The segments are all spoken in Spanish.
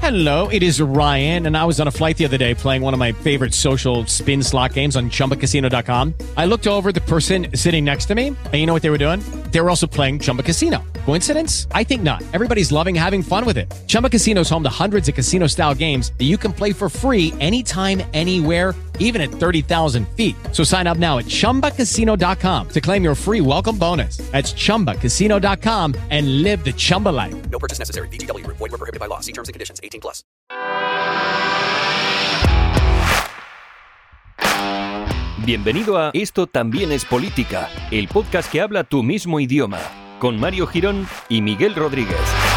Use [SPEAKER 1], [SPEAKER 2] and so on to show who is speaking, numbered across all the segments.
[SPEAKER 1] Hello, it is Ryan, and I was on a flight the other day playing one of my favorite social spin slot games on chumbacasino.com. I looked over the person sitting next to me, and you know what they were doing? They were also playing Chumba Casino. Coincidence? I think not. Everybody's loving having fun with it. Chumba Casino is home to hundreds of casino style games that you can play for free anytime, anywhere, even at 30,000 feet. So sign up now at chumbacasino.com to claim your free welcome bonus. That's chumbacasino.com and live the Chumba life.
[SPEAKER 2] No purchase necessary. BGW. Void were prohibited by law. See terms and conditions. 18 plus.
[SPEAKER 3] Bienvenido a Esto también es política, el podcast que habla tu mismo idioma, con Mario Girón y Miguel Rodríguez.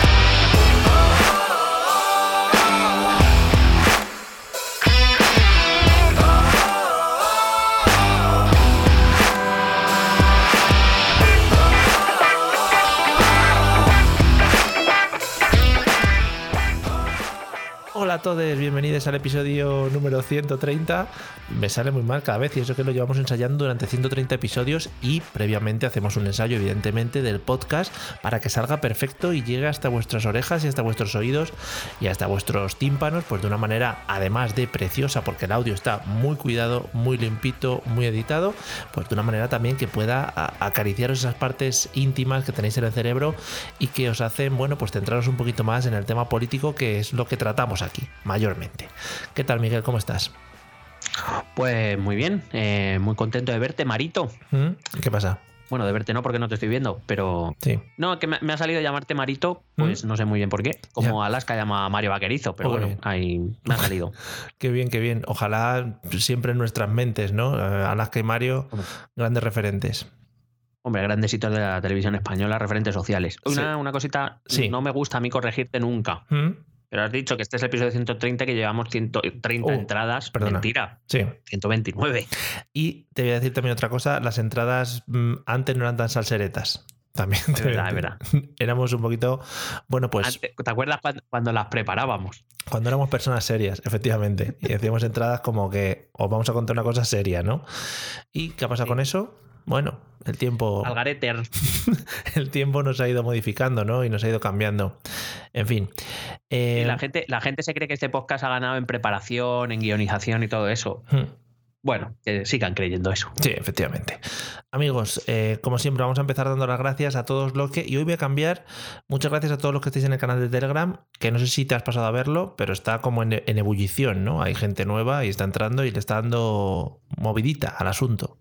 [SPEAKER 4] Hola a todos, bienvenidos al episodio número 130. Me sale muy mal cada vez y eso que lo llevamos ensayando durante 130 episodios y previamente hacemos un ensayo evidentemente del podcast para que salga perfecto y llegue hasta vuestras orejas y hasta vuestros oídos y hasta vuestros tímpanos pues de una manera además de preciosa porque el audio está muy cuidado, muy limpito, muy editado, pues de una manera también que pueda acariciaros esas partes íntimas que tenéis en el cerebro y que os hacen, bueno, pues centraros un poquito más en el tema político que es lo que tratamos aquí, mayormente. ¿Qué tal, Miguel? ¿Cómo estás?
[SPEAKER 5] Pues muy bien, eh, muy contento de verte, Marito.
[SPEAKER 4] ¿Mm? ¿Qué pasa?
[SPEAKER 5] Bueno, de verte no porque no te estoy viendo, pero...
[SPEAKER 4] Sí.
[SPEAKER 5] No, que me, me ha salido llamarte Marito, pues no sé muy bien por qué. Como Alaska llama a Mario Vaquerizo, pero bueno, ahí me ha salido.
[SPEAKER 4] Qué bien, qué bien. Ojalá siempre en nuestras mentes, ¿no? Eh, Alaska y Mario,
[SPEAKER 5] Hombre.
[SPEAKER 4] grandes referentes.
[SPEAKER 5] Hombre, grandes hitos de la televisión española, referentes sociales. Una, una cosita,
[SPEAKER 4] Sí.
[SPEAKER 5] no me gusta a mí corregirte nunca,
[SPEAKER 4] ¿Mm?
[SPEAKER 5] Pero has dicho que este es el episodio 130 que llevamos 130
[SPEAKER 4] Oh,
[SPEAKER 5] entradas.
[SPEAKER 4] perdona.
[SPEAKER 5] Mentira,
[SPEAKER 4] Sí.
[SPEAKER 5] 129.
[SPEAKER 4] Y te voy a decir también otra cosa, las entradas mm, antes no eran tan salseretas. También.
[SPEAKER 5] Es
[SPEAKER 4] te
[SPEAKER 5] verdad, es.
[SPEAKER 4] Éramos un poquito, bueno, pues
[SPEAKER 5] Antes- ¿Te acuerdas cuando, cuando las preparábamos?
[SPEAKER 4] cuando éramos personas serias, efectivamente, y decíamos entradas como que os vamos a contar una cosa seria, ¿no? ¿Y qué ha pasado con eso? Bueno, el tiempo,
[SPEAKER 5] Algareter.
[SPEAKER 4] el tiempo nos ha ido modificando, ¿no? Y nos ha ido cambiando. En fin. eh,
[SPEAKER 5] la gente, la gente se cree que este podcast ha ganado en preparación, en guionización y todo eso.
[SPEAKER 4] hmm.
[SPEAKER 5] Bueno, que sigan creyendo eso.
[SPEAKER 4] Sí, efectivamente. Amigos, eh, como siempre, vamos a empezar dando las gracias a todos los que. Y hoy voy a cambiar. Muchas gracias a todos los que estáis en el canal de Telegram, que no sé si te has pasado a verlo, pero está como en, en ebullición, ¿no? Hay gente nueva y está entrando y le está dando movidita al asunto.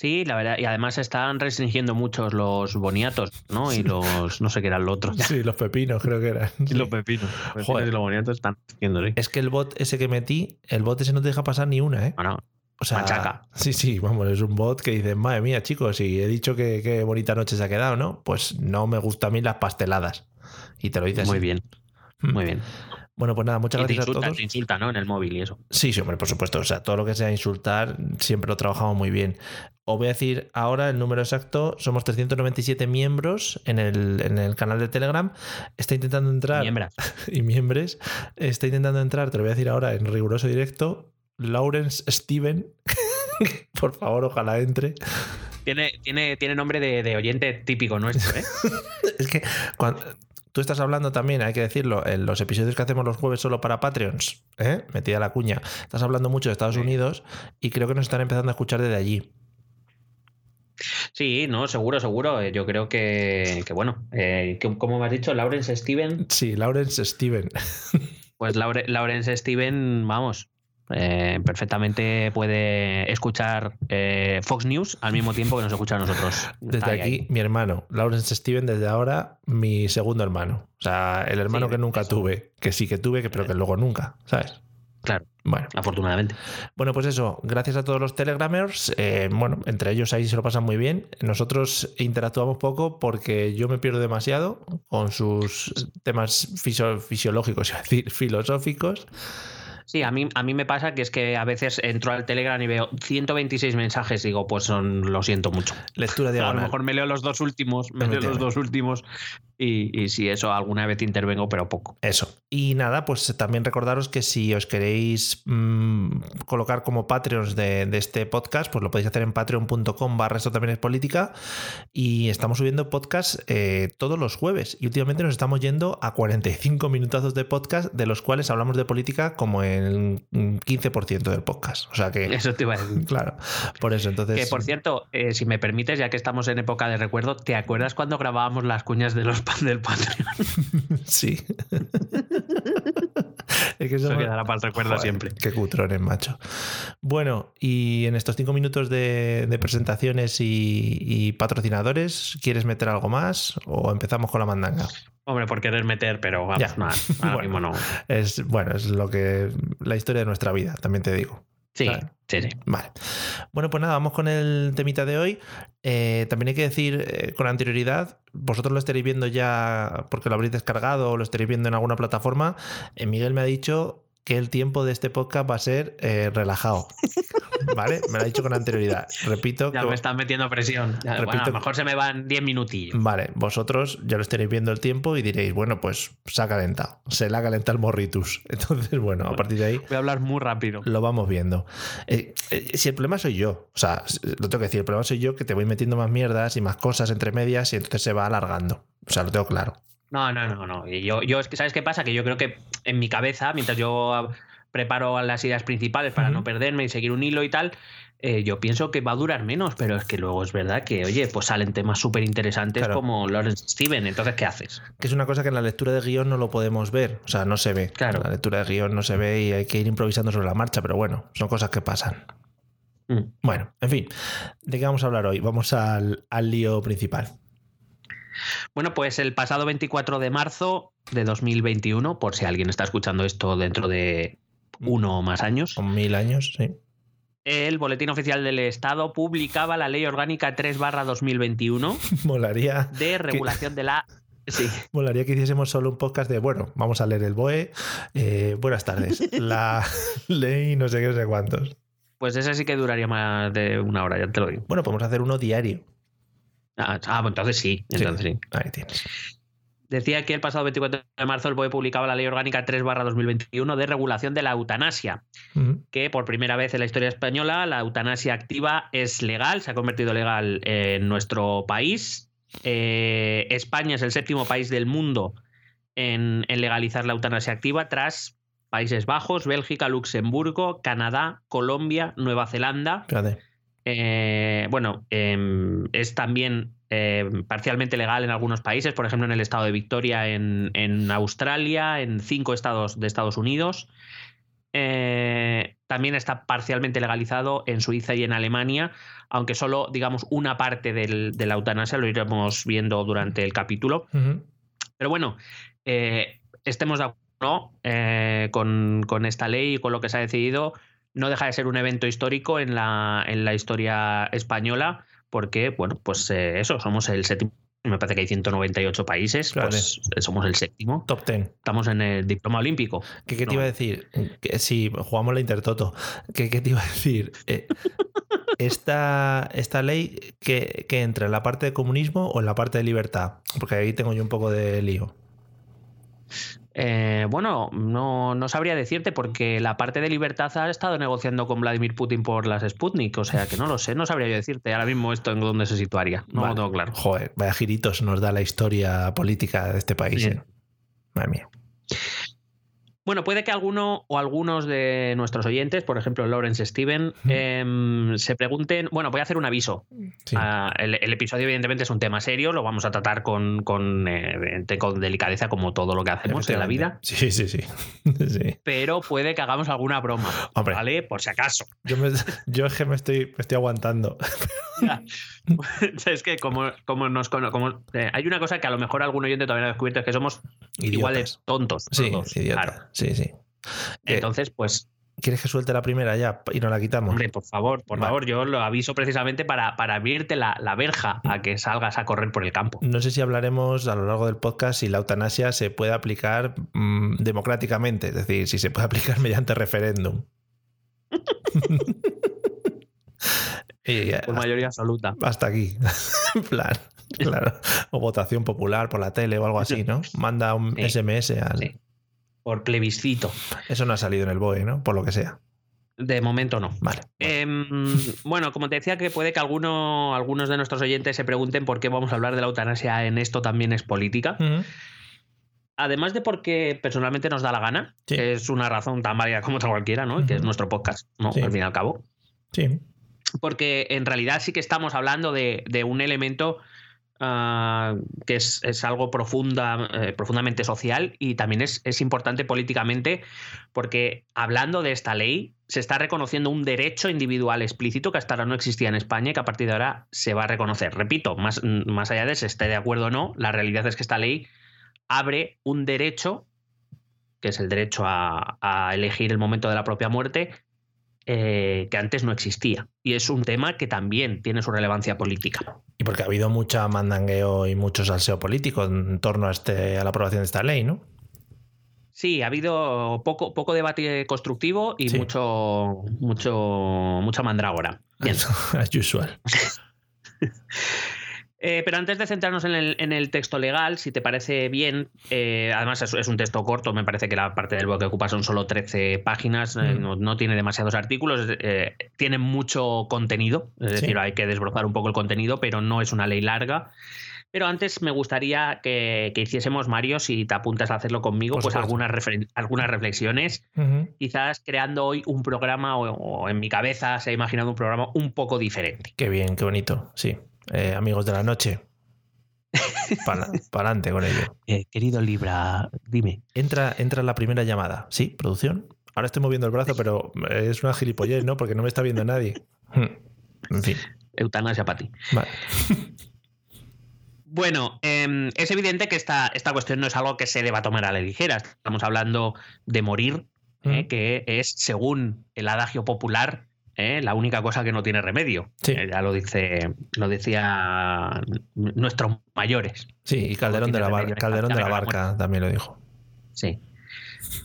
[SPEAKER 5] Sí, la verdad, y además están restringiendo muchos los boniatos, ¿no? Y los, no sé qué era lo otro.
[SPEAKER 4] Sí, los pepinos, creo que eran.
[SPEAKER 5] Y los pepinos. Los pepinos
[SPEAKER 4] Joder.
[SPEAKER 5] y los boniatos están restringiendo, sí.
[SPEAKER 4] Es que el bot ese que metí, el bot ese no te deja pasar ni una, ¿eh?
[SPEAKER 5] Bueno,
[SPEAKER 4] O sea,
[SPEAKER 5] Machaca.
[SPEAKER 4] sí, sí, vamos, es un bot que dice, madre mía, chicos, y he dicho que qué bonita noche se ha quedado, ¿no? Pues no me gustan a mí las pasteladas. Y te lo dices.
[SPEAKER 5] muy bien, muy bien.
[SPEAKER 4] Bueno, pues nada, muchas
[SPEAKER 5] Y te
[SPEAKER 4] gracias a
[SPEAKER 5] insulta,
[SPEAKER 4] todos.
[SPEAKER 5] te insulta, ¿no? En el móvil y eso.
[SPEAKER 4] Sí, sí, hombre, por supuesto. O sea, todo lo que sea insultar siempre lo trabajamos muy bien. Os voy a decir ahora el número exacto. Somos 397 miembros en el, en el canal de Telegram. Está intentando entrar.
[SPEAKER 5] Miembras.
[SPEAKER 4] Y miembros. Está intentando entrar, te lo voy a decir ahora en riguroso directo. Lawrence Steven. por favor, ojalá entre.
[SPEAKER 5] Tiene, tiene, tiene nombre de, de oyente típico nuestro, ¿eh?
[SPEAKER 4] Es que cuando tú estás hablando también, hay que decirlo, en los episodios que hacemos los jueves solo para Patreons, ¿eh? metida la cuña, estás hablando mucho de Estados
[SPEAKER 5] Sí.
[SPEAKER 4] Unidos y creo que nos están empezando a escuchar desde allí.
[SPEAKER 5] Sí, no, seguro, seguro. Eh, Yo creo que, que bueno, eh, que- como me has dicho, Lawrence Steven,
[SPEAKER 4] Sí, Lawrence Steven.
[SPEAKER 5] pues Laure- Lawrence Steven, vamos, eh, perfectamente puede escuchar eh, Fox News al mismo tiempo que nos escucha a nosotros.
[SPEAKER 4] Desde
[SPEAKER 5] Está
[SPEAKER 4] aquí,
[SPEAKER 5] ahí.
[SPEAKER 4] mi hermano, Lawrence Steven, desde ahora, mi segundo hermano. O sea, el hermano
[SPEAKER 5] Sí,
[SPEAKER 4] que nunca
[SPEAKER 5] eso.
[SPEAKER 4] tuve, que sí que tuve, que, pero que luego nunca, ¿sabes?
[SPEAKER 5] Claro,
[SPEAKER 4] Bueno,
[SPEAKER 5] afortunadamente.
[SPEAKER 4] Bueno, pues eso, gracias a todos los Telegramers. eh, bueno, entre ellos ahí se lo pasan muy bien. Nosotros interactuamos poco porque yo me pierdo demasiado con sus temas fisio- fisiológicos, iba a decir, filosóficos.
[SPEAKER 5] Sí, a mí, a mí me pasa que es que a veces entro al Telegram y veo 126 mensajes y digo, pues son, lo siento mucho.
[SPEAKER 4] Lectura
[SPEAKER 5] A lo mejor me leo los dos últimos, me leo los dos últimos y, y si eso alguna vez intervengo, pero poco.
[SPEAKER 4] Eso. Y nada, pues también recordaros que si os queréis mm, colocar como Patreons de, de este podcast, pues lo podéis hacer en patreon.com barra esto también es política. Y estamos subiendo podcast eh, todos los jueves. Y últimamente nos estamos yendo a 45 minutazos de podcast, de los cuales hablamos de política como en un 15% del podcast. O sea que,
[SPEAKER 5] Eso te iba a decir.
[SPEAKER 4] claro, por eso entonces...
[SPEAKER 5] Que por cierto, eh, si me permites, ya que estamos en época de recuerdo, ¿te acuerdas cuando grabábamos las cuñas de los pan del Patreon?
[SPEAKER 4] Sí. es que
[SPEAKER 5] Eso
[SPEAKER 4] somos-
[SPEAKER 5] quedará para el recuerdo
[SPEAKER 4] Joder,
[SPEAKER 5] siempre.
[SPEAKER 4] Qué cutrones, macho. Bueno, y en estos cinco minutos de, de presentaciones y, y patrocinadores, ¿quieres meter algo más o empezamos con la mandanga?
[SPEAKER 5] Hombre, por querer meter, pero vamos,
[SPEAKER 4] Ya.
[SPEAKER 5] nada, ahora
[SPEAKER 4] Bueno.
[SPEAKER 5] mismo no.
[SPEAKER 4] Es bueno, es lo que la historia de nuestra vida, también te digo.
[SPEAKER 5] Sí, sí, sí.
[SPEAKER 4] Vale. Bueno, pues nada, vamos con el temita de hoy. Eh, también hay que decir eh, con anterioridad, vosotros lo estaréis viendo ya porque lo habréis descargado o lo estaréis viendo en alguna plataforma. Eh, Miguel me ha dicho que el tiempo de este podcast va a ser eh, relajado. ¿Vale? Me lo ha dicho con anterioridad. Repito.
[SPEAKER 5] Ya
[SPEAKER 4] que-
[SPEAKER 5] me están metiendo presión. Ya,
[SPEAKER 4] Repito
[SPEAKER 5] bueno, a lo mejor se me van 10 minutillos.
[SPEAKER 4] Vale, vosotros ya lo estaréis viendo el tiempo y diréis, bueno, pues se ha calentado. Se le ha calentado el morritus. Entonces, bueno, a partir de ahí
[SPEAKER 5] Voy a hablar muy rápido.
[SPEAKER 4] lo vamos viendo. Eh, eh, si el problema soy yo, o sea, lo tengo que decir, el problema soy yo que te voy metiendo más mierdas y más cosas entre medias y entonces se va alargando. O sea, lo tengo claro.
[SPEAKER 5] No, no, no, no. Y yo, yo es que, ¿sabes qué pasa? Que yo creo que en mi cabeza, mientras yo preparo las ideas principales para no perderme y seguir un hilo y tal, eh, yo pienso que va a durar menos, pero es que luego es verdad que, oye, pues salen temas súper interesantes
[SPEAKER 4] Claro.
[SPEAKER 5] como Lawrence Steven. Entonces, ¿qué haces?
[SPEAKER 4] Que es una cosa que en la lectura de guion no lo podemos ver, o sea, no se ve.
[SPEAKER 5] Claro.
[SPEAKER 4] La lectura de guion no se ve y hay que ir improvisando sobre la marcha, pero bueno, son cosas que pasan.
[SPEAKER 5] Mm.
[SPEAKER 4] Bueno, en fin, ¿de qué vamos a hablar hoy? Vamos al, al lío principal.
[SPEAKER 5] Bueno, pues el pasado 24 de marzo de 2021, por si alguien está escuchando esto dentro de uno o más años,
[SPEAKER 4] Con mil años, sí.
[SPEAKER 5] el Boletín Oficial del Estado publicaba la Ley Orgánica 3 2021
[SPEAKER 4] Molaría,
[SPEAKER 5] de regulación de la... Sí,
[SPEAKER 4] molaría que hiciésemos solo un podcast de, bueno, vamos a leer el BOE. eh, buenas tardes. La ley no sé qué, no sé cuántos.
[SPEAKER 5] pues ese sí que duraría más de una hora, ya te lo digo.
[SPEAKER 4] Bueno, podemos hacer uno diario.
[SPEAKER 5] Ah, ah, pues entonces sí, entonces sí.
[SPEAKER 4] Ahí tienes.
[SPEAKER 5] Decía que el pasado 24 de marzo el BOE publicaba la Ley Orgánica 3 2021 de regulación de la eutanasia. Que por primera vez en la historia española la eutanasia activa es legal, se ha convertido legal en nuestro país. Eh, España es el séptimo país del mundo en, en legalizar la eutanasia activa tras Países Bajos, Bélgica, Luxemburgo, Canadá, Colombia, Nueva Zelanda.
[SPEAKER 4] Espérate.
[SPEAKER 5] Eh, bueno, em, es también eh, parcialmente legal en algunos países, por ejemplo en el estado de Victoria en, en Australia, en cinco estados de Estados Unidos. Eh, también está parcialmente legalizado en Suiza y en Alemania, aunque solo, digamos, una parte del- de la eutanasia lo iremos viendo durante el capítulo. Pero bueno, estemos de acuerdo ¿no? Con, con esta ley y con lo que se ha decidido, no deja de ser un evento histórico en la, en la historia española, porque, bueno, pues eh, eso, somos el séptimo, me parece que hay 198 países,
[SPEAKER 4] Claro.
[SPEAKER 5] pues eh, somos el séptimo,
[SPEAKER 4] Top 10.
[SPEAKER 5] estamos en el diploma olímpico.
[SPEAKER 4] ¿Qué, qué te
[SPEAKER 5] No.
[SPEAKER 4] iba a decir? Que, sí, jugamos la Intertoto. ¿Qué, qué te iba a decir? Eh, esta, esta ley que, que entra en la parte de comunismo o en la parte de libertad? Porque ahí tengo yo un poco de lío.
[SPEAKER 5] Eh, bueno, no, no sabría decirte porque la parte de libertad ha estado negociando con Vladimir Putin por las Sputnik, o sea que no lo sé, no sabría yo decirte ahora mismo esto en dónde se situaría, no
[SPEAKER 4] Vale.
[SPEAKER 5] lo tengo claro.
[SPEAKER 4] Joder, vaya giritos nos da la historia política de este país. Eh. Madre mía.
[SPEAKER 5] Bueno, puede que alguno o algunos de nuestros oyentes, por ejemplo Lawrence Steven, em, se pregunten. Bueno, voy a hacer un aviso.
[SPEAKER 4] Sí.
[SPEAKER 5] Ah, el, el episodio, evidentemente, es un tema serio, lo vamos a tratar con, con, eh, con delicadeza, como todo lo que hacemos en la vida.
[SPEAKER 4] Sí, sí, sí. Sí.
[SPEAKER 5] Pero puede que hagamos alguna broma,
[SPEAKER 4] Hombre.
[SPEAKER 5] ¿vale? Por si acaso.
[SPEAKER 4] Yo, me- yo es que me estoy, me estoy aguantando.
[SPEAKER 5] es que como, como nos como, eh, hay una cosa que a lo mejor algún oyente todavía no ha descubierto, es que somos igual de
[SPEAKER 4] Idiotas.
[SPEAKER 5] tontos.
[SPEAKER 4] Sí,
[SPEAKER 5] todos,
[SPEAKER 4] idiota.
[SPEAKER 5] claro.
[SPEAKER 4] Sí, sí. Eh,
[SPEAKER 5] Entonces, pues
[SPEAKER 4] ¿Quieres que suelte la primera ya y no la quitamos?
[SPEAKER 5] Hombre, por favor, por
[SPEAKER 4] Vale.
[SPEAKER 5] favor, yo lo aviso precisamente para, para abrirte la, la verja a que salgas a correr por el campo.
[SPEAKER 4] No sé si hablaremos a lo largo del podcast si la eutanasia se puede aplicar mm, democráticamente, es decir, si se puede aplicar mediante referéndum. y
[SPEAKER 5] Por mayoría absoluta.
[SPEAKER 4] hasta aquí. Plan, claro. O votación popular por la tele o algo así, ¿no? Manda un
[SPEAKER 5] Sí.
[SPEAKER 4] SMS al.
[SPEAKER 5] Sí. Por plebiscito.
[SPEAKER 4] Eso no ha salido en el BOE, ¿no? Por lo que sea.
[SPEAKER 5] De momento no.
[SPEAKER 4] Vale.
[SPEAKER 5] Em, bueno, como te decía, que puede que alguno, algunos de nuestros oyentes se pregunten por qué vamos a hablar de la eutanasia en esto también es política. Además de porque personalmente nos da la gana,
[SPEAKER 4] Sí.
[SPEAKER 5] que es una razón tan válida como otra cualquiera, ¿no? Que es nuestro podcast, ¿no?
[SPEAKER 4] Sí.
[SPEAKER 5] Al fin y al cabo.
[SPEAKER 4] Sí.
[SPEAKER 5] Porque en realidad sí que estamos hablando de, de un elemento ah, que es, es algo profunda, eh, profundamente social y también es, es importante políticamente porque hablando de esta ley se está reconociendo un derecho individual explícito que hasta ahora no existía en España y que a partir de ahora se va a reconocer. Repito, más, más allá de si esté de acuerdo o no, la realidad es que esta ley abre un derecho, que es el derecho a, a elegir el momento de la propia muerte, eh, que antes no existía. Y es un tema que también tiene su relevancia política.
[SPEAKER 4] Y porque ha habido mucha mandangueo y mucho salseo político en torno a, este, a la aprobación de esta ley, ¿no?
[SPEAKER 5] Sí, ha habido poco, poco debate constructivo y
[SPEAKER 4] Sí.
[SPEAKER 5] mucho, mucho, mucha mandrágora. Bien.
[SPEAKER 4] As usual.
[SPEAKER 5] Eh, pero antes de centrarnos en el, en el texto legal, si te parece bien, eh, además es, es un texto corto, me parece que la parte del blog que ocupa son solo 13 páginas, eh,
[SPEAKER 4] Mm.
[SPEAKER 5] no, no tiene demasiados artículos, tiene mucho contenido, es
[SPEAKER 4] Sí.
[SPEAKER 5] decir, hay que desbrozar un poco el contenido, pero no es una ley larga. Pero antes me gustaría que, que hiciésemos, Mario, si te apuntas a hacerlo conmigo, pues algunas, algunas reflexiones quizás creando hoy un programa, o, o en mi cabeza se ha imaginado un programa un poco diferente.
[SPEAKER 4] Qué bien, qué bonito. Sí. Eh, amigos de la noche. Para adelante con ello.
[SPEAKER 5] Eh, querido Libra, dime.
[SPEAKER 4] Entra, entra la primera llamada. Sí, producción. Ahora estoy moviendo el brazo, pero es una gilipollez, ¿no? Porque no me está viendo nadie. Hmm. En fin.
[SPEAKER 5] Eutanasia para ti.
[SPEAKER 4] Vale.
[SPEAKER 5] Bueno, em, es evidente que esta, esta cuestión no es algo que se deba tomar a la ligera. Estamos hablando de morir, eh,
[SPEAKER 4] Mm.
[SPEAKER 5] que es, según el adagio popular, eh, la única cosa que no tiene remedio.
[SPEAKER 4] Sí.
[SPEAKER 5] Eh, ya lo dice, lo decía nuestros mayores.
[SPEAKER 4] Sí, y Calderón de la, Bar-
[SPEAKER 5] Remedio,
[SPEAKER 4] Calderón de la
[SPEAKER 5] la
[SPEAKER 4] Barca también lo dijo.
[SPEAKER 5] Sí.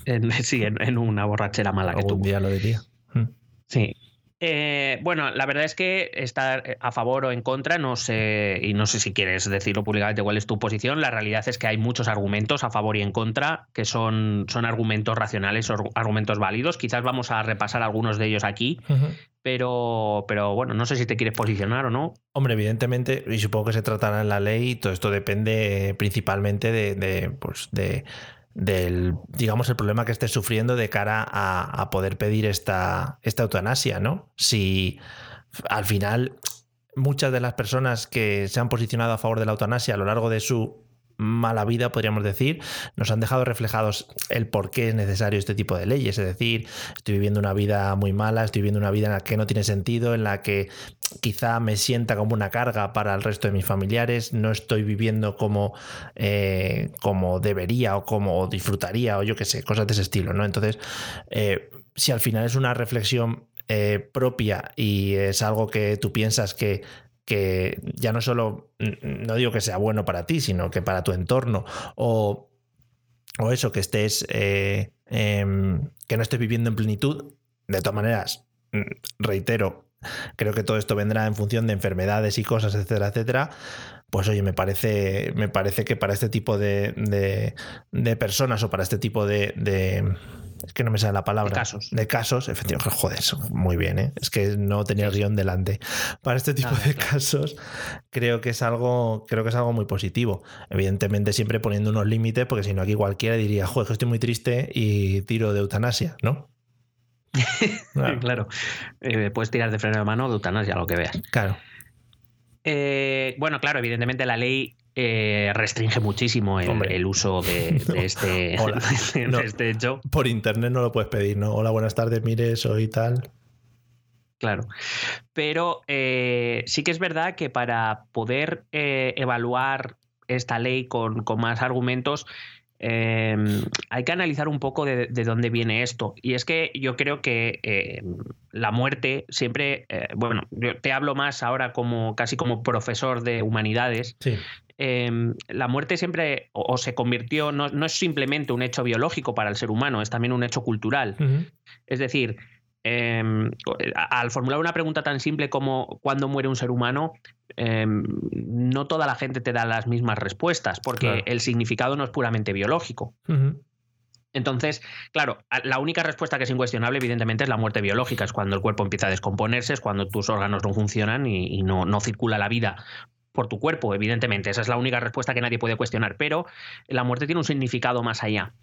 [SPEAKER 5] En, sí, en, en una borrachera mala que
[SPEAKER 4] Algún
[SPEAKER 5] tuvo.
[SPEAKER 4] día lo diría. Hmm.
[SPEAKER 5] Sí. Eh, bueno, la verdad es que estar a favor o en contra, no sé, y no sé si quieres decirlo públicamente cuál es tu posición. La realidad es que hay muchos argumentos a favor y en contra, que son, son argumentos racionales o argumentos válidos. Quizás vamos a repasar algunos de ellos aquí, pero, pero bueno, no sé si te quieres posicionar o no.
[SPEAKER 4] Hombre, evidentemente, y supongo que se tratará en la ley, todo esto depende eh, principalmente de, de, pues de del, digamos, el problema que estés sufriendo de cara a, a poder pedir esta, esta eutanasia, ¿no? Si al final muchas de las personas que se han posicionado a favor de la eutanasia a lo largo de su mala vida, podríamos decir, nos han dejado reflejados el por qué es necesario este tipo de leyes. Es decir, estoy viviendo una vida muy mala, estoy viviendo una vida en la que no tiene sentido, en la que quizá me sienta como una carga para el resto de mis familiares, no estoy viviendo como, eh, como debería o como disfrutaría o yo qué sé, cosas de ese estilo, ¿no? Entonces, eh, si al final es una reflexión eh, propia y es algo que tú piensas que que ya no solo, no digo que sea bueno para ti, sino que para tu entorno, o, o eso, que estés, eh, em, que no estés viviendo en plenitud, de todas maneras, reitero, creo que todo esto vendrá en función de enfermedades y cosas, etcétera, etcétera. Pues oye, me parece, me parece que para este tipo de, de, personas o para este tipo de es que no me sale la palabra.
[SPEAKER 5] De casos.
[SPEAKER 4] De casos, efectivamente. Joder, muy bien, ¿eh? Es que no tenía el guion delante. Para este tipo
[SPEAKER 5] Nada,
[SPEAKER 4] de
[SPEAKER 5] claro.
[SPEAKER 4] casos, creo que es algo, creo que es algo muy positivo. Evidentemente, siempre poniendo unos límites, porque si no, aquí cualquiera diría, joder, que estoy muy triste y tiro de eutanasia, ¿no? Claro,
[SPEAKER 5] Claro. Eh, puedes tirar de freno de mano o de eutanasia, lo que veas.
[SPEAKER 4] claro.
[SPEAKER 5] Eh, bueno, claro, evidentemente la ley eh, restringe muchísimo el, uso de, de
[SPEAKER 4] No.
[SPEAKER 5] este,
[SPEAKER 4] Hola.
[SPEAKER 5] de
[SPEAKER 4] No.
[SPEAKER 5] este hecho.
[SPEAKER 4] Por internet no lo puedes pedir, ¿no? Hola, buenas tardes, mire, soy tal.
[SPEAKER 5] Claro. Pero eh, sí que es verdad que para poder eh, evaluar esta ley con, con más argumentos, em, hay que analizar un poco de, dónde viene esto. Y es que yo creo que em, la muerte siempre, eh, bueno, yo te hablo más ahora como casi como profesor de humanidades. Em, la muerte siempre o, se convirtió, no, es simplemente un hecho biológico para el ser humano, es también un hecho cultural. Es decir, Em, al formular una pregunta tan simple como ¿cuándo muere un ser humano? Em, no toda la gente te da las mismas respuestas, porque el significado no es puramente biológico. Entonces, claro, la única respuesta que es incuestionable, evidentemente, es la muerte biológica. Es cuando el cuerpo empieza a descomponerse, es cuando tus órganos no funcionan y, no, no, circula la vida por tu cuerpo, evidentemente. Esa es la única respuesta que nadie puede cuestionar. Pero la muerte tiene un significado más allá.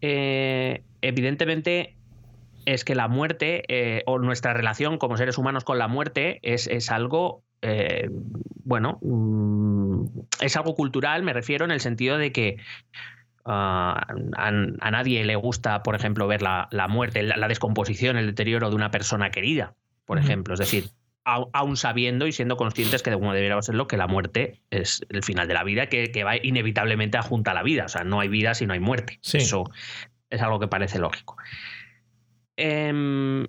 [SPEAKER 5] Eh, evidentemente, es que la muerte eh, o nuestra relación como seres humanos con la muerte es, algo, eh, bueno, mm, es algo cultural, me refiero en el sentido de que ah, a, nadie le gusta, por ejemplo, ver la, muerte, la, descomposición, el deterioro de una persona querida, por ejemplo. Es decir, aún sabiendo y siendo conscientes que como debería serlo, que la muerte es el final de la vida, que, va inevitablemente a junta a la vida. O sea, no hay vida si no hay muerte. Eso es algo que parece lógico. Em,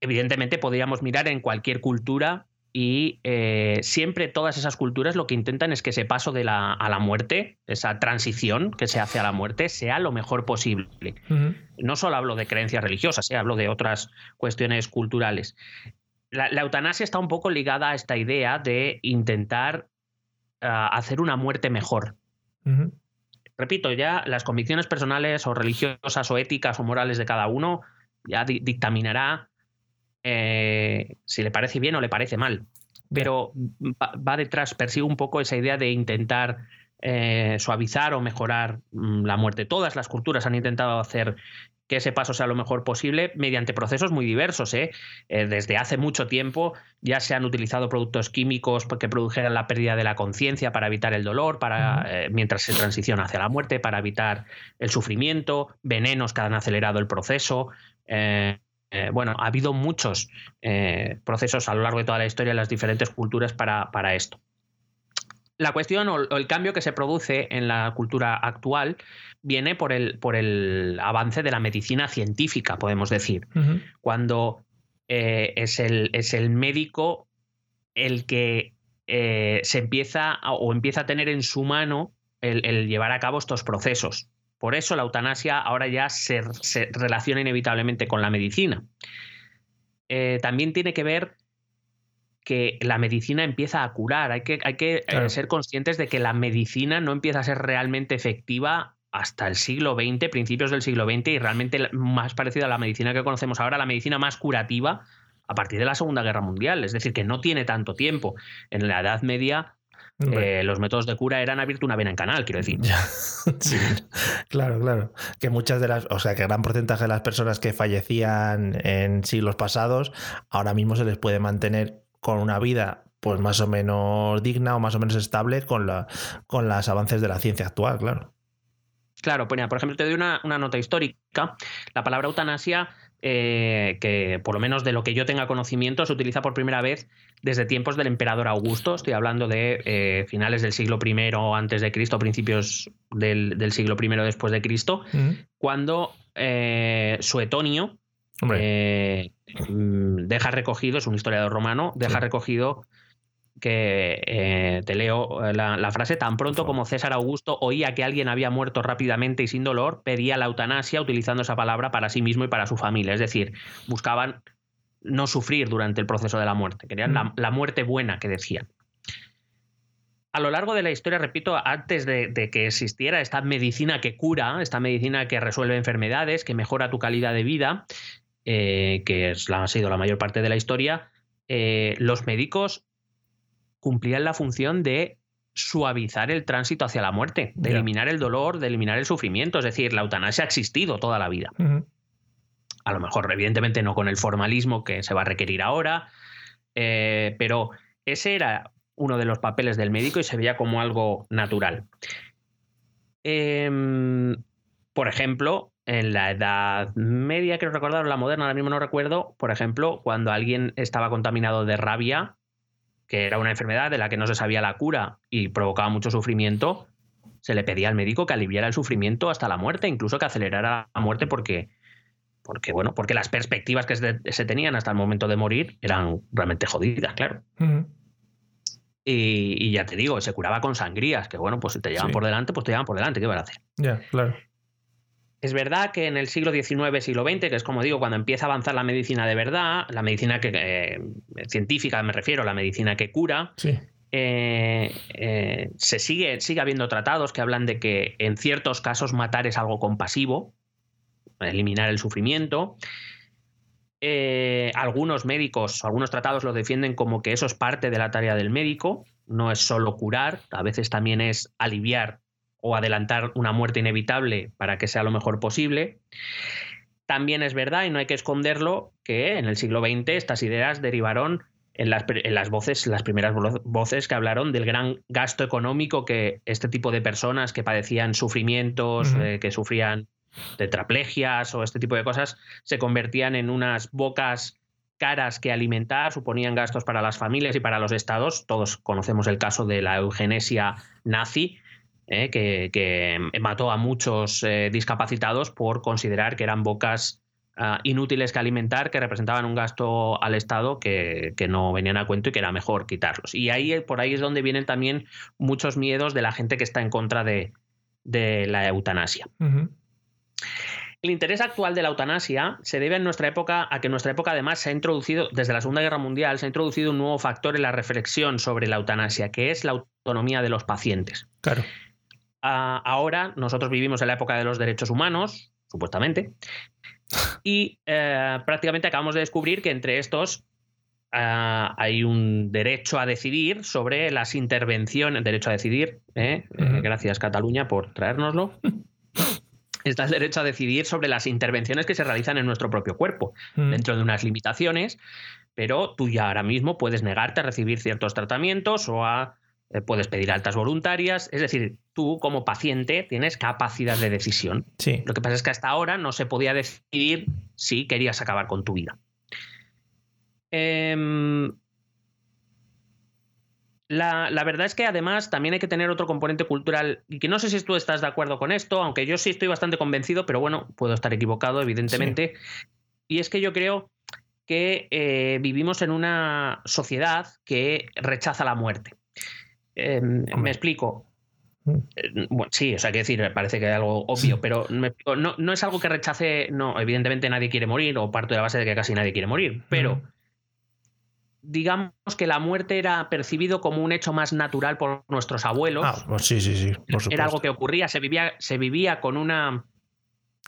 [SPEAKER 5] evidentemente podríamos mirar en cualquier cultura y eh, siempre todas esas culturas lo que intentan es que ese paso de la, a la muerte, esa transición que se hace a la muerte, sea lo mejor posible. No solo hablo de creencias religiosas, eh, hablo de otras cuestiones culturales. La, eutanasia está un poco ligada a esta idea de intentar ah, hacer una muerte mejor repito, ya las convicciones personales o religiosas o éticas o morales de cada uno ya dictaminará eh, si le parece bien o le parece mal. Pero va, detrás, persigue un poco esa idea de intentar eh, suavizar o mejorar mm, la muerte. Todas las culturas han intentado hacer que ese paso sea lo mejor posible mediante procesos muy diversos. ¿eh? Eh, desde hace mucho tiempo ya se han utilizado productos químicos que produjeran la pérdida de la conciencia para evitar el dolor, para, eh, mientras se transiciona hacia la muerte, para evitar el sufrimiento, venenos que han acelerado el proceso. bueno, ha habido muchos procesos a lo largo de toda la historia en las diferentes culturas para, para esto la cuestión o, el cambio que se produce en la cultura actual viene por el, por el avance de la medicina científica, podemos decir. Cuando eh, es, el, es, el, médico el que eh, se empieza o empieza a tener en su mano el, llevar a cabo estos procesos. Por eso la eutanasia ahora ya se, relaciona inevitablemente con la medicina. Eh, también tiene que ver que la medicina empieza a curar. Hay que, hay que ser conscientes de que la medicina no empieza a ser realmente efectiva hasta el siglo XX, principios del siglo XX, y realmente más parecida a la medicina que conocemos ahora, la medicina más curativa a partir de la Segunda Guerra Mundial. Es decir, que no tiene tanto tiempo. En la Edad Media eh, los métodos de cura eran abierto una vena en canal, quiero decir.
[SPEAKER 4] sí, claro, claro. Que muchas de las, o sea, que gran porcentaje de las personas que fallecían en siglos pasados, ahora mismo se les puede mantener con una vida pues más o menos digna o más o menos estable con, la, con los avances de la ciencia actual, claro.
[SPEAKER 5] Claro, pues por ejemplo, te doy una, nota histórica. La palabra eutanasia, eh, que por lo menos de lo que yo tenga conocimiento, se utiliza por primera vez desde tiempos del emperador Augusto. Estoy hablando de eh, finales del siglo I antes de Cristo, principios del, siglo I después de Cristo, cuando eh, Suetonio, mm, deja recogido, es un historiador romano, deja recogido que eh, te leo eh, la, frase, tan pronto como César Augusto oía que alguien había muerto rápidamente y sin dolor, pedía la eutanasia utilizando esa palabra para sí mismo y para su familia. Es decir, buscaban no sufrir durante el proceso de la muerte, querían la, mm. muerte buena que decían. A lo largo de la historia, repito, antes de, de, que existiera esta medicina que cura, esta medicina que resuelve enfermedades, que mejora tu calidad de vida, eh, que es la, ha sido la mayor parte de la historia, eh, los médicos cumplían la función de suavizar el tránsito hacia la muerte, de eliminar el dolor, de eliminar el sufrimiento. Es decir, la eutanasia ha existido toda la vida. A lo mejor, evidentemente, no con el formalismo que se va a requerir ahora, eh, pero ese era uno de los papeles del médico y se veía como algo natural. Em, por ejemplo, en la Edad Media, quiero recordar, o la moderna, ahora mismo no recuerdo, por ejemplo, cuando alguien estaba contaminado de rabia, que era una enfermedad de la que no se sabía la cura y provocaba mucho sufrimiento, se le pedía al médico que aliviara el sufrimiento hasta la muerte, incluso que acelerara la muerte porque, porque bueno, porque las perspectivas que se, se tenían hasta el momento de morir eran realmente jodidas, claro. Y, y ya te digo, se curaba con sangrías, que bueno, pues si te llevan
[SPEAKER 4] Sí.
[SPEAKER 5] por delante, pues te llevan por delante, ¿qué van a hacer?
[SPEAKER 4] Ya, claro.
[SPEAKER 5] Es verdad que en el siglo XIX, siglo XX, que es como digo, cuando empieza a avanzar la medicina de verdad, la medicina que, eh, científica me refiero, la medicina que cura,
[SPEAKER 4] Sí.
[SPEAKER 5] eh, eh, se sigue, sigue habiendo tratados que hablan de que en ciertos casos matar es algo compasivo, eliminar el sufrimiento. Algunos médicos, algunos tratados lo defienden como que eso es parte de la tarea del médico, no es solo curar, a veces también es aliviar o adelantar una muerte inevitable para que sea lo mejor posible. También es verdad, y no hay que esconderlo, que en el siglo XX estas ideas derivaron en las, pri- en las voces, las primeras vo- voces que hablaron del gran gasto económico que este tipo de personas que padecían sufrimientos, eh, que sufrían tetraplegias o este tipo de cosas, se convertían en unas bocas caras que alimentar, suponían gastos para las familias y para los estados. Todos conocemos el caso de la eugenesia nazi, eh, que, que mató a muchos eh, discapacitados por considerar que eran bocas ah, inútiles que alimentar, que representaban un gasto al Estado que, que no venían a cuento y que era mejor quitarlos. Y ahí por ahí es donde vienen también muchos miedos de la gente que está en contra de, de la eutanasia. El interés actual de la eutanasia se debe en nuestra época a que en nuestra época además se ha introducido, desde la Segunda Guerra Mundial, se ha introducido un nuevo factor en la reflexión sobre la eutanasia, que es la autonomía de los pacientes.
[SPEAKER 4] Claro.
[SPEAKER 5] Ah, ahora nosotros vivimos en la época de los derechos humanos, supuestamente, y eh, prácticamente acabamos de descubrir que entre estos ah, hay un derecho a decidir sobre las intervenciones, derecho a decidir, ¿eh? Eh, gracias Cataluña por traérnoslo. Está el derecho a decidir sobre las intervenciones que se realizan en nuestro propio cuerpo, dentro de unas limitaciones, pero tú ya ahora mismo puedes negarte a recibir ciertos tratamientos o a puedes pedir altas voluntarias, es decir, tú como paciente tienes capacidad de decisión.
[SPEAKER 4] Sí.
[SPEAKER 5] Lo que pasa es que hasta ahora no se podía decidir si querías acabar con tu vida. Em, la, la verdad es que además también hay que tener otro componente cultural y que no sé si tú estás de acuerdo con esto, aunque yo sí estoy bastante convencido, pero bueno, puedo estar equivocado, evidentemente. Y es que yo creo que eh, vivimos en una sociedad que rechaza la muerte. Em, me explico.
[SPEAKER 4] Mm.
[SPEAKER 5] Bueno, sí, o sea, quiero decir, parece que es algo obvio, pero me no, no es algo que rechace, no, evidentemente nadie quiere morir, o parto de la base de que casi nadie quiere morir, pero digamos que la muerte era percibido como un hecho más natural por nuestros abuelos.
[SPEAKER 4] Ah, pues sí, sí, sí. Por supuesto.
[SPEAKER 5] era algo que ocurría, se vivía, se vivía con una,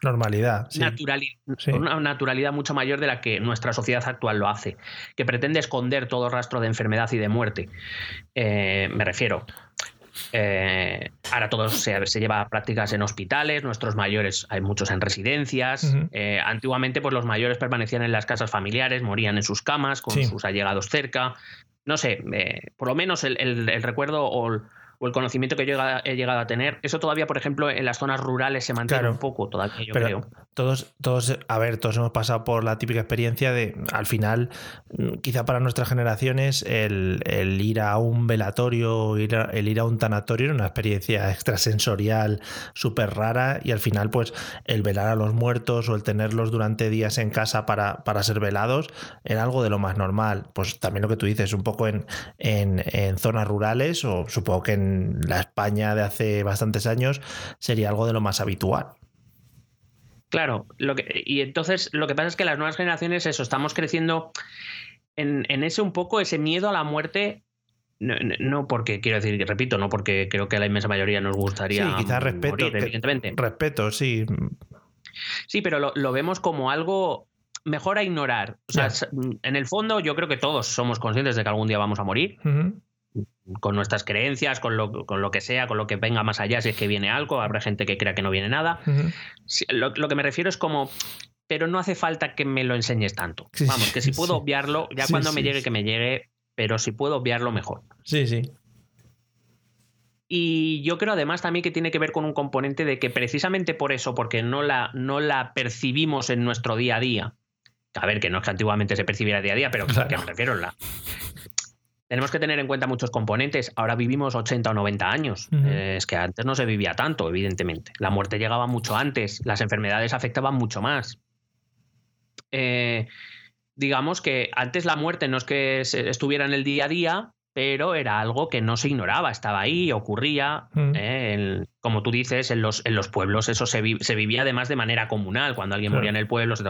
[SPEAKER 4] Normalidad. Sí.
[SPEAKER 5] naturali-
[SPEAKER 4] Sí.
[SPEAKER 5] con una naturalidad mucho mayor de la que nuestra sociedad actual lo hace, que pretende esconder todo rastro de enfermedad y de muerte. Eh, me refiero. eh, ahora todo se, se lleva a prácticas en hospitales, nuestros mayores, hay muchos en residencias. Eh, antiguamente, pues los mayores permanecían en las casas familiares, morían en sus camas, con
[SPEAKER 4] Sí.
[SPEAKER 5] sus allegados cerca. No sé, eh, por lo menos el, el- el recuerdo o el, o el conocimiento que yo he llegado- a tener, eso todavía, por ejemplo, en las zonas rurales se mantiene
[SPEAKER 4] Claro.
[SPEAKER 5] un poco, todavía yo
[SPEAKER 4] Pero
[SPEAKER 5] creo.
[SPEAKER 4] Todos, todos, a ver, todos hemos pasado por la típica experiencia de, al final, mm, quizá para nuestras generaciones, el, ir a un velatorio, ir a- el ir a un tanatorio era una experiencia extrasensorial súper rara y al final, pues, el velar a los muertos o el tenerlos durante días en casa para, para ser velados era algo de lo más normal. Pues también lo que tú dices, un poco en, en zonas rurales o supongo que en la España de hace bastantes años sería algo de lo más habitual.
[SPEAKER 5] Claro, lo que, y entonces lo que pasa es que las nuevas generaciones, eso, estamos creciendo en, en ese un poco, ese miedo a la muerte. No, porque, quiero decir, repito, no porque creo que a la inmensa mayoría nos gustaría.
[SPEAKER 4] Sí, quizás respeto.
[SPEAKER 5] morir,
[SPEAKER 4] que-
[SPEAKER 5] evidentemente.
[SPEAKER 4] Respeto, sí.
[SPEAKER 5] Sí, pero lo, lo vemos como algo mejor a ignorar. O sea, en el fondo, yo creo que todos somos conscientes de que algún día vamos a morir. Con nuestras creencias, con lo, con lo que sea, con lo que venga más allá, si es que viene algo. Habrá gente que crea que no viene nada. Lo, lo que me refiero es como, pero no hace falta que me lo enseñes tanto.
[SPEAKER 4] Sí,
[SPEAKER 5] Vamos, que si
[SPEAKER 4] sí.
[SPEAKER 5] puedo obviarlo, ya
[SPEAKER 4] Sí,
[SPEAKER 5] cuando me llegue, que me llegue, pero si puedo obviarlo, mejor.
[SPEAKER 4] Sí, sí.
[SPEAKER 5] Y yo creo además también que tiene que ver con un componente de que precisamente por eso, porque no la, no la percibimos en nuestro día a día, a ver, que no es que antiguamente se percibiera día a día, pero
[SPEAKER 4] Claro.
[SPEAKER 5] que me refiero la... tenemos que tener en cuenta muchos componentes. Ahora vivimos 80 o 90 años. Eh, es que antes no se vivía tanto, evidentemente. La muerte llegaba mucho antes, las enfermedades afectaban mucho más. Eh, digamos que antes la muerte no es que se- estuviera en el día a día, pero era algo que no se ignoraba, estaba ahí, ocurría.
[SPEAKER 4] Mm.
[SPEAKER 5] eh, en- como tú dices, en los, en los pueblos eso se, vi- se vivía además de manera comunal. Cuando alguien
[SPEAKER 4] Claro.
[SPEAKER 5] moría en el pueblo, se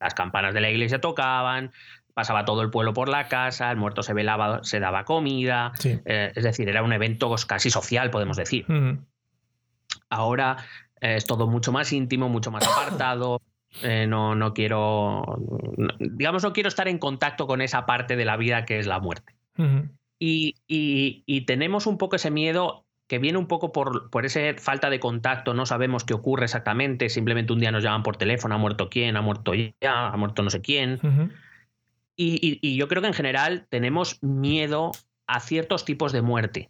[SPEAKER 5] las campanas de la iglesia tocaban, pasaba todo el pueblo por la casa, el muerto se velaba, se daba comida.
[SPEAKER 4] Sí.
[SPEAKER 5] eh, es decir, era un evento casi social, podemos decir.
[SPEAKER 4] Ujú.
[SPEAKER 5] Ahora eh, es todo mucho más íntimo, mucho más apartado. eh, no, no quiero, no- digamos, no quiero estar en contacto con esa parte de la vida que es la muerte. Y, y- y tenemos un poco ese miedo que viene un poco por, por esa falta de contacto, no sabemos qué ocurre exactamente, simplemente un día nos llaman por teléfono, ha muerto quién, ha muerto ya, ha muerto no sé quién. Y, y- y yo creo que en general tenemos miedo a ciertos tipos de muerte,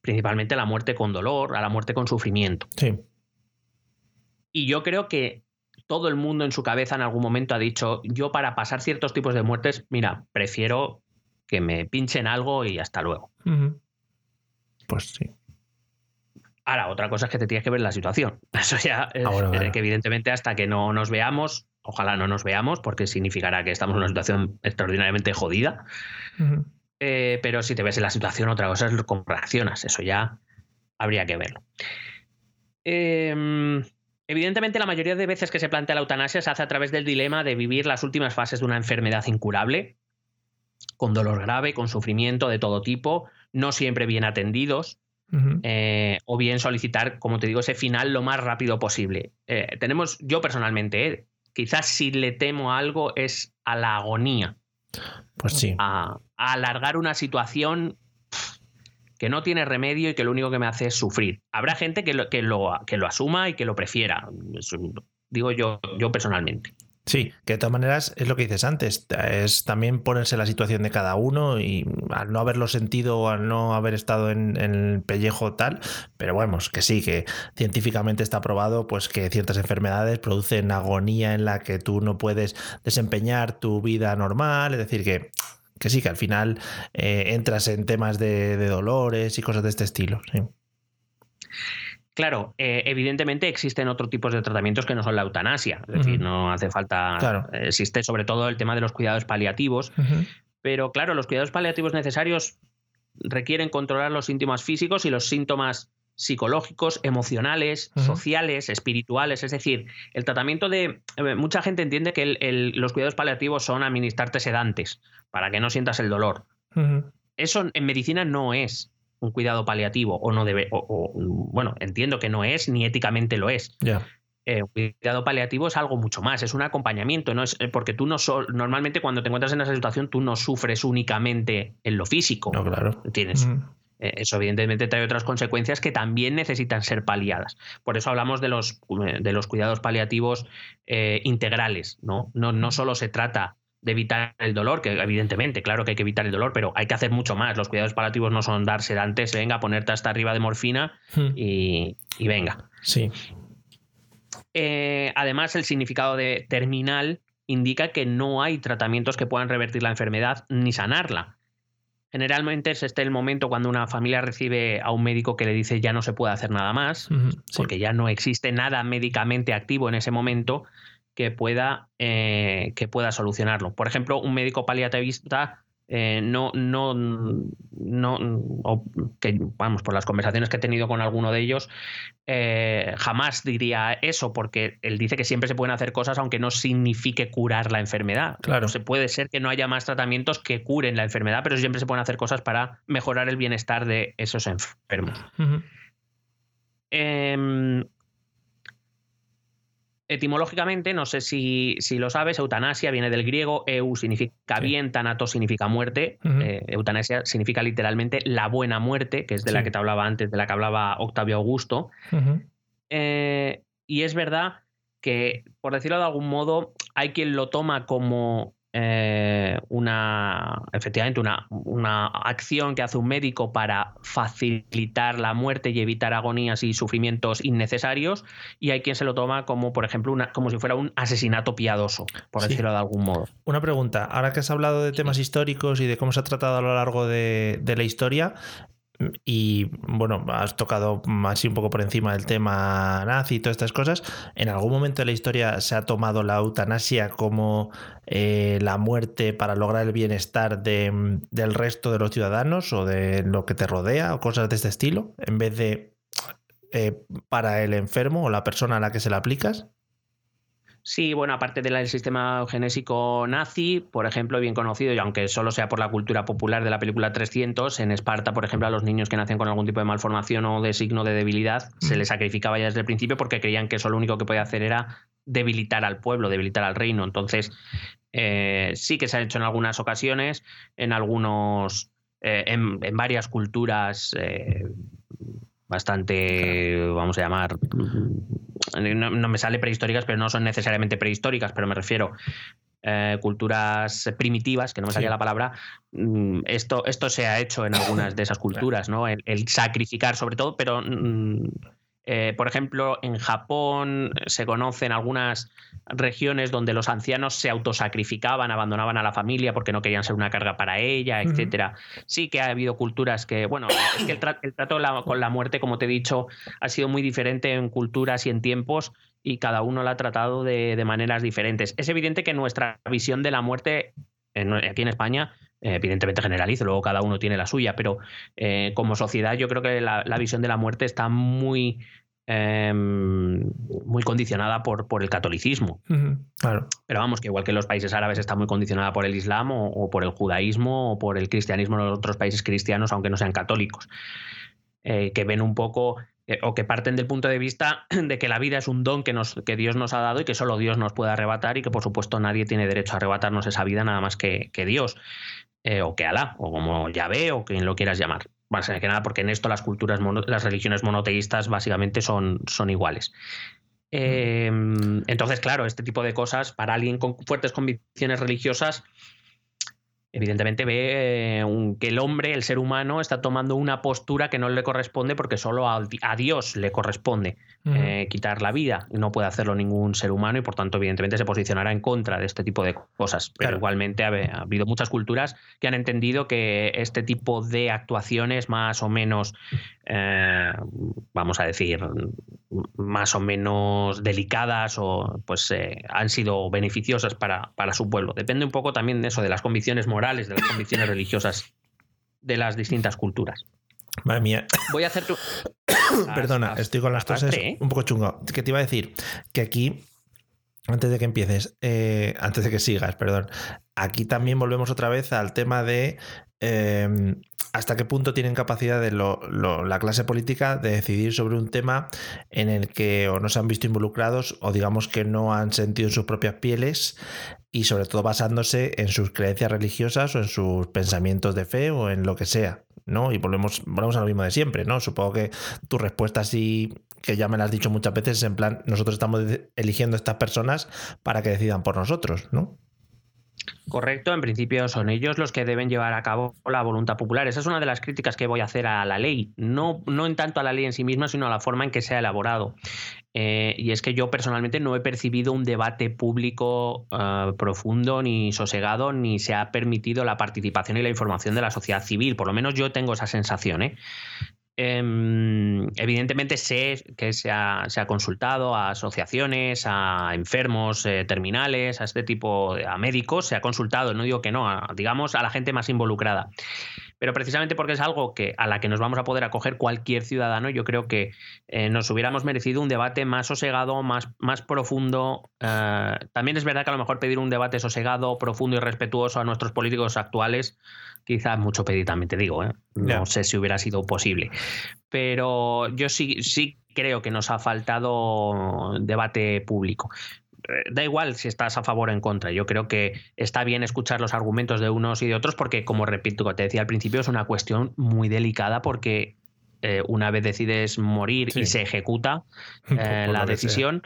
[SPEAKER 5] principalmente a la muerte con dolor, a la muerte con sufrimiento.
[SPEAKER 4] Sí.
[SPEAKER 5] Y yo creo que todo el mundo en su cabeza en algún momento ha dicho, yo para pasar ciertos tipos de muertes, mira, prefiero que me pinchen algo y hasta luego.
[SPEAKER 4] Pues sí.
[SPEAKER 5] Ahora, otra cosa es que te tienes que ver la situación. Eso ya es que evidentemente hasta que no nos veamos, ojalá no nos veamos, porque significará que estamos en una situación extraordinariamente jodida. Eh, pero si te ves en la situación, otra cosa es cómo reaccionas. Eso ya habría que verlo. Eh, evidentemente, la mayoría de veces que se plantea la eutanasia se hace a través del dilema de vivir las últimas fases de una enfermedad incurable, con dolor grave, con sufrimiento de todo tipo, no siempre bien atendidos, eh, o bien solicitar, como te digo, ese final lo más rápido posible. Eh, tenemos, yo personalmente, eh, quizás si le temo a algo es a la agonía
[SPEAKER 4] Pues sí.
[SPEAKER 5] a, a alargar una situación que no tiene remedio y que lo único que me hace es sufrir. Habrá gente que lo, que lo, que lo asuma y que lo prefiera. Digo yo, yo personalmente.
[SPEAKER 4] Sí, que de todas maneras es lo que dices antes, es también ponerse la situación de cada uno y al no haberlo sentido o al no haber estado en, el pellejo tal, pero bueno, que sí, que científicamente está probado pues que ciertas enfermedades producen agonía en la que tú no puedes desempeñar tu vida normal, es decir, que, que sí, que al final eh, entras en temas de, de dolores y cosas de este estilo. Sí.
[SPEAKER 5] Claro, eh, evidentemente existen otros tipos de tratamientos que no son la eutanasia. Es decir, no hace falta.
[SPEAKER 4] Claro.
[SPEAKER 5] Existe sobre todo el tema de los cuidados paliativos. Pero claro, los cuidados paliativos necesarios requieren controlar los síntomas físicos y los síntomas psicológicos, emocionales, sociales, espirituales. Es decir, el tratamiento de... eh, Mucha gente entiende que el- el- los cuidados paliativos son administrarte sedantes para que no sientas el dolor. Eso en medicina no es un cuidado paliativo o no debe... o- o, bueno, entiendo que no es ni éticamente lo es.
[SPEAKER 4] Ya.
[SPEAKER 5] Eh, un cuidado paliativo es algo mucho más, es un acompañamiento, no es eh, porque tú no sol- normalmente cuando te encuentras en esa situación tú no sufres únicamente en lo físico.
[SPEAKER 4] No, claro.
[SPEAKER 5] Tienes,
[SPEAKER 4] Ujú.
[SPEAKER 5] eh, eso evidentemente trae otras consecuencias que también necesitan ser paliadas. Por eso hablamos de los, eh, de los cuidados paliativos eh, integrales, ¿no? ¿no? No solo se trata de evitar el dolor, que evidentemente, claro que hay que evitar el dolor, pero hay que hacer mucho más. Los cuidados paliativos no son dar sedantes, venga, ponerte hasta arriba de morfina
[SPEAKER 4] Ujú.
[SPEAKER 5] y, y venga.
[SPEAKER 4] Sí.
[SPEAKER 5] Eh, además, el significado de terminal indica que no hay tratamientos que puedan revertir la enfermedad ni sanarla. Generalmente es este el momento cuando una familia recibe a un médico que le dice ya no se puede hacer nada más.
[SPEAKER 4] Sí.
[SPEAKER 5] porque ya no existe nada médicamente activo en ese momento que pueda, eh, que pueda solucionarlo. Por ejemplo, un médico paliativista eh, no, no, no o que, vamos, por las conversaciones que he tenido con alguno de ellos, eh, jamás diría eso, porque él dice que siempre se pueden hacer cosas aunque no signifique curar la enfermedad.
[SPEAKER 4] Claro.
[SPEAKER 5] Se puede ser que no haya más tratamientos que curen la enfermedad, pero siempre se pueden hacer cosas para mejorar el bienestar de esos enfermos. Etimológicamente, no sé si, si lo sabes, eutanasia viene del griego, eu significa
[SPEAKER 4] Sí.
[SPEAKER 5] bien, tanatos significa muerte, eh, eutanasia significa literalmente la buena muerte, que es de la que te hablaba antes, de la que hablaba Octavio Augusto. Eh, y es verdad que, por decirlo de algún modo, hay quien lo toma como eh, una, efectivamente, una, una, acción que hace un médico para facilitar la muerte y evitar agonías y sufrimientos innecesarios, y hay quien se lo toma como, por ejemplo, una, como si fuera un asesinato piadoso, por decirlo de algún modo.
[SPEAKER 4] Una pregunta, ahora que has hablado de temas históricos y de cómo se ha tratado a lo largo de, de la historia, y bueno, has tocado así un poco por encima del tema nazi y todas estas cosas. ¿En algún momento de la historia se ha tomado la eutanasia como eh, la muerte para lograr el bienestar de, del resto de los ciudadanos o de lo que te rodea o cosas de este estilo, en vez de eh, para el enfermo o la persona a la que se la aplicas?
[SPEAKER 5] Sí, bueno, aparte del sistema genésico nazi, por ejemplo, bien conocido, y aunque solo sea por la cultura popular de la película 300, en Esparta, por ejemplo, a los niños que nacen con algún tipo de malformación o de signo de debilidad, se les sacrificaba ya desde el principio porque creían que eso lo único que podía hacer era debilitar al pueblo, debilitar al reino. Entonces, eh, sí que se ha hecho en algunas ocasiones, en algunos, eh, en, varias culturas. Eh, bastante, vamos a llamar, no, me sale prehistóricas, pero no son necesariamente prehistóricas, pero me refiero eh, culturas primitivas, que no me salía la palabra, mm, esto, esto se ha hecho en algunas de esas culturas, ¿no? El, sacrificar sobre todo, pero mm, eh, por ejemplo, en Japón se conocen algunas regiones donde los ancianos se autosacrificaban, abandonaban a la familia porque no querían ser una carga para ella, etcétera. Sí que ha habido culturas que, bueno, es que el, trato con la muerte, como te he dicho, ha sido muy diferente en culturas y en tiempos y cada uno la ha tratado de, maneras diferentes. Es evidente que nuestra visión de la muerte aquí en España evidentemente generalizo, luego cada uno tiene la suya, pero eh, como sociedad yo creo que la, visión de la muerte está muy, em, muy condicionada por, por el catolicismo. claro. Pero vamos, que igual que en los países árabes está muy condicionada por el Islam o, por el judaísmo o por el cristianismo en otros países cristianos, aunque no sean católicos. Eh, que ven un poco eh, o que parten del punto de vista de que la vida es un don que, nos, que Dios nos ha dado y que solo Dios nos puede arrebatar y que por supuesto nadie tiene derecho a arrebatarnos esa vida nada más que, que Dios. Eh, o que Alá, o como Yahvé, o quien lo quieras llamar. Más que nada porque en esto las culturas, las religiones monoteístas básicamente son, son iguales. Em, entonces, claro, este tipo de cosas para alguien con fuertes convicciones religiosas evidentemente ve eh, que el hombre, el ser humano, está tomando una postura que no le corresponde porque solo a, Dios le corresponde eh, quitar la vida. No puede hacerlo ningún ser humano y por tanto, evidentemente, se posicionará en contra de este tipo de cosas. Pero igualmente ha, habido muchas culturas que han entendido que este tipo de actuaciones más o menos, eh, vamos a decir, más o menos delicadas o pues han sido beneficiosas para, para su pueblo. Depende un poco también de eso, de las convicciones morales de las convicciones religiosas de las distintas culturas.
[SPEAKER 4] Madre mía.
[SPEAKER 5] Voy a hacer tu.
[SPEAKER 4] Perdona, estoy con las toses un poco chungo. Que te iba a decir que aquí, antes de que empieces, eh, antes de que sigas, perdón, aquí también volvemos otra vez al tema de hasta qué punto tienen capacidad de la clase política de decidir sobre un tema en el que o no se han visto involucrados o digamos que no han sentido en sus propias pieles y sobre todo basándose en sus creencias religiosas o en sus pensamientos de fe o en lo que sea, ¿no? Y volvemos, volvemos a lo mismo de siempre, ¿no? Supongo que tu respuesta sí, que ya me la has dicho muchas veces, es en plan, nosotros estamos eligiendo a estas personas para que decidan por nosotros, ¿no?
[SPEAKER 5] Correcto, en principio son ellos los que deben llevar a cabo la voluntad popular. Esa es una de las críticas que voy a hacer a la ley, no, no en tanto a la ley en sí misma, sino a la forma en que se ha elaborado. Eh, y es que yo personalmente no he percibido un debate público eh, profundo ni sosegado, ni se ha permitido la participación y la información de la sociedad civil. Por lo menos yo tengo esa sensación. ¿eh? Em, evidentemente sé que se ha, consultado a asociaciones, a enfermos terminales, a este tipo, a médicos, se ha consultado, no digo que no, digamos a la gente más involucrada pero precisamente porque es algo que a la que nos vamos a poder acoger cualquier ciudadano, yo creo que eh, nos hubiéramos merecido un debate más sosegado, más, más profundo. Eh, también es verdad que a lo mejor pedir un debate sosegado, profundo y respetuoso a nuestros políticos actuales, quizás mucho pedir, también te digo, ¿eh? no sé si hubiera sido posible. Pero yo sí, sí creo que nos ha faltado debate público. Eh, da igual si estás a favor o en contra. Yo creo que está bien escuchar los argumentos de unos y de otros porque, como repito, como te decía al principio, es una cuestión muy delicada porque eh, una vez decides morir y se ejecuta eh, la decisión,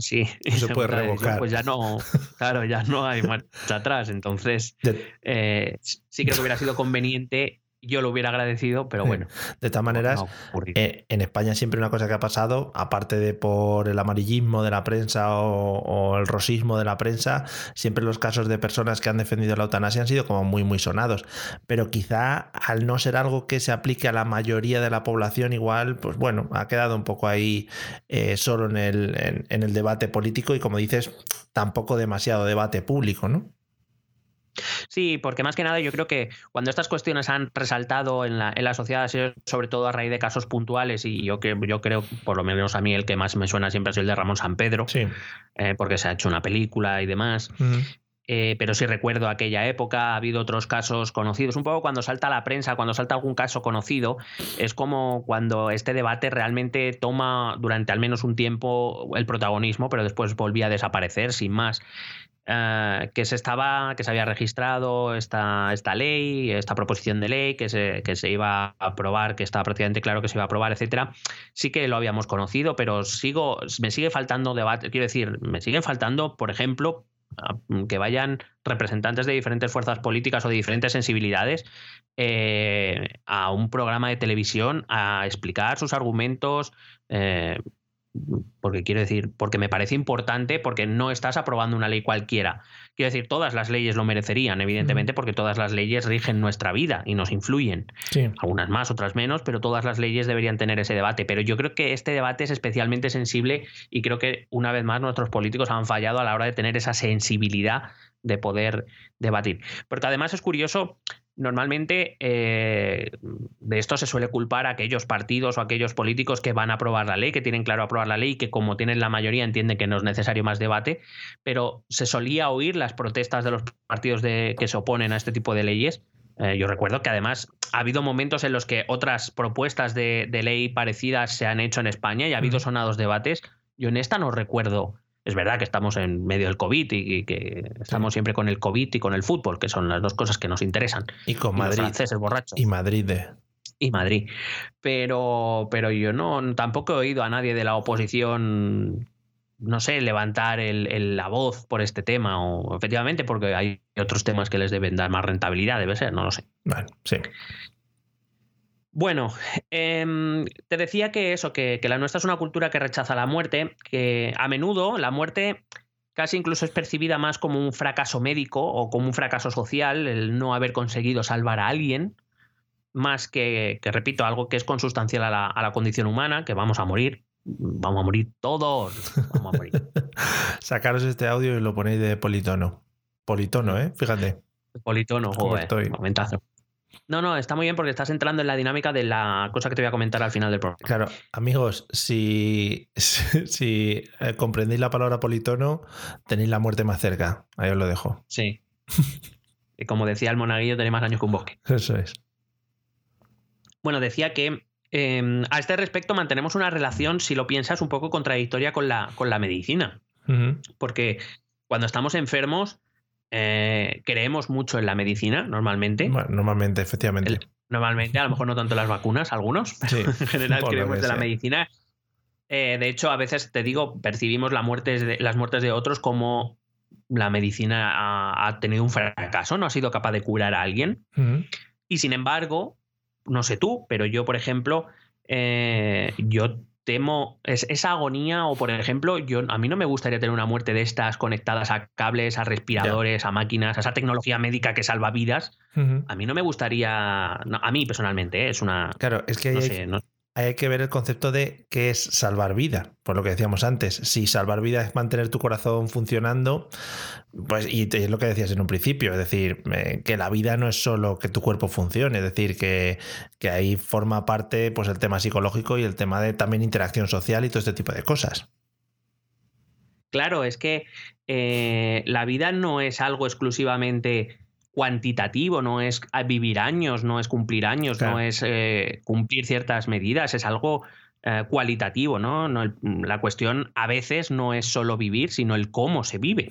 [SPEAKER 5] Sí,
[SPEAKER 4] se puede revocar.
[SPEAKER 5] Pues ya no, claro, ya no hay marcha atrás. Entonces, eh, sí creo que hubiera sido conveniente. Yo lo hubiera agradecido, pero bueno.
[SPEAKER 4] de todas maneras,
[SPEAKER 5] no.
[SPEAKER 4] Eh, en España siempre una cosa que ha pasado, aparte de por el amarillismo de la prensa o, o el rosismo de la prensa, siempre los casos de personas que han defendido la eutanasia han sido como muy, muy sonados. Pero quizá al no ser algo que se aplique a la mayoría de la población, igual, pues bueno, ha quedado un poco ahí eh, solo en el, en- en el debate político y como dices, tampoco demasiado debate público, ¿no?
[SPEAKER 5] Sí, porque más que nada yo creo que cuando estas cuestiones han resaltado en la, en la sociedad, sobre todo a raíz de casos puntuales, y yo, que, yo creo, por lo menos a mí, el que más me suena siempre ha sido el de Ramón San Pedro,
[SPEAKER 4] Sí.
[SPEAKER 5] eh, porque se ha hecho una película y demás. Eh, pero sí recuerdo aquella época, ha habido otros casos conocidos. Un poco cuando salta la prensa, cuando salta algún caso conocido, es como cuando este debate realmente toma durante al menos un tiempo el protagonismo, pero después volvía a desaparecer sin más. Eh, que se estaba, que se había registrado esta, esta ley, esta proposición de ley, que se, que se iba a aprobar, que estaba prácticamente claro que se iba a aprobar, etcétera. Sí que lo habíamos conocido, pero sigo, me sigue faltando debate. Quiero decir, me siguen faltando, por ejemplo, que vayan representantes de diferentes fuerzas políticas o de diferentes sensibilidades eh, a un programa de televisión a explicar sus argumentos. eh, porque quiero decir, porque me parece importante, porque no estás aprobando una ley cualquiera. Quiero decir, todas las leyes lo merecerían, evidentemente, porque todas las leyes rigen nuestra vida y nos influyen
[SPEAKER 4] Sí.
[SPEAKER 5] algunas más, otras menos, pero todas las leyes deberían tener ese debate. Pero yo creo que este debate es especialmente sensible y creo que una vez más nuestros políticos han fallado a la hora de tener esa sensibilidad de poder debatir. Porque además es curioso, normalmente eh, de esto se suele culpar a aquellos partidos o aquellos políticos que van a aprobar la ley, que tienen claro aprobar la ley y que como tienen la mayoría entienden que no es necesario más debate, pero se solía oír las protestas de los partidos de, que se oponen a este tipo de leyes. Eh, yo recuerdo que además ha habido momentos en los que otras propuestas de, de ley parecidas se han hecho en España y ha habido sonados debates. Yo en esta no recuerdo. Es verdad que estamos en medio del COVID y, y que estamos siempre con el COVID y con el fútbol, que son las dos cosas que nos interesan.
[SPEAKER 4] Y con
[SPEAKER 5] Y los
[SPEAKER 4] Madrid.
[SPEAKER 5] franceses borrachos
[SPEAKER 4] Y Madrid de.
[SPEAKER 5] y Madrid. Pero, pero yo no tampoco he oído a nadie de la oposición, no sé, levantar el- el- la voz por este tema. O efectivamente, porque hay otros temas que les deben dar más rentabilidad, debe ser, no lo sé.
[SPEAKER 4] Bueno, sí.
[SPEAKER 5] Bueno, em, te decía que eso, que, que la nuestra es una cultura que rechaza la muerte, que a menudo la muerte casi incluso es percibida más como un fracaso médico o como un fracaso social, el no haber conseguido salvar a alguien, más que, que, repito, algo que es consustancial a la, a la condición humana, que vamos a morir, vamos a morir todos, vamos a morir.
[SPEAKER 4] Sacaros este audio y lo ponéis de politono. Politono, ¿eh? Fíjate.
[SPEAKER 5] Politono,
[SPEAKER 4] ¿Cómo
[SPEAKER 5] joder, momentazo. No, no, está muy bien porque estás entrando en la dinámica de la cosa que te voy a comentar al final del programa.
[SPEAKER 4] Claro, amigos, si, si, eh, comprendéis la palabra politono, tenéis la muerte más cerca. Ahí os lo dejo.
[SPEAKER 5] Sí. y como decía el monaguillo, tiene más años que un bosque.
[SPEAKER 4] Eso es.
[SPEAKER 5] Bueno, decía que eh, a este respecto mantenemos una relación, si lo piensas, un poco contradictoria con la, con la medicina. Porque cuando estamos enfermos, eh, creemos mucho en la medicina, normalmente.
[SPEAKER 4] Bueno, normalmente, efectivamente.
[SPEAKER 5] El- normalmente, a lo mejor no tanto en las vacunas, algunos, pero
[SPEAKER 4] Sí,
[SPEAKER 5] en general creemos
[SPEAKER 4] que
[SPEAKER 5] de la medicina. Eh, de hecho, a veces te digo, percibimos la muerte de- las muertes de otros como la medicina ha, ha tenido un fracaso, no ha sido capaz de curar a alguien. Y sin embargo, no sé tú, pero yo, por ejemplo, eh, yo temo es- esa agonía o, por ejemplo, yo, a mí no me gustaría tener una muerte de estas conectadas a cables, a respiradores, a máquinas, a esa tecnología médica que salva vidas. A mí no me gustaría, no, a mí personalmente, ¿eh? es una...
[SPEAKER 4] Claro, es que
[SPEAKER 5] No
[SPEAKER 4] hay,
[SPEAKER 5] sé, no-
[SPEAKER 4] hay que ver el concepto de qué es salvar vida, por lo que decíamos antes. Si salvar vida es mantener tu corazón funcionando, pues y es lo que decías en un principio, es decir, eh, que la vida no es solo que tu cuerpo funcione, es decir, que, que ahí forma parte pues el tema psicológico y el tema de también interacción social y todo este tipo de cosas.
[SPEAKER 5] Claro, es que eh, la vida no es algo exclusivamente cuantitativo, no es vivir años, no es cumplir años,
[SPEAKER 4] Claro.
[SPEAKER 5] no es eh, cumplir ciertas medidas, es algo eh, cualitativo, ¿no? No el- La cuestión a veces no es solo vivir, sino el cómo se vive.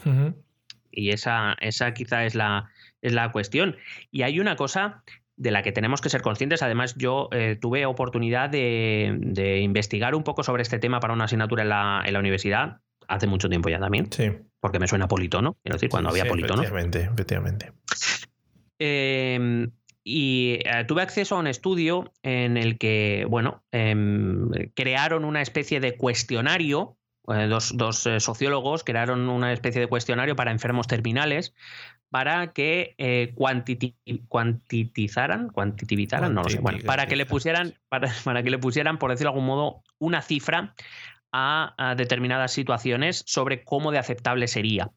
[SPEAKER 5] Y esa, esa quizá es la, es la cuestión. Y hay una cosa de la que tenemos que ser conscientes. Además, yo eh, tuve oportunidad de, de investigar un poco sobre este tema para una asignatura en la, en la universidad hace mucho tiempo ya también,
[SPEAKER 4] Sí.
[SPEAKER 5] Porque me suena politono, quiero decir, cuando había
[SPEAKER 4] sí,
[SPEAKER 5] politono.
[SPEAKER 4] Efectivamente, efectivamente.
[SPEAKER 5] Eh, y eh, tuve acceso a un estudio en el que, bueno, em, crearon una especie de cuestionario. eh, dos, dos, eh, sociólogos crearon una especie de cuestionario para enfermos terminales para que eh, cuantiti- cuantitizaran, cuantitivizaran, no lo sé, bueno, para que le pusieran, para, para que le pusieran, por decirlo de algún modo, una cifra a, a determinadas situaciones sobre cómo de aceptable sería.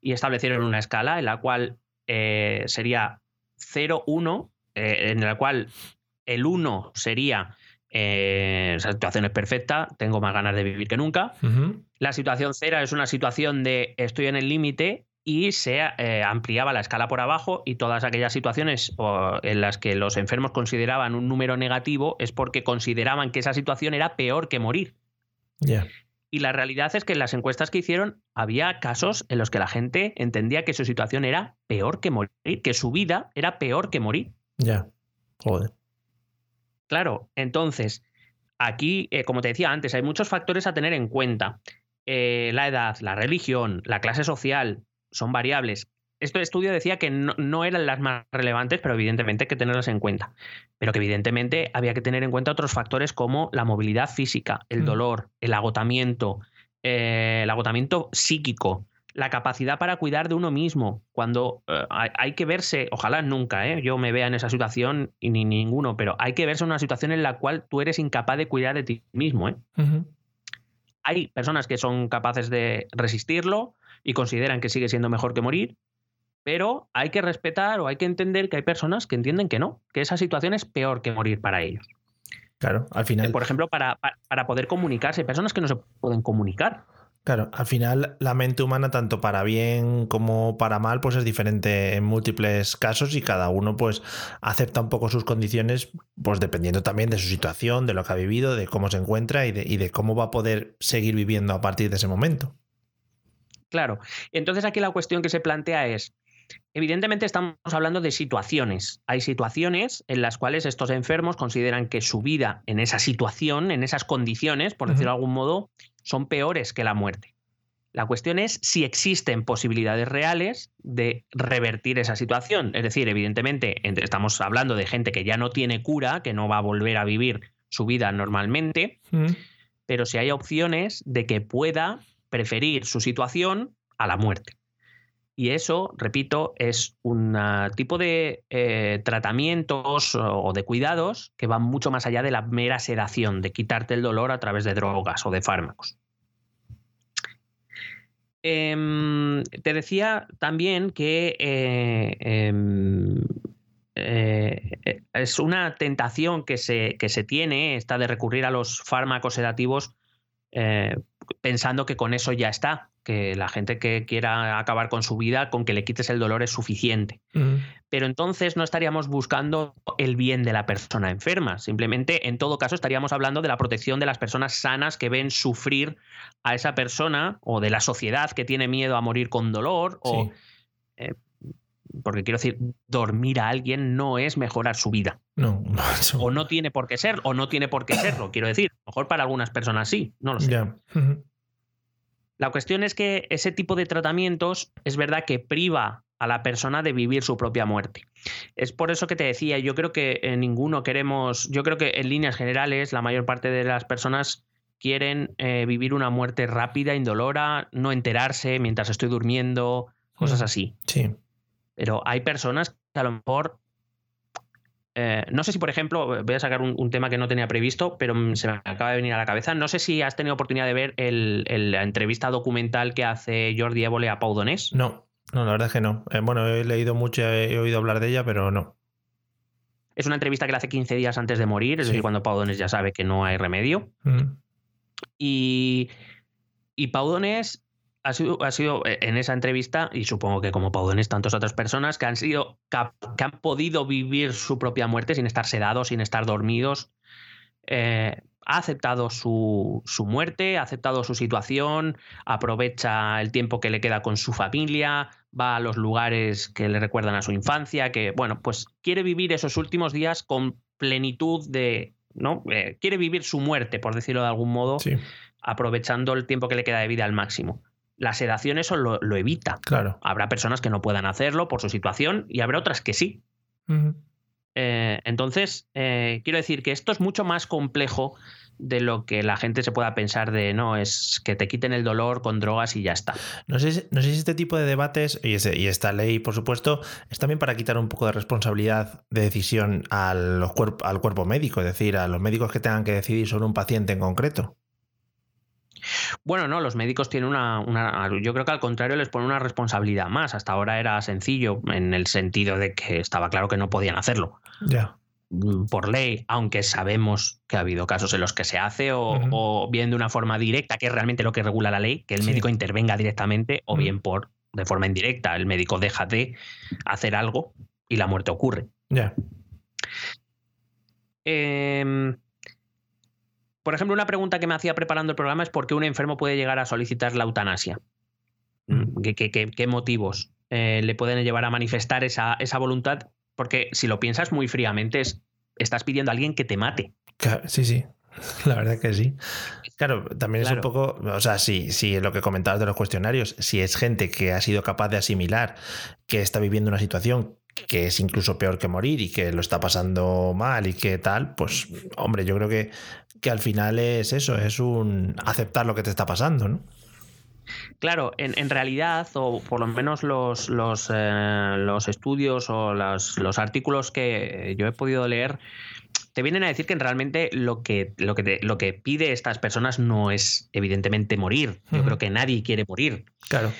[SPEAKER 5] Y establecieron una escala en la cual eh, sería 0-1, eh, en la cual el 1 sería eh, esa situación es perfecta, tengo más ganas de vivir que nunca. La situación 0 es una situación de estoy en el límite y se eh, ampliaba la escala por abajo y todas aquellas situaciones o, en las que los enfermos consideraban un número negativo es porque consideraban que esa situación era peor que morir. Y la realidad es que en las encuestas que hicieron había casos en los que la gente entendía que su situación era peor que morir, que su vida era peor que morir.
[SPEAKER 4] Ya. Joder.
[SPEAKER 5] Claro, entonces, aquí, eh, como te decía antes, hay muchos factores a tener en cuenta. Eh, la edad, la religión, la clase social, son variables. Este estudio decía que no, no eran las más relevantes, pero evidentemente hay que tenerlas en cuenta. Pero que evidentemente había que tener en cuenta otros factores como la movilidad física, el
[SPEAKER 4] Mm.
[SPEAKER 5] dolor, el agotamiento, eh, el agotamiento psíquico, la capacidad para cuidar de uno mismo. Cuando eh, hay, que verse, ojalá nunca, ¿eh? yo me vea en esa situación y ni ninguno, pero hay que verse en una situación en la cual tú eres incapaz de cuidar de ti mismo. ¿eh? Hay personas que son capaces de resistirlo y consideran que sigue siendo mejor que morir, pero hay que respetar o hay que entender que hay personas que entienden que no, que esa situación es peor que morir para ellos.
[SPEAKER 4] Claro, al final.
[SPEAKER 5] Por ejemplo, para, para, para poder comunicarse, hay personas que no se pueden comunicar.
[SPEAKER 4] Claro, al final la mente humana, tanto para bien como para mal, pues es diferente en múltiples casos y cada uno pues acepta un poco sus condiciones, pues dependiendo también de su situación, de lo que ha vivido, de cómo se encuentra y de, y de cómo va a poder seguir viviendo a partir de ese momento.
[SPEAKER 5] Claro. Entonces aquí la cuestión que se plantea es, evidentemente estamos hablando de situaciones. Hay situaciones en las cuales estos enfermos consideran que su vida en esa situación, en esas condiciones, por decirlo de algún modo, son peores que la muerte. La cuestión es si existen posibilidades reales de revertir esa situación. Es decir, evidentemente estamos hablando de gente que ya no tiene cura, que no va a volver a vivir su vida normalmente, pero si hay opciones de que pueda preferir su situación a la muerte. Y eso, repito, es un uh, tipo de eh, tratamientos o de cuidados que van mucho más allá de la mera sedación, de quitarte el dolor a través de drogas o de fármacos. Eh, te decía también que eh, eh, es una tentación que se, que se, tiene, esta de recurrir a los fármacos sedativos pensando que con eso ya está, que la gente que quiera acabar con su vida, con que le quites el dolor es suficiente.
[SPEAKER 4] Mm.
[SPEAKER 5] Pero entonces no estaríamos buscando el bien de la persona enferma, simplemente en todo caso estaríamos hablando de la protección de las personas sanas que ven sufrir a esa persona o de la sociedad que tiene miedo a morir con dolor o...
[SPEAKER 4] Sí.
[SPEAKER 5] Eh, porque quiero decir, dormir a alguien no es mejorar su vida.
[SPEAKER 4] No,
[SPEAKER 5] o no tiene por qué ser, o no tiene por qué serlo, quiero decir. A lo mejor para algunas personas sí, no lo sé. La cuestión es que ese tipo de tratamientos es verdad que priva a la persona de vivir su propia muerte. Es por eso que te decía, yo creo que en ninguno queremos, yo creo que en líneas generales la mayor parte de las personas quieren eh, vivir una muerte rápida, indolora, no enterarse mientras estoy durmiendo, cosas
[SPEAKER 4] Mm.
[SPEAKER 5] así.
[SPEAKER 4] Sí.
[SPEAKER 5] Pero hay personas que a lo mejor. Eh, no sé si, por ejemplo, voy a sacar un, un, tema que no tenía previsto, pero se me acaba de venir a la cabeza. No sé si has tenido oportunidad de ver el, el, la entrevista documental que hace Jordi Évole a Pau Donés.
[SPEAKER 4] No, no, la verdad es que no. Eh, bueno, he leído mucho, he oído hablar de ella, pero no.
[SPEAKER 5] Es una entrevista que le hace 15 días antes de morir, es
[SPEAKER 4] Sí.
[SPEAKER 5] decir, cuando Pau Donés ya sabe que no hay remedio.
[SPEAKER 4] Mm.
[SPEAKER 5] Y, y Pau Donés ha sido, ha sido eh, en esa entrevista, y supongo que como Pau Donés, tantas otras personas que han sido que han podido vivir su propia muerte sin estar sedados, sin estar dormidos. eh, ha aceptado su, su muerte, ha aceptado su situación, aprovecha el tiempo que le queda con su familia, va a los lugares que le recuerdan a su infancia, que, bueno, pues quiere vivir esos últimos días con plenitud de. ¿no? Eh, quiere vivir su muerte, por decirlo de algún modo,
[SPEAKER 4] Sí.
[SPEAKER 5] aprovechando el tiempo que le queda de vida al máximo. La sedación eso lo, lo evita.
[SPEAKER 4] Claro.
[SPEAKER 5] Habrá personas que no puedan hacerlo por su situación y habrá otras que sí. Eh, entonces, eh, quiero decir que esto es mucho más complejo de lo que la gente se pueda pensar de no, es que te quiten el dolor con drogas y ya está.
[SPEAKER 4] No sé, si- no sé si este tipo de debates y, ese- y esta ley, por supuesto, es también para quitar un poco de responsabilidad de decisión a los cuerp- al cuerpo médico, es decir, a los médicos que tengan que decidir sobre un paciente en concreto.
[SPEAKER 5] Bueno, no, los médicos tienen una, una- Yo creo que al contrario les pone una responsabilidad más. Hasta ahora era sencillo en el sentido de que estaba claro que no podían hacerlo
[SPEAKER 4] Ya.
[SPEAKER 5] mm, por ley, aunque sabemos que ha habido casos en los que se hace o, bien de una forma directa, que es realmente lo que regula la ley, que el
[SPEAKER 4] Sí.
[SPEAKER 5] médico intervenga directamente, o bien por de forma indirecta, el médico deja de hacer algo y la muerte ocurre.
[SPEAKER 4] Ya.
[SPEAKER 5] Em, por ejemplo, una pregunta que me hacía preparando el programa es por qué un enfermo puede llegar a solicitar la eutanasia.
[SPEAKER 4] Mm.
[SPEAKER 5] ¿Qué, qué- qué- qué motivos eh, le pueden llevar a manifestar esa, esa voluntad? Porque si lo piensas muy fríamente, es- estás pidiendo a alguien que te mate.
[SPEAKER 4] Sí, sí. La verdad que sí. Claro, también es un poco, o sea, sí, sí, lo que comentabas de los cuestionarios, si es gente que ha sido capaz de asimilar que está viviendo una situación que es incluso peor que morir y que lo está pasando mal y que tal, pues hombre, yo creo que, que al final es eso, es un aceptar lo que te está pasando, ¿no?
[SPEAKER 5] Claro, en, en realidad, o por lo menos los, los, eh, los estudios o los, los artículos que yo he podido leer, te vienen a decir que realmente lo que, lo que, te- lo que pide estas personas no es evidentemente morir. Yo creo que nadie quiere morir.
[SPEAKER 4] Claro.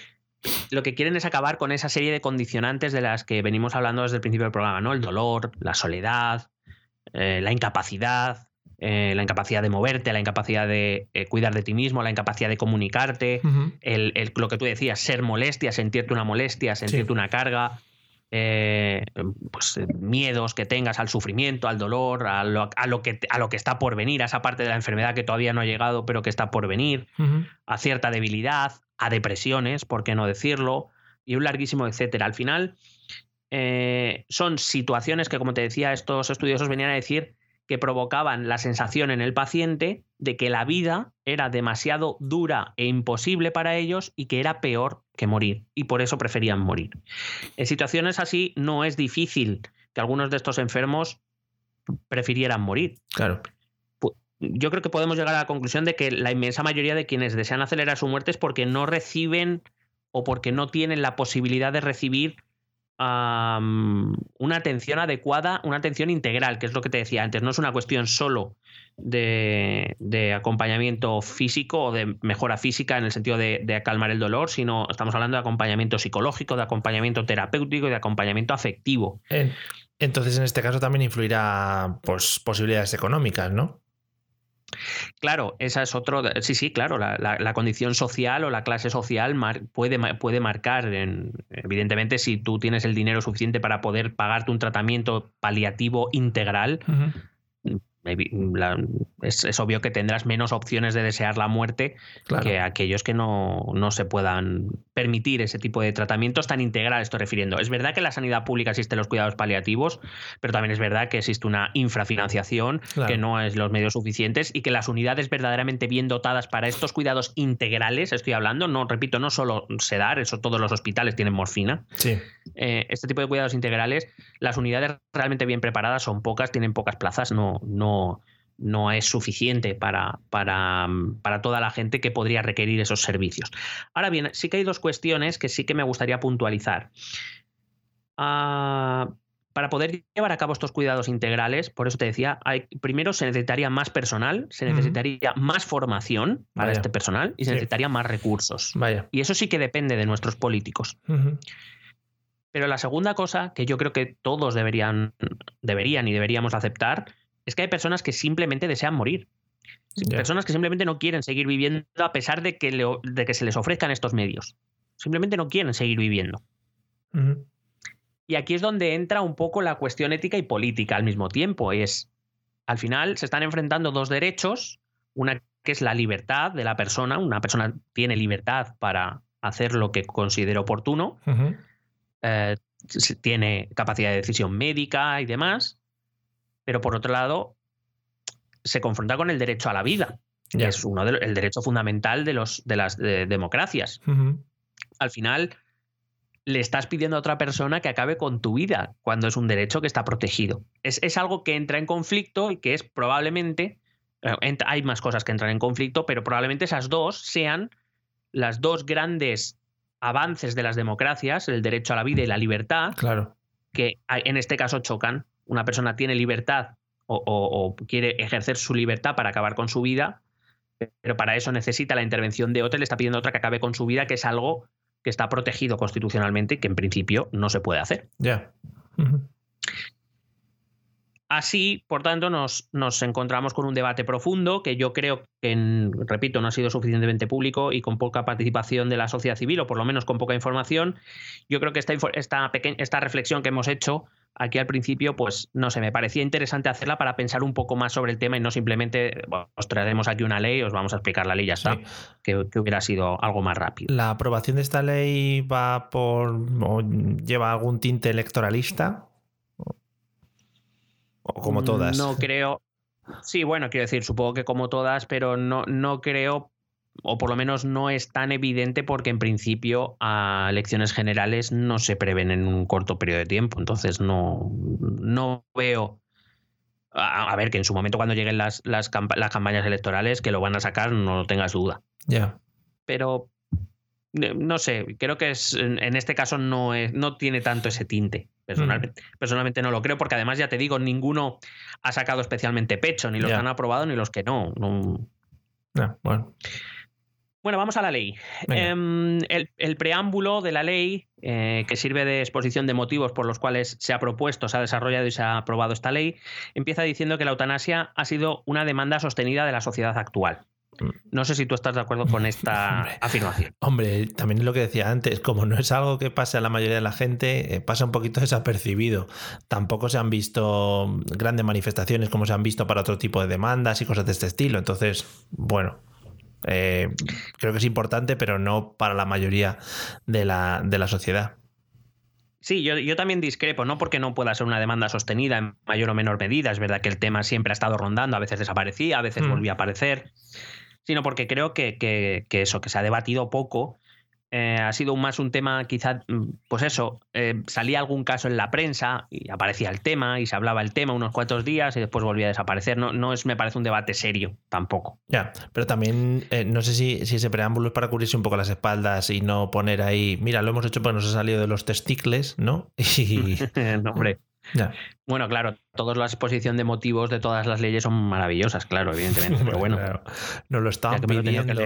[SPEAKER 5] Lo que quieren es acabar con esa serie de condicionantes de las que venimos hablando desde el principio del programa, ¿no? El dolor, la soledad, eh, la incapacidad, eh, la incapacidad de moverte, la incapacidad de eh, cuidar de ti mismo, la incapacidad de comunicarte el, el- lo que tú decías, ser molestia, sentirte una molestia, sentirte
[SPEAKER 4] Sí.
[SPEAKER 5] una carga, eh, pues, miedos que tengas al sufrimiento, al dolor, a lo, a lo que, a lo que está por venir, a esa parte de la enfermedad que todavía no ha llegado pero que está por venir, a cierta debilidad, a depresiones, por qué no decirlo, y un larguísimo etcétera. Al final, eh, son situaciones que, como te decía, estos estudiosos venían a decir que provocaban la sensación en el paciente de que la vida era demasiado dura e imposible para ellos y que era peor que morir, y por eso preferían morir. En situaciones así no es difícil que algunos de estos enfermos prefirieran morir.
[SPEAKER 4] Claro.
[SPEAKER 5] Yo creo que podemos llegar a la conclusión de que la inmensa mayoría de quienes desean acelerar su muerte es porque no reciben o porque no tienen la posibilidad de recibir una atención adecuada, una atención integral, que es lo que te decía antes. No es una cuestión solo de, acompañamiento físico o de mejora física en el sentido de, de calmar el dolor, sino estamos hablando de acompañamiento psicológico, de acompañamiento terapéutico y de acompañamiento afectivo.
[SPEAKER 4] En- entonces, en este caso también influirá pues, posibilidades económicas, ¿no?
[SPEAKER 5] Claro, esa es otro. Sí, sí, claro. La, la- la condición social o la clase social mar- puede, puede marcar. en- evidentemente, si tú tienes el dinero suficiente para poder pagarte un tratamiento paliativo integral, la- es, es obvio que tendrás menos opciones de desear la muerte
[SPEAKER 4] Claro.
[SPEAKER 5] que aquellos que no, no se puedan permitir ese tipo de tratamientos tan integrales, estoy refiriendo. Es verdad que en la sanidad pública existen los cuidados paliativos, pero también es verdad que existe una infrafinanciación,
[SPEAKER 4] Claro.
[SPEAKER 5] que no es los medios suficientes y que las unidades verdaderamente bien dotadas para estos cuidados integrales, estoy hablando, no, repito, no solo sedar, eso todos los hospitales tienen morfina,
[SPEAKER 4] Sí.
[SPEAKER 5] eh, este tipo de cuidados integrales, las unidades realmente bien preparadas son pocas, tienen pocas plazas, no, no, no es suficiente para, para, para toda la gente que podría requerir esos servicios. Ahora bien, sí que hay dos cuestiones que sí que me gustaría puntualizar. Ah, para poder llevar a cabo estos cuidados integrales, por eso te decía, hay- primero se necesitaría más personal, se necesitaría más formación para
[SPEAKER 4] Vaya.
[SPEAKER 5] este personal y se
[SPEAKER 4] Sí.
[SPEAKER 5] necesitaría más recursos.
[SPEAKER 4] Vaya.
[SPEAKER 5] Y eso sí que depende de nuestros políticos. Pero la segunda cosa que yo creo que todos deberían, deberían y deberíamos aceptar es que hay personas que simplemente desean morir. Personas que simplemente no quieren seguir viviendo a pesar de que, le- de que se les ofrezcan estos medios. Simplemente no quieren seguir viviendo. Y aquí es donde entra un poco la cuestión ética y política al mismo tiempo. Es, al final se están enfrentando dos derechos, una que es la libertad de la persona, una persona tiene libertad para hacer lo que considere oportuno, eh, tiene capacidad de decisión médica y demás, pero por otro lado se confronta con el derecho a la vida. que es uno el derecho fundamental de, los, de las democracias. Al final, le estás pidiendo a otra persona que acabe con tu vida cuando es un derecho que está protegido. Es, es algo que entra en conflicto y que es probablemente, eh, hay más cosas que entran en conflicto, pero probablemente esas dos sean las dos grandes avances de las democracias, el derecho a la vida y la libertad,
[SPEAKER 4] claro.
[SPEAKER 5] que en este caso chocan. Una persona tiene libertad o, quiere ejercer su libertad para acabar con su vida, pero para eso necesita la intervención de otra le está pidiendo otra que acabe con su vida, que es algo que está protegido constitucionalmente y que en principio no se puede hacer.
[SPEAKER 4] Ya.
[SPEAKER 5] Así, por tanto, nos, nos, encontramos con un debate profundo que yo creo que, repito, no ha sido suficientemente público y con poca participación de la sociedad civil, o por lo menos con poca información. Yo creo que esta, esta, esta reflexión que hemos hecho aquí al principio, pues no sé, me parecía interesante hacerla para pensar un poco más sobre el tema y no simplemente os traeremos aquí una ley, os vamos a explicar la ley ya está, que, hubiera sido algo más rápido.
[SPEAKER 4] ¿La aprobación de esta ley va por o lleva algún tinte electoralista? ¿O como todas?
[SPEAKER 5] No creo. Sí, bueno, quiero decir, supongo que como todas, pero no, no creo o por lo menos no es tan evidente porque en principio a elecciones generales no se prevén en un corto periodo de tiempo. Entonces no, no veo... A, ver, que en su momento cuando lleguen las, las, campañas electorales que lo van a sacar, no tengas duda.
[SPEAKER 4] Ya.
[SPEAKER 5] Pero no sé, creo que es, en este caso no, es, no tiene tanto ese tinte. Personalmente, mm. personalmente no lo creo, porque además ya te digo, ninguno ha sacado especialmente pecho, ni los que han aprobado ni los que no. no.
[SPEAKER 4] bueno.
[SPEAKER 5] Bueno, vamos a la ley. Em, el, preámbulo de la ley, eh, que sirve de exposición de motivos por los cuales se ha propuesto, se ha desarrollado y se ha aprobado esta ley, empieza diciendo que la eutanasia ha sido una demanda sostenida de la sociedad actual. No sé si tú estás de acuerdo con esta afirmación.
[SPEAKER 4] Hombre, también es lo que decía antes, como no es algo que pase a la mayoría de la gente, eh, pasa un poquito desapercibido. Tampoco se han visto grandes manifestaciones como se han visto para otro tipo de demandas y cosas de este estilo. Entonces, bueno, eh, creo que es importante, pero no para la mayoría de la, de la sociedad.
[SPEAKER 5] Sí, yo, yo, también discrepo, no porque no pueda ser una demanda sostenida en mayor o menor medida, es verdad que el tema siempre ha estado rondando, a veces desaparecía, a veces mm. volvía a aparecer, sino porque creo que, que, que, eso, que se ha debatido poco eh, ha sido más un tema, quizá, mm, pues eso, eh, salía algún caso en la prensa y aparecía el tema y se hablaba el tema unos cuantos días y después volvía a desaparecer. No, no es, me parece un debate serio tampoco.
[SPEAKER 4] Ya, pero también eh, no sé si, si, ese preámbulo es para cubrirse un poco las espaldas y no poner ahí, mira, lo hemos hecho porque nos ha salido de los testicles, ¿no?
[SPEAKER 5] Y... no, hombre. Bueno, claro, toda la exposición de motivos de todas las leyes son maravillosas, claro, evidentemente. Pero bueno,
[SPEAKER 4] nos lo estaban pidiendo.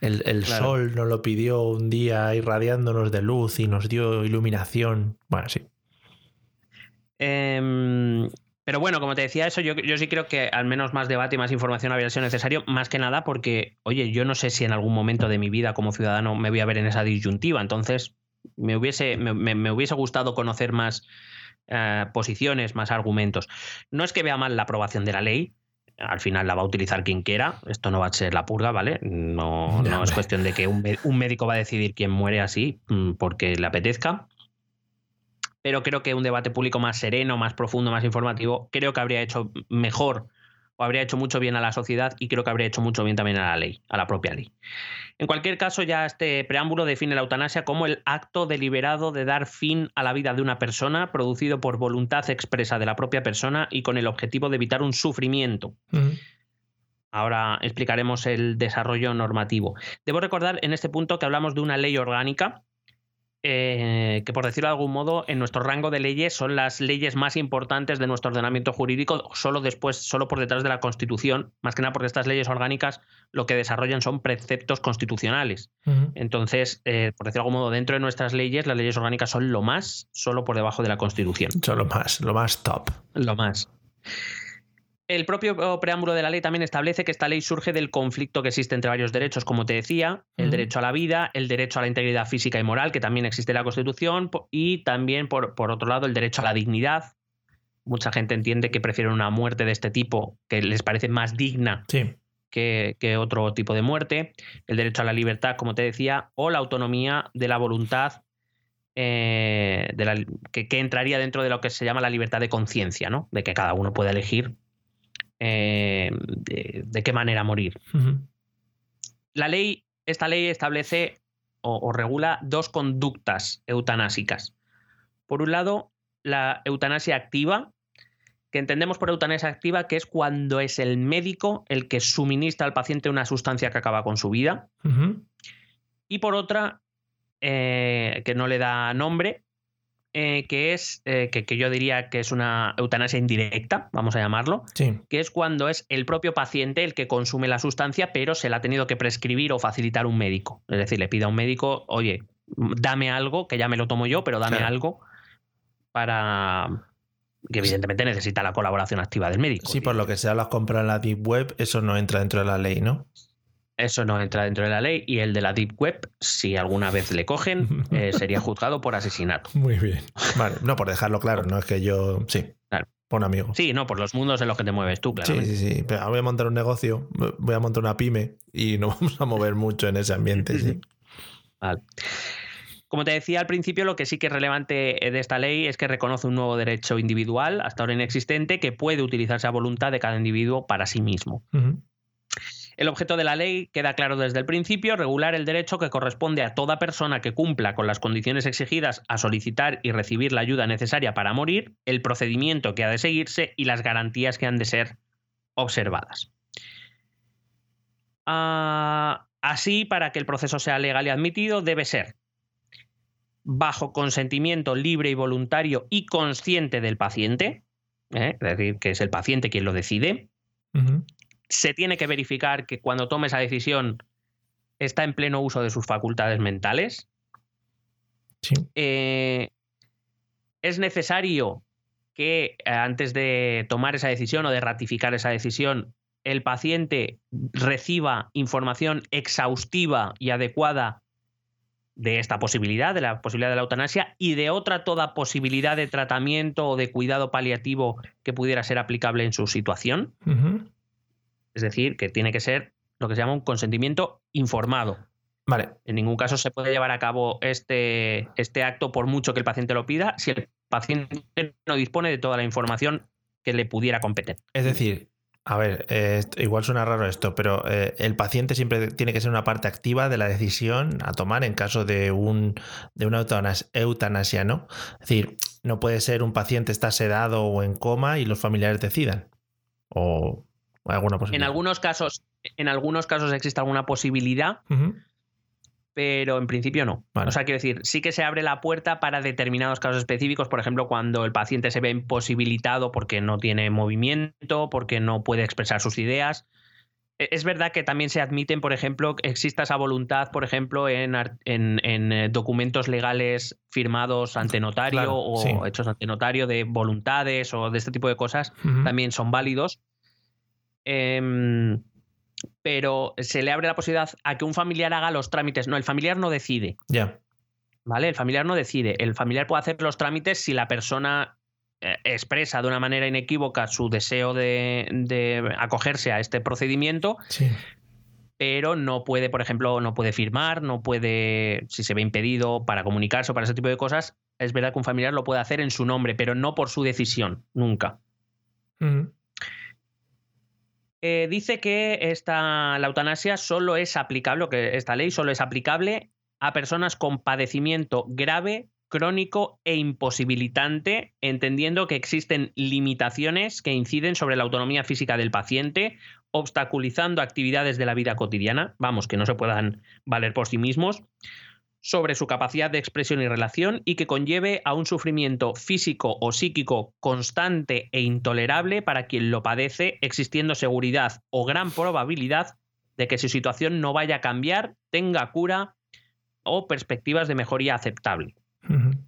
[SPEAKER 4] El, sol nos lo pidió un día irradiándonos de luz y nos dio iluminación. Bueno, sí.
[SPEAKER 5] Em, pero bueno, como te decía eso, yo, yo, sí creo que al menos más debate y más información habría sido necesario, más que nada porque, oye, yo no sé si en algún momento de mi vida como ciudadano me voy a ver en esa disyuntiva, entonces me hubiese, me hubiese gustado conocer más eh, posiciones, más argumentos. No es que vea mal la aprobación de la ley, al final la va a utilizar quien quiera, esto no va a ser la purga, ¿vale? No, no es cuestión de que un, médico va a decidir quién muere así mm, porque le apetezca. Pero creo que un debate público más sereno, más profundo, más informativo, creo que habría hecho mejor o habría hecho mucho bien a la sociedad y creo que habría hecho mucho bien también a la ley, a la propia ley. En cualquier caso, ya este preámbulo define la eutanasia como el acto deliberado de dar fin a la vida de una persona producido por voluntad expresa de la propia persona y con el objetivo de evitar un sufrimiento. Ahora explicaremos el desarrollo normativo. Debo recordar en este punto que hablamos de una ley orgánica eh, que por decirlo de algún modo, en nuestro rango de leyes son las leyes más importantes de nuestro ordenamiento jurídico, solo después, solo por detrás de la Constitución, más que nada porque estas leyes orgánicas lo que desarrollan son preceptos constitucionales. Entonces, eh, por decirlo de algún modo, dentro de nuestras leyes, las leyes orgánicas son lo más, solo por debajo de la Constitución.
[SPEAKER 4] Son lo más, lo más top.
[SPEAKER 5] Lo más. El propio preámbulo de la ley también establece que esta ley surge del conflicto que existe entre varios derechos, como te decía, el derecho a la vida, el derecho a la integridad física y moral, que también existe en la Constitución, y también, por, por otro lado, el derecho a la dignidad. Mucha gente entiende que prefieren una muerte de este tipo, que les parece más digna que, otro tipo de muerte. El derecho a la libertad, como te decía, o la autonomía de la voluntad eh, de la, que, que, entraría dentro de lo que se llama la libertad de conciencia, ¿no? De que cada uno pueda elegir eh, de, de qué manera morir. La ley, esta ley establece o, o regula dos conductas eutanásicas. Por un lado, la eutanasia activa, que entendemos por eutanasia activa que es cuando es el médico el que suministra al paciente una sustancia que acaba con su vida. Y por otra, eh, que no le da nombre, eh, que es, eh, que, que yo diría que es una eutanasia indirecta, vamos a llamarlo,
[SPEAKER 4] Sí.
[SPEAKER 5] que es cuando es el propio paciente el que consume la sustancia, pero se la ha tenido que prescribir o facilitar un médico. Es decir, le pide a un médico, oye, dame algo, que ya me lo tomo yo, pero dame
[SPEAKER 4] Claro.
[SPEAKER 5] algo para que evidentemente necesita la colaboración activa del médico.
[SPEAKER 4] Sí, por lo que sea, las compras en la Deep Web, eso no entra dentro de la ley, ¿no?
[SPEAKER 5] Eso no entra dentro de la ley y el de la Deep Web, si alguna vez le cogen, eh, sería juzgado por asesinato.
[SPEAKER 4] Muy bien. Vale, no, por dejarlo claro, no es que yo. Sí.
[SPEAKER 5] Claro.
[SPEAKER 4] Por un amigo.
[SPEAKER 5] Sí, no, por los mundos en los que te mueves tú,
[SPEAKER 4] Sí,
[SPEAKER 5] claramente.
[SPEAKER 4] sí, sí. Pero voy a montar un negocio, voy a montar una pyme y nos vamos a mover mucho en ese ambiente, sí.
[SPEAKER 5] Vale. Como te decía al principio, lo que sí que es relevante eh, de esta ley es que reconoce un nuevo derecho individual, hasta ahora inexistente, que puede utilizarse a voluntad de cada individuo para sí mismo. El objeto de la ley queda claro desde el principio, regular el derecho que corresponde a toda persona que cumpla con las condiciones exigidas a solicitar y recibir la ayuda necesaria para morir, el procedimiento que ha de seguirse y las garantías que han de ser observadas. Ah, así, para que el proceso sea legal y admitido, debe ser bajo consentimiento libre y voluntario y consciente del paciente, ¿eh? es decir, que es el paciente quien lo decide. Se tiene que verificar que cuando tome esa decisión está en pleno uso de sus facultades mentales.
[SPEAKER 4] Sí.
[SPEAKER 5] Eh, es necesario que eh, antes de tomar esa decisión o de ratificar esa decisión, el paciente reciba información exhaustiva y adecuada de esta posibilidad, de la posibilidad de la eutanasia y de otra toda posibilidad de tratamiento o de cuidado paliativo que pudiera ser aplicable en su situación. Es decir, que tiene que ser lo que se llama un consentimiento informado.
[SPEAKER 4] Vale.
[SPEAKER 5] En ningún caso se puede llevar a cabo este, este acto por mucho que el paciente lo pida si el paciente no dispone de toda la información que le pudiera competir.
[SPEAKER 4] Es decir, a ver, eh, igual suena raro esto, pero eh, el paciente siempre tiene que ser una parte activa de la decisión a tomar en caso de, un, de una eutanas- eutanasia, ¿no? Es decir, no puede ser un paciente está sedado o en coma y los familiares decidan. O alguna
[SPEAKER 5] En algunos casos, en algunos casos existe alguna posibilidad, pero en principio no.
[SPEAKER 4] Vale.
[SPEAKER 5] O sea, quiero decir, sí que se abre la puerta para determinados casos específicos, por ejemplo, cuando el paciente se ve imposibilitado porque no tiene movimiento, porque no puede expresar sus ideas. E- Es verdad que también se admiten, por ejemplo, que exista esa voluntad, por ejemplo, en, ar- en- en, eh, documentos legales firmados ante notario
[SPEAKER 4] Claro,
[SPEAKER 5] o
[SPEAKER 4] sí.
[SPEAKER 5] hechos ante notario de voluntades o de este tipo de cosas, también son válidos. Em, pero se le abre la posibilidad a que un familiar haga los trámites. No, el familiar no decide,
[SPEAKER 4] Ya.
[SPEAKER 5] ¿vale? El familiar no decide. El familiar puede hacer los trámites si la persona eh, expresa de una manera inequívoca su deseo de, de acogerse a este procedimiento,
[SPEAKER 4] Sí.
[SPEAKER 5] pero no puede, por ejemplo, no puede firmar, no puede, si se ve impedido para comunicarse o para ese tipo de cosas, es verdad que un familiar lo puede hacer en su nombre, pero no por su decisión, nunca.
[SPEAKER 4] Ujú.
[SPEAKER 5] Eh, dice que esta, la eutanasia solo es aplicable, que esta ley solo es aplicable a personas con padecimiento grave, crónico e imposibilitante, entendiendo que existen limitaciones que inciden sobre la autonomía física del paciente, obstaculizando actividades de la vida cotidiana, vamos, que no se puedan valer por sí mismos, sobre su capacidad de expresión y relación y que conlleve a un sufrimiento físico o psíquico constante e intolerable para quien lo padece, existiendo seguridad o gran probabilidad de que su situación no vaya a cambiar, tenga cura o perspectivas de mejoría aceptable.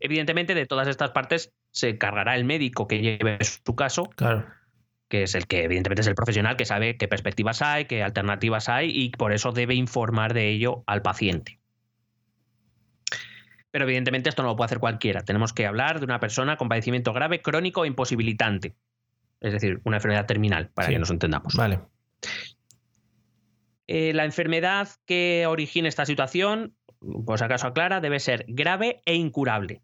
[SPEAKER 5] Evidentemente, de todas estas partes se cargará el médico que lleve su caso,
[SPEAKER 4] Claro.
[SPEAKER 5] que es el que evidentemente es el profesional que sabe qué perspectivas hay, qué alternativas hay y por eso debe informar de ello al paciente. Pero evidentemente esto no lo puede hacer cualquiera. Tenemos que hablar de una persona con padecimiento grave, crónico e imposibilitante. Es decir, una enfermedad terminal, para
[SPEAKER 4] Sí.
[SPEAKER 5] que nos entendamos.
[SPEAKER 4] Vale.
[SPEAKER 5] Eh, la enfermedad que origine esta situación, pues acaso aclara, debe ser grave e incurable.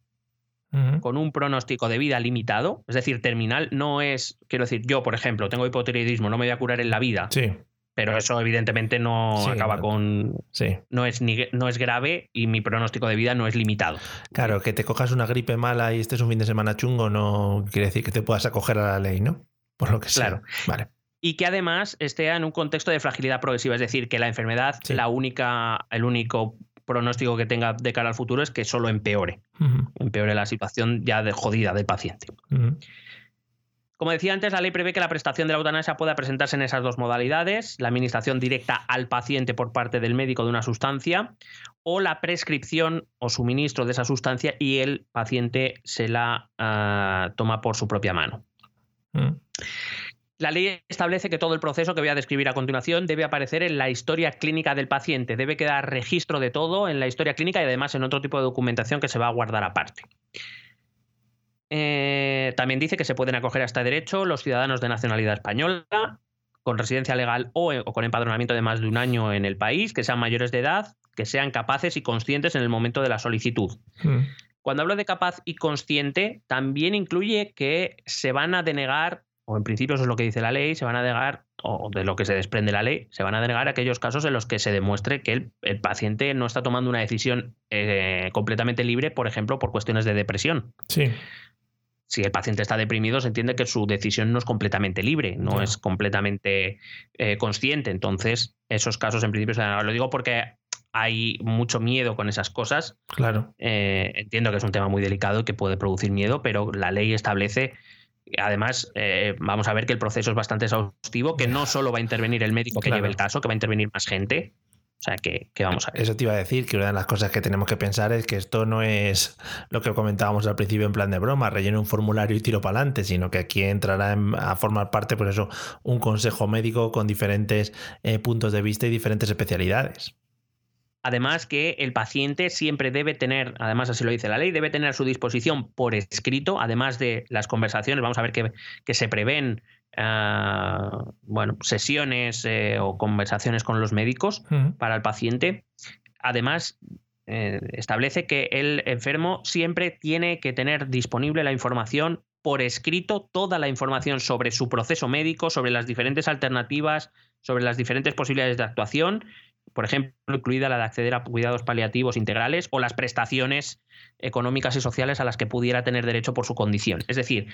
[SPEAKER 5] Con un pronóstico de vida limitado, es decir, terminal, no es, quiero decir, yo, por ejemplo, tengo hipotiroidismo, no me voy a curar en la vida,
[SPEAKER 4] Sí,
[SPEAKER 5] pero eso evidentemente no
[SPEAKER 4] Sí,
[SPEAKER 5] acaba
[SPEAKER 4] no.
[SPEAKER 5] con.
[SPEAKER 4] sí.
[SPEAKER 5] No es, ni, no es grave y mi pronóstico de vida no es limitado.
[SPEAKER 4] Claro, que te cojas una gripe mala y estés un fin de semana chungo no quiere decir que te puedas acoger a la ley, ¿no? Por lo que sea.
[SPEAKER 5] Claro.
[SPEAKER 4] Vale.
[SPEAKER 5] Y que además esté en un contexto de fragilidad progresiva, es decir, que la enfermedad,
[SPEAKER 4] Sí.
[SPEAKER 5] la única, el único pronóstico que tenga de cara al futuro es que solo empeore, empeore la situación ya de jodida del paciente. Como decía antes, la ley prevé que la prestación de la eutanasia pueda presentarse en esas dos modalidades, la administración directa al paciente por parte del médico de una sustancia o la prescripción o suministro de esa sustancia y el paciente se la ah, toma por su propia mano.
[SPEAKER 4] Mm.
[SPEAKER 5] La ley establece que todo el proceso que voy a describir a continuación debe aparecer en la historia clínica del paciente, debe quedar registro de todo en la historia clínica y además en otro tipo de documentación que se va a guardar aparte. Eh, también dice que se pueden acoger a este derecho los ciudadanos de nacionalidad española con residencia legal o, o con empadronamiento de más de un año en el país, que sean mayores de edad, que sean capaces y conscientes en el momento de la solicitud.
[SPEAKER 4] Mm.
[SPEAKER 5] Cuando hablo de capaz y consciente, también incluye que se van a denegar, o en principio eso es lo que dice la ley, se van a denegar, o de lo que se desprende la ley, se van a denegar aquellos casos en los que se demuestre que el, el paciente no está tomando una decisión eh, completamente libre, por ejemplo, por cuestiones de depresión.
[SPEAKER 4] Sí.
[SPEAKER 5] Si el paciente está deprimido, se entiende que su decisión no es completamente libre, no es completamente eh, consciente. Entonces, esos casos en principio se. Lo digo porque hay mucho miedo con esas cosas
[SPEAKER 4] Claro.
[SPEAKER 5] eh, entiendo que es un tema muy delicado y que puede producir miedo, pero la ley establece, además, eh, vamos a ver que el proceso es bastante exhaustivo, que no solo va a intervenir el médico que
[SPEAKER 4] Claro.
[SPEAKER 5] lleve el caso, que va a intervenir más gente. O sea, que, que vamos a ver.
[SPEAKER 4] Eso te iba a decir que una de las cosas que tenemos que pensar es que esto no es lo que comentábamos al principio en plan de broma, relleno un formulario y tiro para adelante, sino que aquí entrará en- a formar parte, por eso, un consejo médico con diferentes eh, puntos de vista y diferentes especialidades.
[SPEAKER 5] Además que el paciente siempre debe tener, además así lo dice la ley, debe tener a su disposición por escrito, además de las conversaciones, vamos a ver que, que se prevén ah, bueno, sesiones eh, o conversaciones con los médicos
[SPEAKER 4] Mm.
[SPEAKER 5] para el paciente. Además, eh, establece que el enfermo siempre tiene que tener disponible la información por escrito, toda la información sobre su proceso médico, sobre las diferentes alternativas, sobre las diferentes posibilidades de actuación, por ejemplo, incluida la de acceder a cuidados paliativos integrales o las prestaciones económicas y sociales a las que pudiera tener derecho por su condición. Es decir,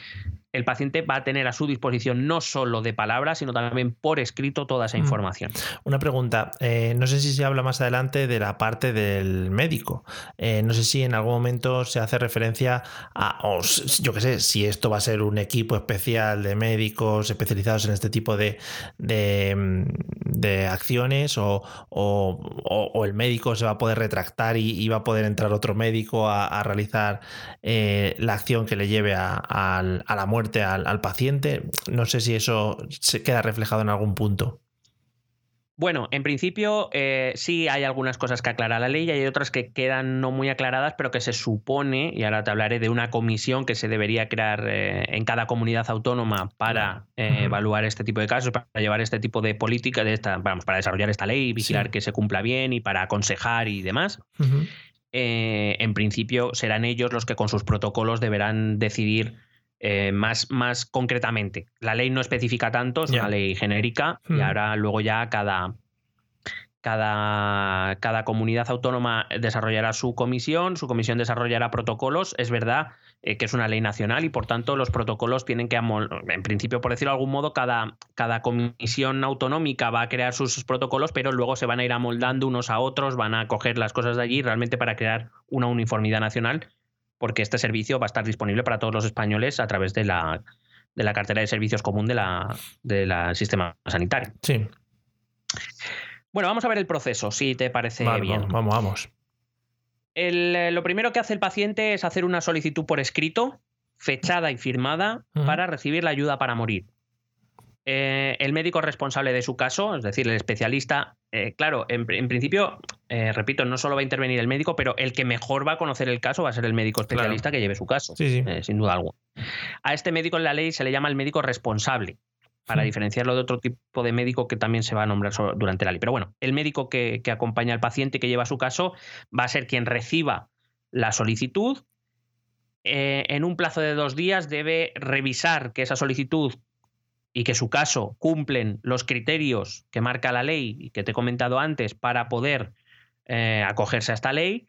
[SPEAKER 5] el paciente va a tener a su disposición no solo de palabras, sino también por escrito toda esa
[SPEAKER 4] Mm.
[SPEAKER 5] información.
[SPEAKER 4] Una pregunta, eh, no sé si se habla más adelante de la parte del médico. Eh, no sé si en algún momento se hace referencia a, o s- yo qué sé, si esto va a ser un equipo especial de médicos especializados en este tipo de, de, mm, de acciones o- o el médico se va a poder retractar y, y va a poder entrar otro médico a, a realizar eh, la acción que le lleve a, la muerte al, al paciente. No sé si eso se queda reflejado en algún punto.
[SPEAKER 5] Bueno, en principio eh, sí hay algunas cosas que aclara la ley y hay otras que quedan no muy aclaradas, pero que se supone, y ahora te hablaré de una comisión que se debería crear eh, en cada comunidad autónoma para eh, evaluar este tipo de casos, para llevar este tipo de política, de esta, vamos, para desarrollar esta ley, vigilar
[SPEAKER 4] Sí.
[SPEAKER 5] que se cumpla bien y para aconsejar y demás. Eh, en principio serán ellos los que con sus protocolos deberán decidir eh, más, más concretamente. La ley no especifica tanto, es una ley genérica y
[SPEAKER 4] Hmm.
[SPEAKER 5] ahora luego ya cada, cada, cada comunidad autónoma desarrollará su comisión, su comisión desarrollará protocolos. Es verdad eh, que es una ley nacional y por tanto los protocolos tienen que, en principio, por decirlo de algún modo, cada, cada comisión autonómica va a crear sus protocolos, pero luego se van a ir amoldando unos a otros, van a coger las cosas de allí realmente para crear una uniformidad nacional, porque este servicio va a estar disponible para todos los españoles a través de la, de la cartera de servicios común del de la sistema sanitario.
[SPEAKER 4] Sí,
[SPEAKER 5] Bueno, vamos a ver el proceso, si te parece
[SPEAKER 4] vale,
[SPEAKER 5] bien.
[SPEAKER 4] vamos, vamos, vamos.
[SPEAKER 5] El, eh, lo primero que hace el paciente es hacer una solicitud por escrito, fechada y firmada, para recibir la ayuda para morir. Eh, el médico responsable de su caso, es decir, el especialista, eh, claro, en, en principio, eh, repito, no solo va a intervenir el médico, pero el que mejor va a conocer el caso va a ser el médico
[SPEAKER 4] Claro.
[SPEAKER 5] especialista que lleve su caso,
[SPEAKER 4] Sí, sí.
[SPEAKER 5] sin duda alguna. A este médico en la ley se le llama el médico responsable, para diferenciarlo de otro tipo de médico que también se va a nombrar durante la ley. Pero bueno, el médico que, que acompaña al paciente que lleva su caso va a ser quien reciba la solicitud eh, en un plazo de dos días debe revisar que esa solicitud y que su caso cumplen los criterios que marca la ley y que te he comentado antes para poder eh, acogerse a esta ley.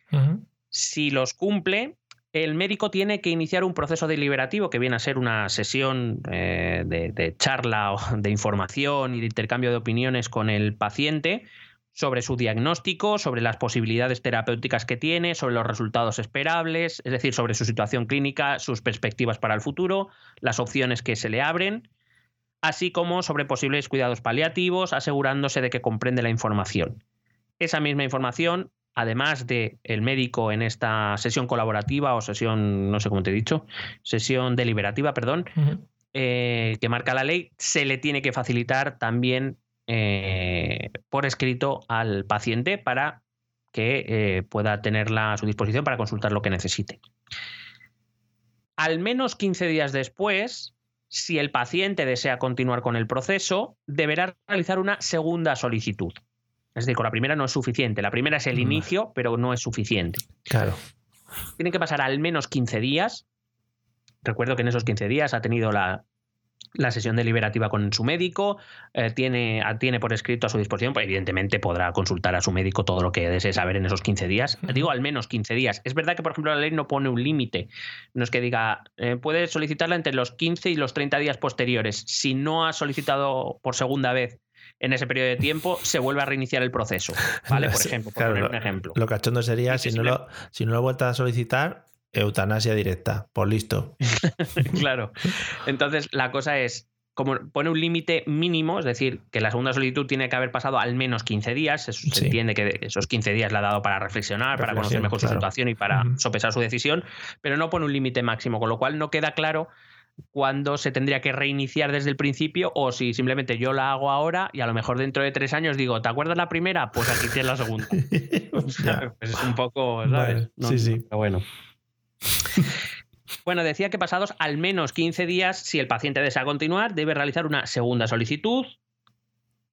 [SPEAKER 5] Si los cumple, el médico tiene que iniciar un proceso deliberativo que viene a ser una sesión eh, de, de charla o de información y de intercambio de opiniones con el paciente sobre su diagnóstico, sobre las posibilidades terapéuticas que tiene, sobre los resultados esperables, es decir, sobre su situación clínica, sus perspectivas para el futuro, las opciones que se le abren, así como sobre posibles cuidados paliativos, asegurándose de que comprende la información. Esa misma información además de el médico en esta sesión colaborativa o sesión, no sé cómo te he dicho, sesión deliberativa, perdón, eh, que marca la ley, se le tiene que facilitar también eh, por escrito al paciente para que eh, pueda tenerla a su disposición para consultar lo que necesite. Al menos 15 días después, si el paciente desea continuar con el proceso, deberá realizar una segunda solicitud. Es decir, con la primera no es suficiente. La primera es el
[SPEAKER 4] Vale.
[SPEAKER 5] inicio, pero no es suficiente.
[SPEAKER 4] Claro.
[SPEAKER 5] Tienen que pasar al menos 15 días. Recuerdo que en esos 15 días ha tenido la, la sesión deliberativa con su médico, eh, tiene, a- tiene por escrito a su disposición, pues evidentemente podrá consultar a su médico todo lo que desee saber en esos 15 días. Digo al menos 15 días. Es verdad que, por ejemplo, la ley no pone un límite. No es que diga, eh, puede solicitarla entre los 15 y los 30 días posteriores. Si no ha solicitado por segunda vez en ese periodo de tiempo, se vuelve a reiniciar el proceso. ¿Vale? Por ejemplo, por
[SPEAKER 4] claro,
[SPEAKER 5] poner un ejemplo.
[SPEAKER 4] Lo cachondo sería si no, lo, si no lo a solicitar, eutanasia directa. Por listo.
[SPEAKER 5] claro. Entonces, la cosa es, como pone un límite mínimo, es decir, que la segunda solicitud tiene que haber pasado al menos 15 días, se
[SPEAKER 4] Sí.
[SPEAKER 5] entiende que esos 15 días le ha dado para reflexionar, para conocer mejor
[SPEAKER 4] claro.
[SPEAKER 5] su situación y para sopesar su decisión, pero no pone un límite máximo, con lo cual no queda claro cuándo se tendría que reiniciar desde el principio o si simplemente yo la hago ahora y a lo mejor dentro de tres años digo, ¿te acuerdas la primera? Pues aquí tienes la segunda. Pues es un poco, ¿sabes?
[SPEAKER 4] Vale,
[SPEAKER 5] No-
[SPEAKER 4] sí, sí.
[SPEAKER 5] pero bueno. Bueno, decía que pasados al menos 15 días, si el paciente desea continuar, debe realizar una segunda solicitud.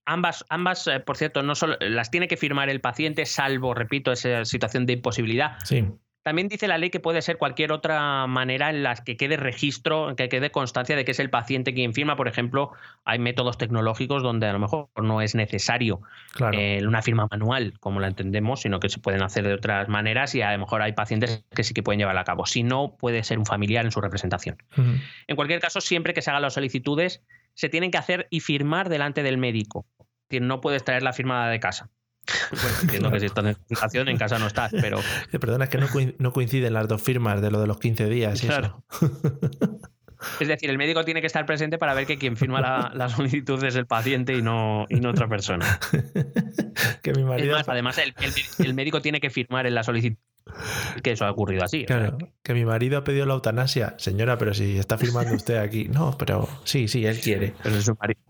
[SPEAKER 5] Ambas, ambas eh, por cierto, no solo, las tiene que firmar el paciente, salvo, repito, esa situación de imposibilidad.
[SPEAKER 4] Sí.
[SPEAKER 5] También dice la ley que puede ser cualquier otra manera en la que quede registro, en que quede constancia de que es el paciente quien firma. Por ejemplo, hay métodos tecnológicos donde a lo mejor no es necesario
[SPEAKER 4] Claro.
[SPEAKER 5] eh, una firma manual, como la entendemos, sino que se pueden hacer de otras maneras y a lo mejor hay pacientes que sí que pueden llevarla a cabo. Si no, puede ser un familiar en su representación. En cualquier caso, siempre que se hagan las solicitudes, se tienen que hacer y firmar delante del médico. Es decir, no puedes traer la firmada de casa. Bueno, entiendo que si estás en representación, en casa no estás, pero
[SPEAKER 4] Perdona, es que no, no coinciden las dos firmas de lo de los 15 días. y eso.
[SPEAKER 5] Es decir, el médico tiene que estar presente para ver que quien firma la, la solicitud es el paciente y no, y no otra persona.
[SPEAKER 4] que mi
[SPEAKER 5] Es
[SPEAKER 4] marido.
[SPEAKER 5] más, además, el, el- el médico tiene que firmar en la solicitud que eso ha ocurrido así. o sea,
[SPEAKER 4] Claro, que mi marido ha pedido la eutanasia. Señora, pero si está firmando usted aquí. No, pero sí, sí, él quiere.
[SPEAKER 5] pero, si su marido,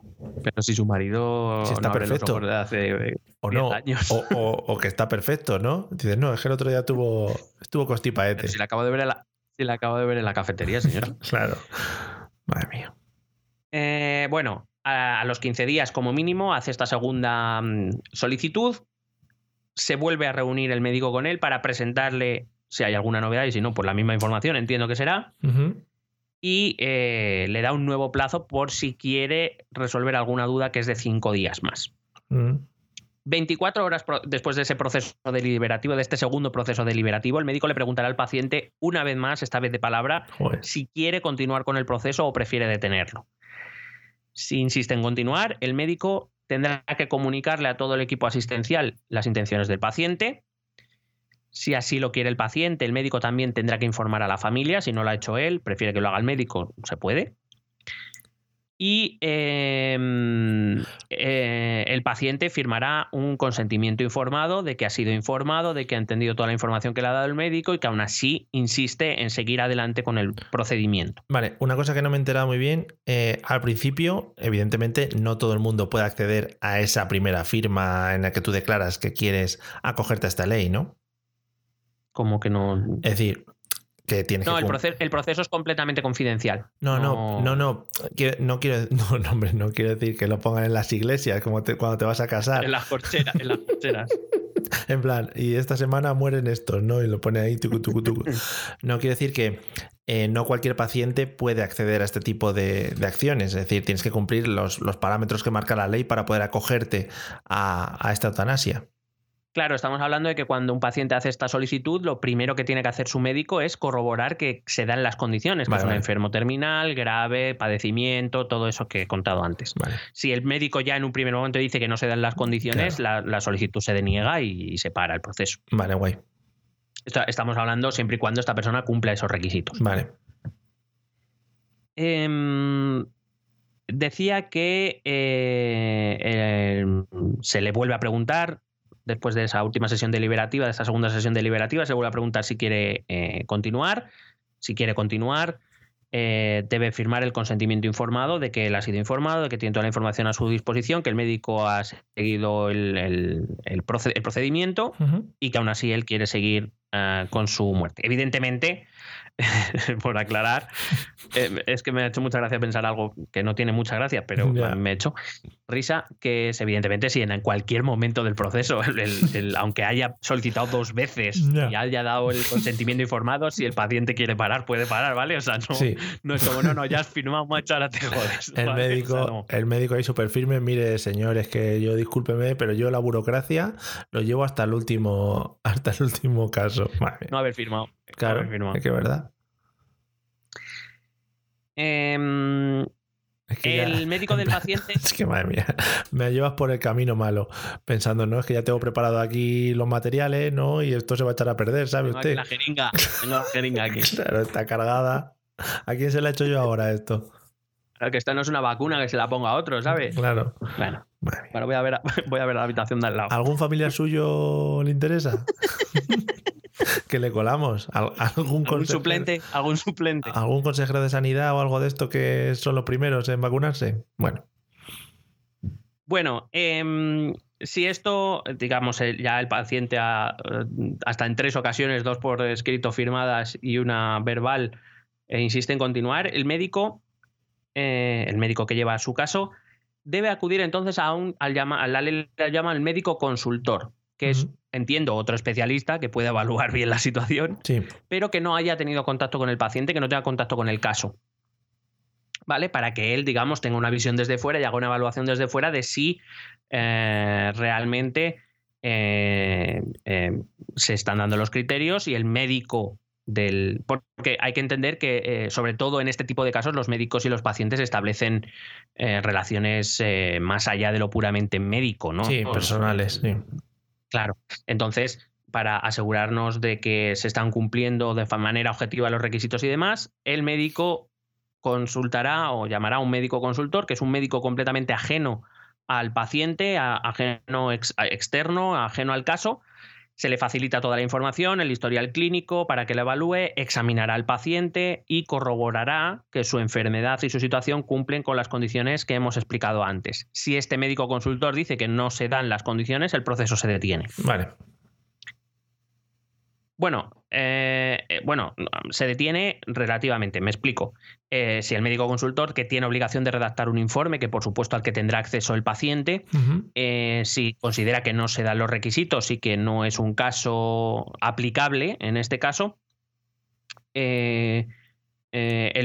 [SPEAKER 5] pero si su marido
[SPEAKER 4] Si está
[SPEAKER 5] no abre los
[SPEAKER 4] perfecto.
[SPEAKER 5] hace eh,
[SPEAKER 4] O
[SPEAKER 5] 10
[SPEAKER 4] no,
[SPEAKER 5] años.
[SPEAKER 4] o, o- o que está perfecto, ¿no? Dices, no, es que el otro día tuvo, estuvo constipaete.
[SPEAKER 5] Pero si la acabo de ver en la, si la acabo de ver en la cafetería, señora.
[SPEAKER 4] Claro. Madre mía.
[SPEAKER 5] Eh, bueno, a, a los 15 días como mínimo hace esta segunda mm, solicitud. Se vuelve a reunir el médico con él para presentarle si hay alguna novedad y si no, pues la misma información, entiendo que será. Y eh, le da un nuevo plazo por si quiere resolver alguna duda que es de 5 días más.
[SPEAKER 4] Mm.
[SPEAKER 5] 24 horas después de ese proceso deliberativo, de este segundo proceso deliberativo, el médico le preguntará al paciente una vez más, esta vez de palabra,
[SPEAKER 4] Joder.
[SPEAKER 5] si quiere continuar con el proceso o prefiere detenerlo. Si insiste en continuar, el médico tendrá que comunicarle a todo el equipo asistencial las intenciones del paciente. Si así lo quiere el paciente, el médico también tendrá que informar a la familia. Si no lo ha hecho él, prefiere que lo haga el médico, se puede. Y eh, eh, el paciente firmará un consentimiento informado de que ha sido informado, de que ha entendido toda la información que le ha dado el médico y que aún así insiste en seguir adelante con el procedimiento.
[SPEAKER 4] Vale, una cosa que no me he enterado muy bien. eh, al principio, evidentemente, no todo el mundo puede acceder a esa primera firma en la que tú declaras que quieres acogerte a esta ley, ¿no?
[SPEAKER 5] Como que no.
[SPEAKER 4] Es decir, que tienes
[SPEAKER 5] No,
[SPEAKER 4] que.
[SPEAKER 5] el proceso, el proceso es completamente confidencial.
[SPEAKER 4] No, no, no, no. Quiero- no quiero, no, no, hombre, no quiero decir que lo pongan en las iglesias como te- cuando te vas a casar.
[SPEAKER 5] En las corcheras, en las corcheras.
[SPEAKER 4] En plan, y esta semana mueren estos, ¿no? Y lo pone ahí, tucu, tucu, tucu. No, quiero decir que eh, no cualquier paciente puede acceder a este tipo de, de acciones. Es decir, tienes que cumplir los, los, parámetros que marca la ley para poder acogerte a, a esta eutanasia.
[SPEAKER 5] Claro, estamos hablando de que cuando un paciente hace esta solicitud, lo primero que tiene que hacer su médico es corroborar que se dan las condiciones, que
[SPEAKER 4] Vale,
[SPEAKER 5] es un
[SPEAKER 4] vale.
[SPEAKER 5] enfermo terminal, grave, padecimiento, todo eso que he contado antes.
[SPEAKER 4] Vale.
[SPEAKER 5] Si el médico ya en un primer momento dice que no se dan las condiciones, la, la solicitud se deniega y, y se para el proceso.
[SPEAKER 4] Vale, guay.
[SPEAKER 5] Estamos hablando siempre y cuando esta persona cumpla esos requisitos.
[SPEAKER 4] Vale.
[SPEAKER 5] Em, decía que eh, eh, se le vuelve a preguntar, después de esa última sesión deliberativa, de esa segunda sesión deliberativa, se vuelve a preguntar si quiere eh, continuar. Si quiere continuar, eh, debe firmar el consentimiento informado de que él ha sido informado, de que tiene toda la información a su disposición, que el médico ha seguido el, el- el proce- el procedimiento y que aún así él quiere seguir eh, con su muerte. Evidentemente, por aclarar, eh, es que me ha hecho mucha gracia pensar algo que no tiene mucha gracia, pero
[SPEAKER 4] Ya.
[SPEAKER 5] me ha hecho risa, que es evidentemente si en cualquier momento del proceso, el- el- el- aunque haya solicitado dos veces
[SPEAKER 4] Ya.
[SPEAKER 5] y haya dado el consentimiento informado, si el paciente quiere parar, puede parar, ¿vale? O sea, no,
[SPEAKER 4] Sí.
[SPEAKER 5] no es como, no, no, ya has firmado, macho, ahora te jodes.
[SPEAKER 4] El
[SPEAKER 5] ¿vale? O
[SPEAKER 4] médico,
[SPEAKER 5] sea, no.
[SPEAKER 4] el médico ahí súper firme, mire, señores, que yo discúlpeme, pero yo la burocracia lo llevo hasta el último, hasta el último caso. Madre.
[SPEAKER 5] No haber firmado.
[SPEAKER 4] Claro, es que es verdad.
[SPEAKER 5] Em,
[SPEAKER 4] Es que ya-
[SPEAKER 5] el médico del paciente
[SPEAKER 4] Es que madre mía, me llevas por el camino malo, pensando, no, es que ya tengo preparado aquí los materiales, ¿no? Y esto se va a echar a perder, ¿sabe
[SPEAKER 5] Tengo aquí
[SPEAKER 4] usted?
[SPEAKER 5] la jeringa. Tengo la jeringa aquí.
[SPEAKER 4] Claro, está cargada. ¿A quién se la he hecho yo ahora esto?
[SPEAKER 5] Claro, que esta no es una vacuna que se la ponga a otro, ¿sabes?
[SPEAKER 4] Claro.
[SPEAKER 5] Bueno, bueno voy, a ver, a- voy a ver la habitación de al lado.
[SPEAKER 4] ¿Algún familiar suyo le interesa? que le colamos. ¿Al- ¿Algún,
[SPEAKER 5] ¿Algún
[SPEAKER 4] consejero-
[SPEAKER 5] suplente? ¿Algún suplente?
[SPEAKER 4] ¿Algún consejero de sanidad o algo de esto que son los primeros en vacunarse? Bueno,
[SPEAKER 5] Bueno, em, si esto, digamos, ya el paciente ha, eh, hasta en tres ocasiones, dos por escrito firmadas y una verbal, eh, insiste en continuar, el médico, eh, el médico que lleva su caso, debe acudir entonces a un, al llama, a la ley la llama el médico consultor, que es. Entiendo, otro especialista que puede evaluar bien la situación
[SPEAKER 4] sí.
[SPEAKER 5] pero que no haya tenido contacto con el paciente, que no tenga contacto con el caso. ¿Vale? Para que él, digamos, tenga una visión desde fuera y haga una evaluación desde fuera de si eh, realmente eh, eh, se están dando los criterios y el médico del. Porque hay que entender que, sobre todo en este tipo de casos, los médicos y los pacientes establecen relaciones más allá de lo puramente médico, ¿no?
[SPEAKER 4] Sí, personales, sí.
[SPEAKER 5] Claro. Entonces, para asegurarnos de que se están cumpliendo de manera objetiva los requisitos y demás, el médico consultará o llamará a un médico consultor, que es un médico completamente ajeno al paciente, ajeno externo, ajeno al caso. Se le facilita toda la información, el historial clínico para que lo evalúe, examinará al paciente y corroborará que su enfermedad y su situación cumplen con las condiciones que hemos explicado antes. Si este médico consultor dice que no se dan las condiciones, el proceso se detiene.
[SPEAKER 4] Vale.
[SPEAKER 5] Bueno, eh, eh, bueno, se detiene relativamente, me explico. Eh, si el médico consultor, que tiene obligación de redactar un informe, que por supuesto al que tendrá acceso el paciente, eh, si considera que no se dan los requisitos y que no es un caso aplicable en este caso, el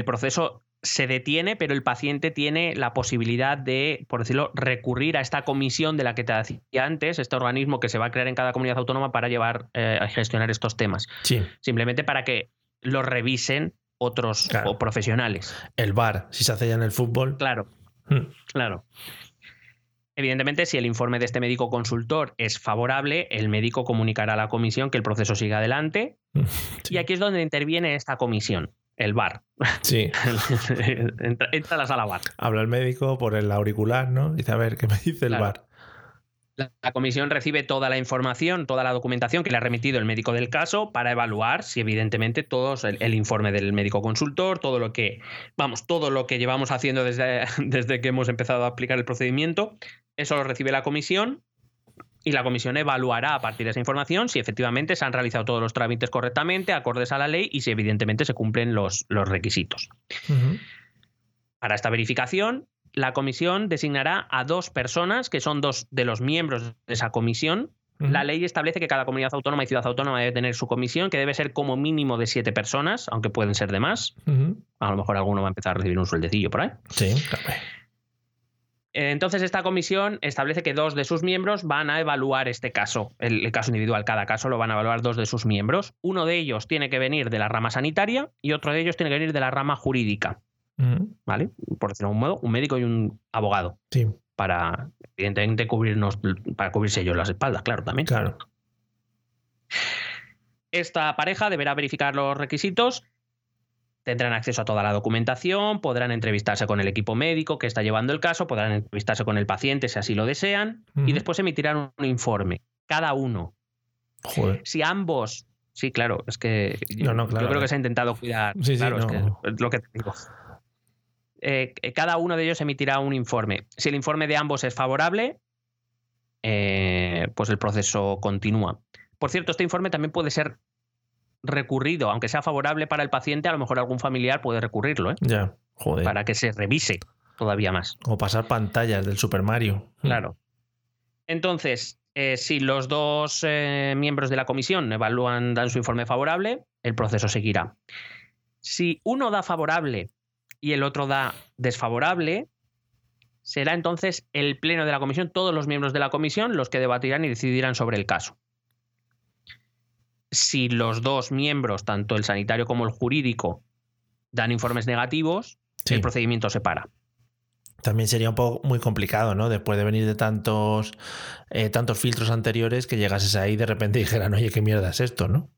[SPEAKER 5] proceso se detiene, pero el paciente tiene la posibilidad de, por decirlo, recurrir a esta comisión de la que te decía antes, este organismo que se va a crear en cada comunidad autónoma para llevar eh, a gestionar estos temas.
[SPEAKER 4] Sí.
[SPEAKER 5] Simplemente para que lo revisen otros
[SPEAKER 4] Claro.
[SPEAKER 5] profesionales.
[SPEAKER 4] El bar, si se hace ya en el fútbol.
[SPEAKER 5] Claro.
[SPEAKER 4] Mm.
[SPEAKER 5] Claro. Evidentemente, si el informe de este médico consultor es favorable, el médico comunicará a la comisión que el proceso siga adelante.
[SPEAKER 4] Sí.
[SPEAKER 5] Y aquí es donde interviene esta comisión, el VAR.
[SPEAKER 4] Sí.
[SPEAKER 5] entra, entra a la sala VAR.
[SPEAKER 4] Habla el médico por el auricular, ¿no? Dice, a ver, ¿qué me dice el bar?
[SPEAKER 5] La, la comisión recibe toda la información, toda la documentación que le ha remitido el médico del caso para evaluar si evidentemente todos el, el informe del médico consultor, todo lo que vamos, todo lo que llevamos haciendo desde, desde que hemos empezado a aplicar el procedimiento, eso lo recibe la comisión y la comisión evaluará a partir de esa información si efectivamente se han realizado todos los trámites correctamente, acordes a la ley y si evidentemente se cumplen los, los requisitos. Para esta verificación, la comisión designará a dos personas que son dos de los miembros de esa comisión La ley establece que cada comunidad autónoma y ciudad autónoma debe tener su comisión, que debe ser como mínimo de siete personas, aunque pueden ser de más. A lo mejor alguno va a empezar a recibir un sueldecillo por ahí.
[SPEAKER 4] Sí, claro.
[SPEAKER 5] Entonces, esta comisión establece que dos de sus miembros van a evaluar este caso, el, caso individual. Cada caso lo van a evaluar dos de sus miembros. Uno de ellos tiene que venir de la rama sanitaria y otro de ellos tiene que venir de la rama jurídica. ¿Vale? Por decirlo de un modo, un médico y un abogado.
[SPEAKER 4] Sí.
[SPEAKER 5] Para, evidentemente, cubrirnos, para cubrirse ellos las espaldas, claro, también.
[SPEAKER 4] Claro.
[SPEAKER 5] Esta pareja deberá verificar los requisitos tendrán acceso a toda la documentación, podrán entrevistarse con el equipo médico que está llevando el caso, podrán entrevistarse con el paciente si así lo desean, y después emitirán un informe, cada uno.
[SPEAKER 4] Joder.
[SPEAKER 5] Si ambos. Sí, claro, es que yo, creo que se ha intentado cuidar.
[SPEAKER 4] Sí,
[SPEAKER 5] claro,
[SPEAKER 4] sí,
[SPEAKER 5] es, que es lo que te digo. Eh, cada uno de ellos emitirá un informe. Si el informe de ambos es favorable, eh, pues el proceso continúa. Por cierto, este informe también puede ser recurrido, aunque sea favorable para el paciente, a lo mejor algún familiar puede recurrirlo, ¿eh?
[SPEAKER 4] Ya, joder.
[SPEAKER 5] Para que se revise todavía más.
[SPEAKER 4] O pasar pantallas del Super Mario.
[SPEAKER 5] Claro. Entonces, eh, si los dos eh, miembros de la comisión evalúan, dan su informe favorable, el proceso seguirá. Si uno da favorable y el otro da desfavorable, será entonces el pleno de la comisión, todos los miembros de la comisión, los que debatirán y decidirán sobre el caso si los dos miembros, tanto el sanitario como el jurídico, dan informes negativos, el procedimiento se para.
[SPEAKER 4] También sería un poco muy complicado, ¿no? Después de venir de tantos, eh, tantos filtros anteriores que llegases ahí y de repente dijeran, oye, qué mierda es esto, ¿no?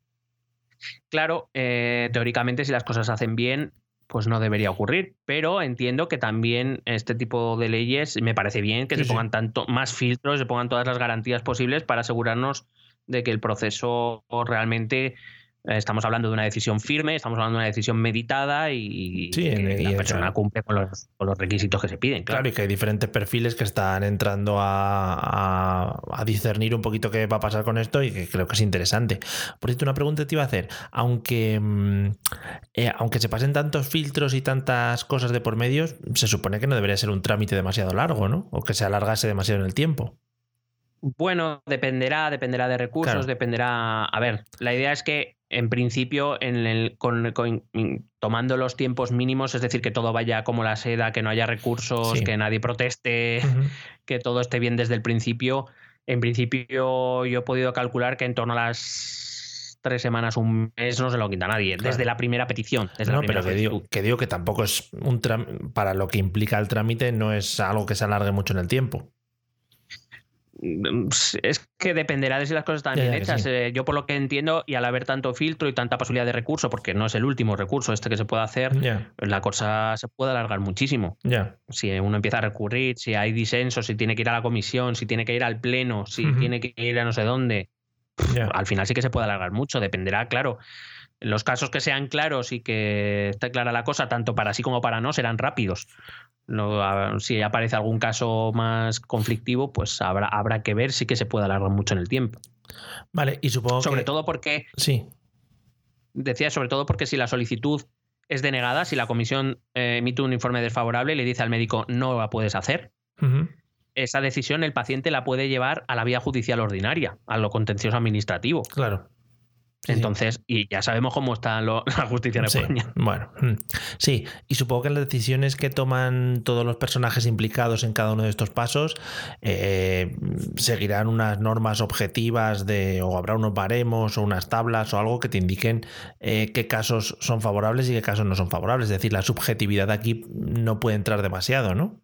[SPEAKER 5] Claro, eh, teóricamente si las cosas se hacen bien, pues no debería ocurrir, pero entiendo que también este tipo de leyes me parece bien que se pongan tanto más filtros, se pongan todas las garantías posibles para asegurarnos de que el proceso realmente eh, estamos hablando de una decisión firme, estamos hablando de una decisión meditada y, que la persona cumple con los, requisitos que se piden.
[SPEAKER 4] Claro. y que hay diferentes perfiles que están entrando a, discernir un poquito qué va a pasar con esto y que creo que es interesante. Por cierto, una pregunta te iba a hacer. Aunque, mm, eh, aunque se pasen tantos filtros y tantas cosas de por medio, se supone que no debería ser un trámite demasiado largo, ¿no? O que se alargase demasiado en el tiempo.
[SPEAKER 5] Bueno, dependerá, dependerá de recursos, dependerá. A ver, la idea es que en principio, en el, con, tomando los tiempos mínimos, es decir, que todo vaya como la seda, que no haya recursos, que nadie proteste, que todo esté bien desde el principio. En principio, yo he podido calcular que en torno a las tres semanas, un mes, no se lo quita nadie, desde la primera petición. no,
[SPEAKER 4] pero que digo, que digo, que tampoco es un para lo que implica el trámite, no es algo que se alargue mucho en el tiempo.
[SPEAKER 5] Es que dependerá de si las cosas están bien hechas. Eh, yo por lo que entiendo, y al haber tanto filtro y tanta posibilidad de recurso, porque no es el último recurso este que se puede hacer, la cosa se puede alargar muchísimo. Si uno empieza a recurrir, si hay disensos, si tiene que ir a la comisión, si tiene que ir al pleno, si tiene que ir a no sé dónde, al final sí que se puede alargar mucho. Dependerá, claro. Los casos que sean claros y que esté clara la cosa, tanto para sí como para no, serán rápidos. No, si aparece algún caso más conflictivo, pues habrá, habrá que ver si que se puede alargar mucho en el tiempo.
[SPEAKER 4] Vale, y supongo
[SPEAKER 5] sobre todo porque.
[SPEAKER 4] Sí.
[SPEAKER 5] Decía, sobre todo porque si la solicitud es denegada, si la comisión eh, emite un informe desfavorable y le dice al médico no la puedes hacer, esa decisión el paciente la puede llevar a la vía judicial ordinaria, a lo contencioso administrativo.
[SPEAKER 4] Claro.
[SPEAKER 5] Entonces, y ya sabemos cómo está la justicia en España.
[SPEAKER 4] bueno, mm, sí, y supongo que las decisiones que toman todos los personajes implicados en cada uno de estos pasos eh, seguirán unas normas objetivas de, o habrá unos baremos o unas tablas o algo que te indiquen eh, qué casos son favorables y qué casos no son favorables. Es decir, la subjetividad aquí no puede entrar demasiado, ¿no?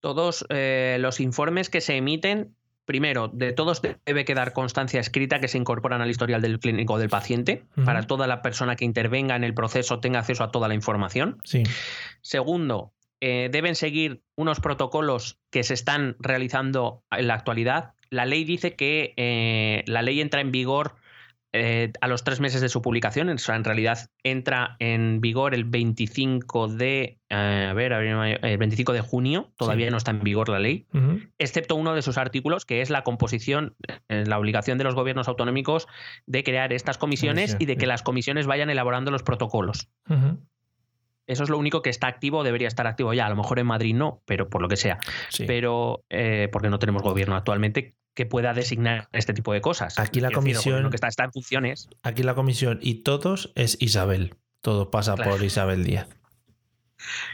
[SPEAKER 5] Todos eh, los informes que se emiten Primero, de todos debe quedar constancia escrita que se incorporan al historial del clínico del paciente, para toda la persona que intervenga en el proceso tenga acceso a toda la información.
[SPEAKER 4] Sí.
[SPEAKER 5] Segundo, eh, deben seguir unos protocolos que se están realizando en la actualidad. La ley dice que eh, la ley entra en vigor eh, a los tres meses de su publicación. en realidad entra en vigor el 25 de, eh, a ver, el 25 de junio. Todavía no está en vigor la ley, excepto uno de sus artículos, que es la composición, eh, la obligación de los gobiernos autonómicos de crear estas comisiones y de que las comisiones vayan elaborando los protocolos. Eso es lo único que está activo, debería estar activo ya. A lo mejor en Madrid no, pero por lo que sea. Pero porque no tenemos gobierno actualmente, que pueda designar este tipo de cosas.
[SPEAKER 4] Aquí la
[SPEAKER 5] Quiero decir, el
[SPEAKER 4] comisión-
[SPEAKER 5] que está, está en funciones.
[SPEAKER 4] Aquí la comisión y todos es Isabel. Todo pasa
[SPEAKER 5] Claro.
[SPEAKER 4] por Isabel Díaz.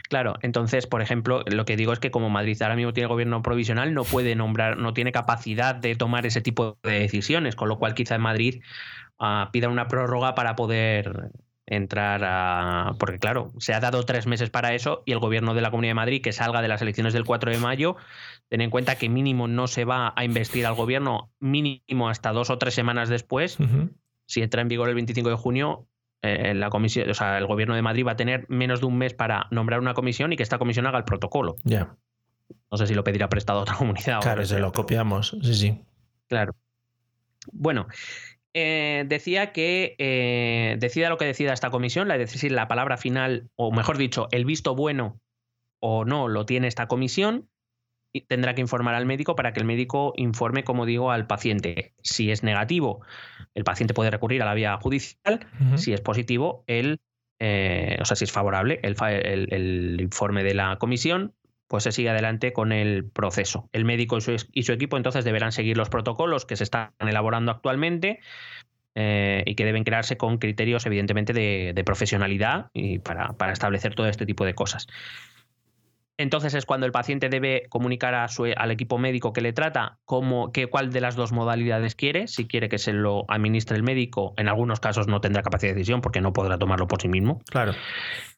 [SPEAKER 5] Claro, entonces, por ejemplo, lo que digo es que como Madrid ahora mismo tiene gobierno provisional, no puede nombrar, no tiene capacidad de tomar ese tipo de decisiones, con lo cual quizá en Madrid ah, pida una prórroga para poder entrar a... Porque claro, se ha dado tres meses para eso y el gobierno de la Comunidad de Madrid que salga de las elecciones del 4 de mayo, ten en cuenta que mínimo no se va a investir al gobierno mínimo hasta dos o tres semanas después. Si entra en vigor el 25 de junio, eh, la comisión, o sea, el gobierno de Madrid va a tener menos de un mes para nombrar una comisión y que esta comisión haga el protocolo.
[SPEAKER 4] Ya.
[SPEAKER 5] No sé si lo pedirá prestado a otra comunidad. o
[SPEAKER 4] Claro, se lo copiamos. Sí, sí.
[SPEAKER 5] Claro. Bueno, eh, decía que eh, decida lo que decida esta comisión, la, es decir, la palabra final, o mejor dicho, el visto bueno o no lo tiene esta comisión tendrá que informar al médico para que el médico informe, como digo, al paciente. Si es negativo, el paciente puede recurrir a la vía judicial. Si es positivo, el, eh, o sea, si es favorable el, fa- el- el informe de la comisión, pues se sigue adelante con el proceso. El médico y su, y su equipo entonces deberán seguir los protocolos que se están elaborando actualmente eh, y que deben crearse con criterios, evidentemente, de, de profesionalidad y para, para establecer todo este tipo de cosas. Entonces es cuando el paciente debe comunicar a su, al equipo médico que le trata cómo, cuál de las dos modalidades quiere, si quiere que se lo administre el médico, en algunos casos no tendrá capacidad de decisión porque no podrá tomarlo por sí mismo,
[SPEAKER 4] Claro.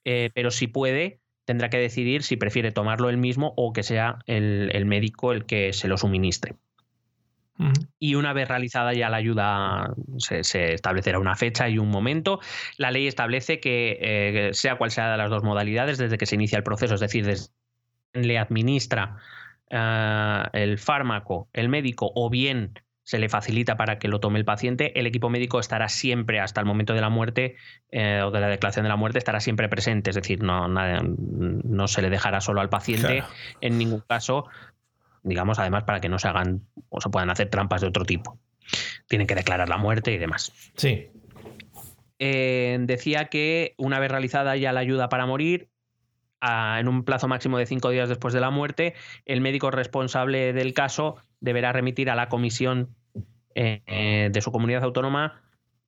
[SPEAKER 5] eh, pero si puede, tendrá que decidir si prefiere tomarlo él mismo o que sea el, el médico el que se lo suministre. Y una vez realizada ya la ayuda, se, se establecerá una fecha y un momento. La ley establece que, eh, sea cual sea de las dos modalidades, desde que se inicia el proceso, es decir, desde le administra eh, el fármaco, el médico, o bien se le facilita para que lo tome el paciente, el equipo médico estará siempre, hasta el momento de la muerte eh, o de la declaración de la muerte, estará siempre presente. Es decir, no, nada- no se le dejará solo al paciente
[SPEAKER 4] Claro.
[SPEAKER 5] en ningún caso, digamos, además para que no se hagan o se puedan hacer trampas de otro tipo. Tienen que declarar la muerte y demás.
[SPEAKER 4] Sí.
[SPEAKER 5] Eh, decía que una vez realizada ya la ayuda para morir, a- en un plazo máximo de cinco días después de la muerte, el médico responsable del caso deberá remitir a la comisión eh, de su comunidad autónoma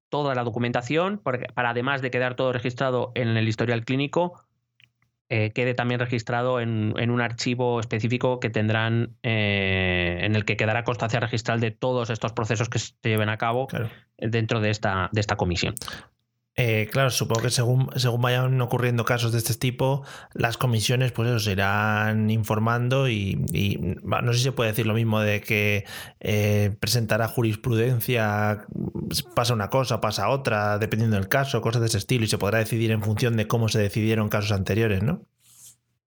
[SPEAKER 5] toda la documentación, para además de quedar todo registrado en el historial clínico, eh, quede también registrado en, en un archivo específico que tendrán, eh, en el que quedará constancia registral de todos estos procesos que se lleven a cabo
[SPEAKER 4] Claro.
[SPEAKER 5] dentro de esta, de esta comisión.
[SPEAKER 4] Eh, claro, supongo que según, según vayan ocurriendo casos de este tipo, las comisiones, pues se irán informando y, no sé si se puede decir lo mismo de que eh, presentará jurisprudencia, pasa una cosa, pasa otra, dependiendo del caso, cosas de ese estilo, y se podrá decidir en función de cómo se decidieron casos anteriores, ¿no?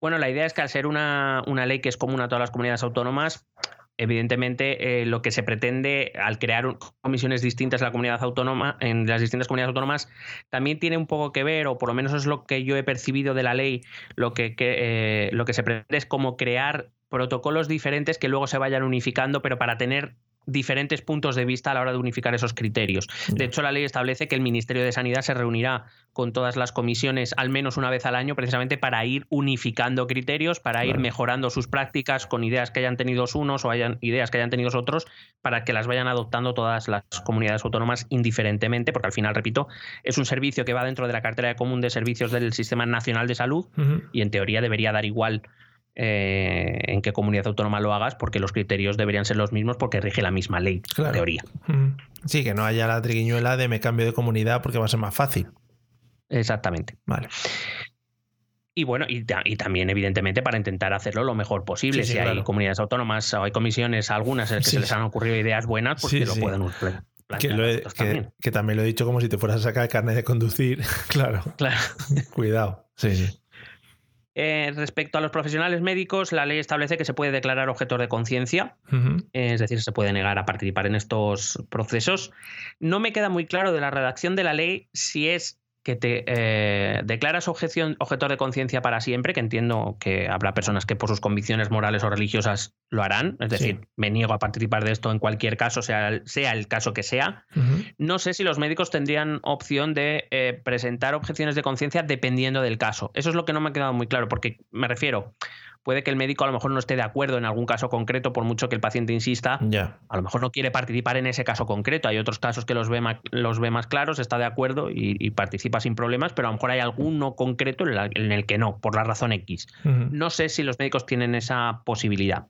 [SPEAKER 5] Bueno, la idea es que al ser una, una ley que es común a todas las comunidades autónomas, evidentemente eh, lo que se pretende al crear comisiones distintas en la comunidad autónoma, en las distintas comunidades autónomas, también tiene un poco que ver, o por lo menos es lo que yo he percibido de la ley, lo que, que, eh, lo que se pretende es como crear protocolos diferentes que luego se vayan unificando, pero para tener diferentes puntos de vista a la hora de unificar esos criterios. De hecho, la ley establece que el Ministerio de Sanidad se reunirá con todas las comisiones al menos una vez al año, precisamente para ir unificando criterios, para ir mejorando sus prácticas con ideas que hayan tenido unos o hayan ideas que hayan tenido otros, para que las vayan adoptando todas las comunidades autónomas indiferentemente, porque al final, repito, es un servicio que va dentro de la cartera de común de servicios del Sistema Nacional de Salud y en teoría debería dar igual eh, en qué comunidad autónoma lo hagas, porque los criterios deberían ser los mismos porque rige la misma ley,
[SPEAKER 4] Claro.
[SPEAKER 5] en teoría.
[SPEAKER 4] Ujú. Sí, que no haya la triquiñuela de me cambio de comunidad porque va a ser más fácil.
[SPEAKER 5] Exactamente.
[SPEAKER 4] Vale.
[SPEAKER 5] Y bueno, y, ta- y también, evidentemente, para intentar hacerlo lo mejor posible.
[SPEAKER 4] Sí, sí,
[SPEAKER 5] si hay comunidades autónomas o hay comisiones, algunas en las que
[SPEAKER 4] Sí,
[SPEAKER 5] se les han ocurrido ideas buenas, pues que lo puedan pla-
[SPEAKER 4] Que,
[SPEAKER 5] plantear
[SPEAKER 4] lo he-
[SPEAKER 5] otros
[SPEAKER 4] que-
[SPEAKER 5] también.
[SPEAKER 4] que también lo he dicho como si te fueras a sacar el carnet de conducir. claro,
[SPEAKER 5] Claro.
[SPEAKER 4] cuidado. Sí, sí.
[SPEAKER 5] Eh, respecto a los profesionales médicos, la ley establece que se puede declarar objetor de conciencia, es decir, se puede negar a participar en estos procesos. No me queda muy claro de la redacción de la ley si es que te eh, declaras objeción, objetor de conciencia para siempre, que entiendo que habrá personas que por sus convicciones morales o religiosas lo harán, es decir,
[SPEAKER 4] Sí.
[SPEAKER 5] me niego a participar de esto en cualquier caso, sea el, sea el caso que sea. No sé si los médicos tendrían opción de eh, presentar objeciones de conciencia dependiendo del caso. Eso es lo que no me ha quedado muy claro, porque me refiero, puede que el médico a lo mejor no esté de acuerdo en algún caso concreto, por mucho que el paciente insista. A lo mejor no quiere participar en ese caso concreto. Hay otros casos que los ve más, los ve más claros, está de acuerdo y, y participa sin problemas, pero a lo mejor hay alguno concreto en, la- en el que no, por la razón X. No sé si los médicos tienen esa posibilidad.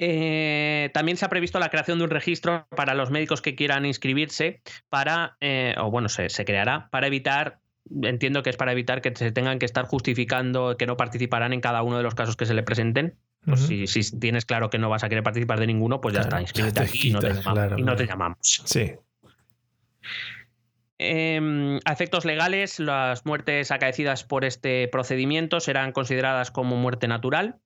[SPEAKER 5] Eh, también se ha previsto la creación de un registro para los médicos que quieran inscribirse para, eh, o bueno, se, se creará para evitar, entiendo que es para evitar que se tengan que estar justificando que no participarán en cada uno de los casos que se le presenten. Pues si, si tienes claro que no vas a querer participar de ninguno, pues ya
[SPEAKER 4] Claro,
[SPEAKER 5] está, inscríbete aquí y no te llamamos.
[SPEAKER 4] claro,
[SPEAKER 5] y no te
[SPEAKER 4] claro.
[SPEAKER 5] llamamos.
[SPEAKER 4] Sí.
[SPEAKER 5] Eh, a efectos legales, las muertes acaecidas por este procedimiento serán consideradas como muerte natural,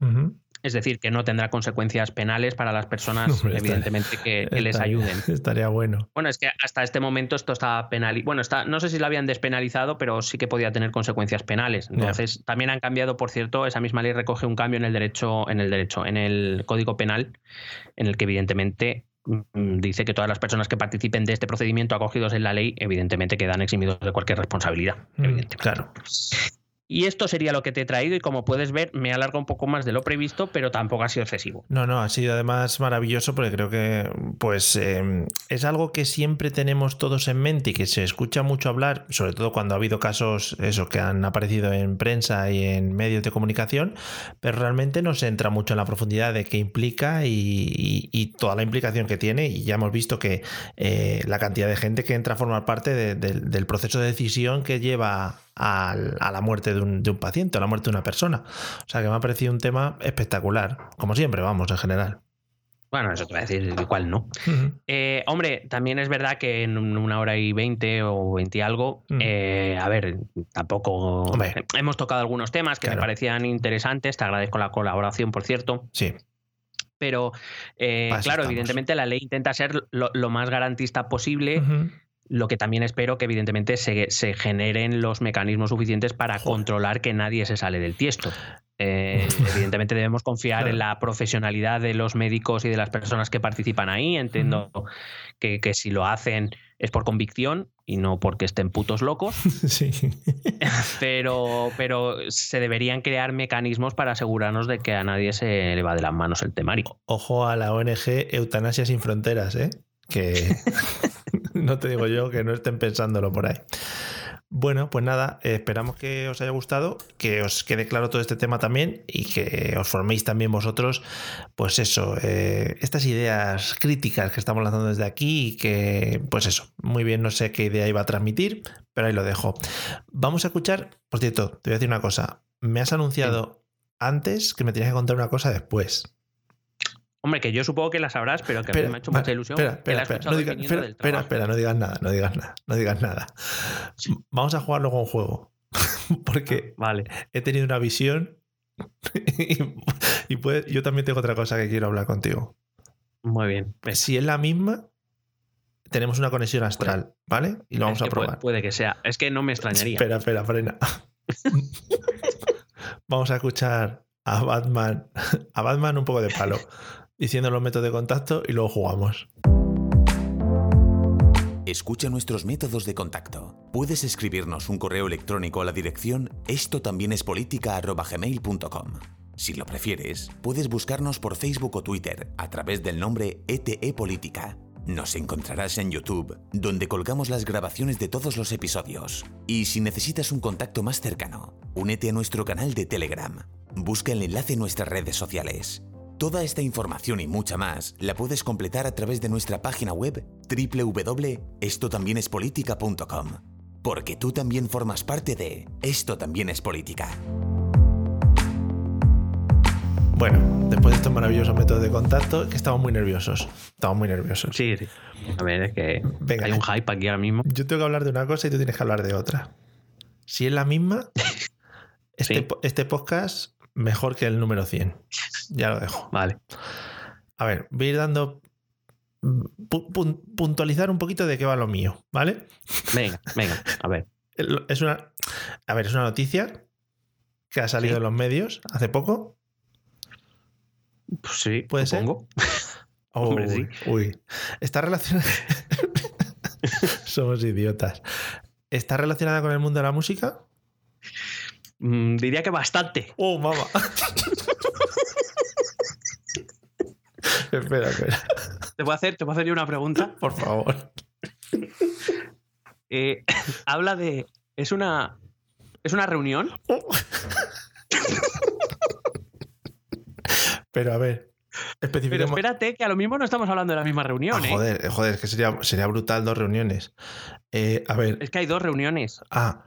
[SPEAKER 4] Ujú.
[SPEAKER 5] Es decir, que no tendrá consecuencias penales para las personas,
[SPEAKER 4] estaría-
[SPEAKER 5] evidentemente, que, que les
[SPEAKER 4] Estaría-
[SPEAKER 5] ayuden.
[SPEAKER 4] Estaría bueno.
[SPEAKER 5] Bueno, es que hasta este momento esto está penalizado. Bueno, está, no sé si lo habían despenalizado, pero sí que podía tener consecuencias penales. Entonces, también han cambiado, por cierto, esa misma ley recoge un cambio en el derecho, en el derecho, en el Código Penal, en el que evidentemente mm, dice que todas las personas que participen de este procedimiento acogidos en la ley, evidentemente quedan eximidos de cualquier responsabilidad.
[SPEAKER 4] Mm,
[SPEAKER 5] evidentemente.
[SPEAKER 4] Claro.
[SPEAKER 5] Y esto sería lo que te he traído y como puedes ver me alarga un poco más de lo previsto, pero tampoco ha sido excesivo.
[SPEAKER 4] No, no, ha sido además maravilloso porque creo que pues eh, es algo que siempre tenemos todos en mente y que se escucha mucho hablar, sobre todo cuando ha habido casos que han aparecido en prensa y en medios de comunicación, pero realmente no se entra mucho en la profundidad de qué implica y, toda la implicación que tiene y ya hemos visto que eh, la cantidad de gente que entra a formar parte de- del- del proceso de decisión que lleva a la muerte de un, de un paciente, a la muerte de una persona. O sea que me ha parecido un tema espectacular, como siempre, vamos, en general.
[SPEAKER 5] Bueno, eso te voy a decir, igual no. Eh, hombre, también es verdad que en un- una hora y veinte o veinte y algo, eh, a ver, tampoco
[SPEAKER 4] Hombre.
[SPEAKER 5] hemos tocado algunos temas que
[SPEAKER 4] Claro.
[SPEAKER 5] me parecían interesantes. Te agradezco la colaboración, por cierto.
[SPEAKER 4] Sí,
[SPEAKER 5] Pero eh, claro,
[SPEAKER 4] estamos.
[SPEAKER 5] evidentemente la ley intenta ser lo, lo más garantista posible. Lo que también espero que evidentemente se, se generen los mecanismos suficientes para
[SPEAKER 4] Joder.
[SPEAKER 5] controlar que nadie se sale del tiesto. Eh, evidentemente debemos confiar
[SPEAKER 4] Claro.
[SPEAKER 5] en la profesionalidad de los médicos y de las personas que participan ahí. Entiendo que, que si lo hacen es por convicción y no porque estén putos locos,
[SPEAKER 4] sí.
[SPEAKER 5] pero, pero se deberían crear mecanismos para asegurarnos de que a nadie se le va de las manos el temario.
[SPEAKER 4] Ojo a la ONG Eutanasia sin Fronteras, ¿eh? Que no te digo yo que no estén pensándolo por ahí. Bueno, pues nada, esperamos que os haya gustado, que os quede claro todo este tema también y que os forméis también vosotros, pues eso, eh, estas ideas críticas que estamos lanzando desde aquí y que, pues eso, muy bien, no sé qué idea iba a transmitir, pero ahí lo dejo. Vamos a escuchar, por cierto, te voy a decir una cosa, me has anunciado antes que me tenías que contar una cosa después.
[SPEAKER 5] Hombre, que yo supongo que la sabrás, pero que a mí me ha hecho mucha ilusión.
[SPEAKER 4] Espera,
[SPEAKER 5] que la
[SPEAKER 4] espera, espera, no digas, espera, espera, espera, no digas nada, no digas nada, no digas nada. Vamos a jugar luego un juego. Porque
[SPEAKER 5] Vale.
[SPEAKER 4] he tenido una visión y, y puede- yo también tengo otra cosa que quiero hablar contigo.
[SPEAKER 5] Muy bien. Pues,
[SPEAKER 4] Si es la misma, tenemos una conexión astral, ¿vale? Y lo vamos
[SPEAKER 5] es
[SPEAKER 4] a
[SPEAKER 5] que puede-
[SPEAKER 4] probar.
[SPEAKER 5] Puede, que sea. Es que no me extrañaría.
[SPEAKER 4] Espera, espera, frena. Vamos a escuchar a Batman, a Batman un poco de palo, diciendo los métodos de contacto y luego jugamos.
[SPEAKER 6] Escucha nuestros métodos de contacto. Puedes escribirnos un correo electrónico a la dirección esto también es política@gmail.com. Si lo prefieres, puedes buscarnos por Facebook o Twitter a través del nombre ETE Política. Nos encontrarás en YouTube, donde colgamos las grabaciones de todos los episodios. Y si necesitas un contacto más cercano, únete a nuestro canal de Telegram. Busca el enlace en nuestras redes sociales. Toda esta información y mucha más la puedes completar a través de nuestra página web www.estotambiénespolitica.com. Porque tú también formas parte de Esto también es política.
[SPEAKER 4] Bueno, después de estos maravillosos métodos de contacto, que estamos muy nerviosos. Estamos muy nerviosos.
[SPEAKER 5] Sí, sí. A ver, es que
[SPEAKER 4] Venga.
[SPEAKER 5] hay un hype aquí ahora mismo.
[SPEAKER 4] Yo tengo que hablar de una cosa y tú tienes que hablar de otra. Si es la misma, este,
[SPEAKER 5] Sí.
[SPEAKER 4] este podcast mejor que el número 100. Ya lo dejo.
[SPEAKER 5] Vale.
[SPEAKER 4] A ver, voy a ir dando. pu- pun- puntualizar un poquito de qué va lo mío, ¿vale?
[SPEAKER 5] Venga, venga. A ver.
[SPEAKER 4] Es una. A ver, es una noticia que ha salido
[SPEAKER 5] Sí.
[SPEAKER 4] en los medios hace poco.
[SPEAKER 5] Pues sí,
[SPEAKER 4] ¿Puede ser?
[SPEAKER 5] supongo.
[SPEAKER 4] Oh,
[SPEAKER 5] Hombre, sí.
[SPEAKER 4] Uy. Está relacionada. Somos idiotas. ¿Está relacionada con el mundo de la música?
[SPEAKER 5] Mm, diría que bastante.
[SPEAKER 4] Oh, mamá. espera, espera.
[SPEAKER 5] ¿Te puedo hacer, te puedo hacer yo una pregunta?
[SPEAKER 4] Por favor.
[SPEAKER 5] Eh, habla de. Es una. ¿Es una reunión?
[SPEAKER 4] Pero a ver.
[SPEAKER 5] Pero espérate, que a lo mismo no estamos hablando de la misma reunión,
[SPEAKER 4] Ah,
[SPEAKER 5] ¿eh?
[SPEAKER 4] joder, eh, joder, es que sería, sería brutal dos reuniones. Eh, a ver.
[SPEAKER 5] Es que hay dos reuniones.
[SPEAKER 4] Ah,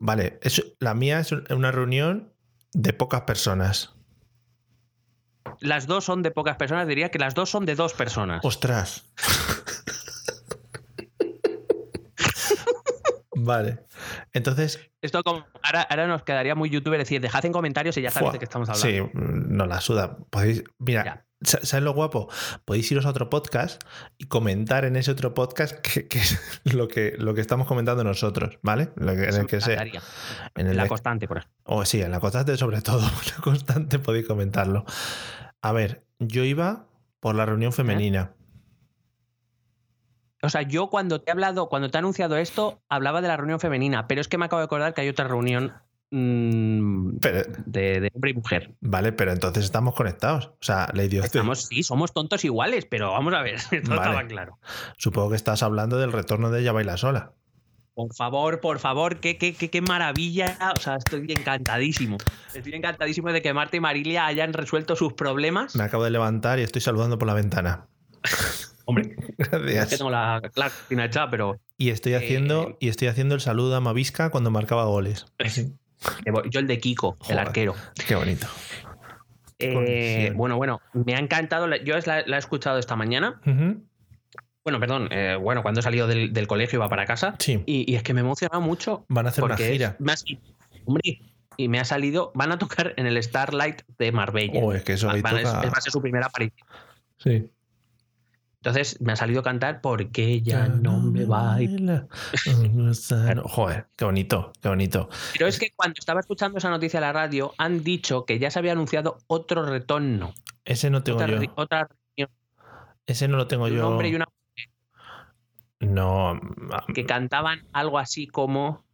[SPEAKER 4] vale. Es, la mía es una reunión de pocas personas.
[SPEAKER 5] Las dos son de pocas personas, diría que las dos son de dos personas.
[SPEAKER 4] Ostras. vale. Entonces,
[SPEAKER 5] Esto como. Ahora, ahora nos quedaría muy youtuber decir, dejad en comentarios y ya sabéis de qué estamos hablando.
[SPEAKER 4] Sí, no la suda. Podéis, mira,
[SPEAKER 5] Ya.
[SPEAKER 4] Sa- ¿sabes lo guapo? Podéis iros a otro podcast y comentar en ese otro podcast que, que es lo que, lo que estamos comentando nosotros, ¿vale? Lo que- en el que sea. En el
[SPEAKER 5] la constante, por ejemplo.
[SPEAKER 4] O sí, en la constante sobre todo. En la constante podéis comentarlo. A ver, yo iba por la reunión femenina.
[SPEAKER 5] O sea, yo cuando te he hablado, cuando te he anunciado esto, hablaba de la reunión femenina, pero es que me acabo de acordar que hay otra reunión mm,
[SPEAKER 4] Pero,
[SPEAKER 5] de, de hombre y mujer.
[SPEAKER 4] vale, pero entonces estamos conectados. O sea, la idiotez.
[SPEAKER 5] Estamos, sí, somos tontos iguales, pero vamos a ver, esto
[SPEAKER 4] Vale.
[SPEAKER 5] estaba claro.
[SPEAKER 4] Supongo que estás hablando del retorno de Ella Baila Sola.
[SPEAKER 5] Por favor, por favor, qué, qué, qué, qué maravilla. O sea, estoy encantadísimo. Estoy encantadísimo de que Marta y Marilia hayan resuelto sus problemas.
[SPEAKER 4] Me acabo de levantar y estoy saludando por la ventana.
[SPEAKER 5] Hombre, es que
[SPEAKER 4] Gracias.
[SPEAKER 5] tengo la, la cocina hecha, pero
[SPEAKER 4] Y estoy haciendo,
[SPEAKER 5] Eh,
[SPEAKER 4] y estoy haciendo el saludo a Mavisca cuando marcaba goles. Así.
[SPEAKER 5] Yo el de Kiko, el arquero.
[SPEAKER 4] Qué bonito.
[SPEAKER 5] Eh, bueno, bueno, me ha encantado. Yo la, la he escuchado esta mañana. Bueno, perdón. eh, bueno, cuando he salido del, del colegio iba para casa.
[SPEAKER 4] Sí.
[SPEAKER 5] Y, y es que me emociona mucho.
[SPEAKER 4] Van a hacer una
[SPEAKER 5] es-
[SPEAKER 4] gira.
[SPEAKER 5] salido- hombre, y me ha salido. Van a tocar en el Starlight de Marbella.
[SPEAKER 4] Oh, es que eso ahí
[SPEAKER 5] Van- es-
[SPEAKER 4] toca-
[SPEAKER 5] es- va a ser su primera aparición.
[SPEAKER 4] Sí.
[SPEAKER 5] Entonces me ha salido cantar porque ya no me va. a ir".
[SPEAKER 4] baila. Joder, qué bonito, qué bonito.
[SPEAKER 5] Pero es que cuando estaba escuchando esa noticia en la radio, han dicho que ya se había anunciado otro retorno.
[SPEAKER 4] Ese no tengo
[SPEAKER 5] Otra,
[SPEAKER 4] yo.
[SPEAKER 5] otra reunión
[SPEAKER 4] Ese no lo tengo
[SPEAKER 5] de un
[SPEAKER 4] yo.
[SPEAKER 5] hombre y una
[SPEAKER 4] No.
[SPEAKER 5] que cantaban algo así como.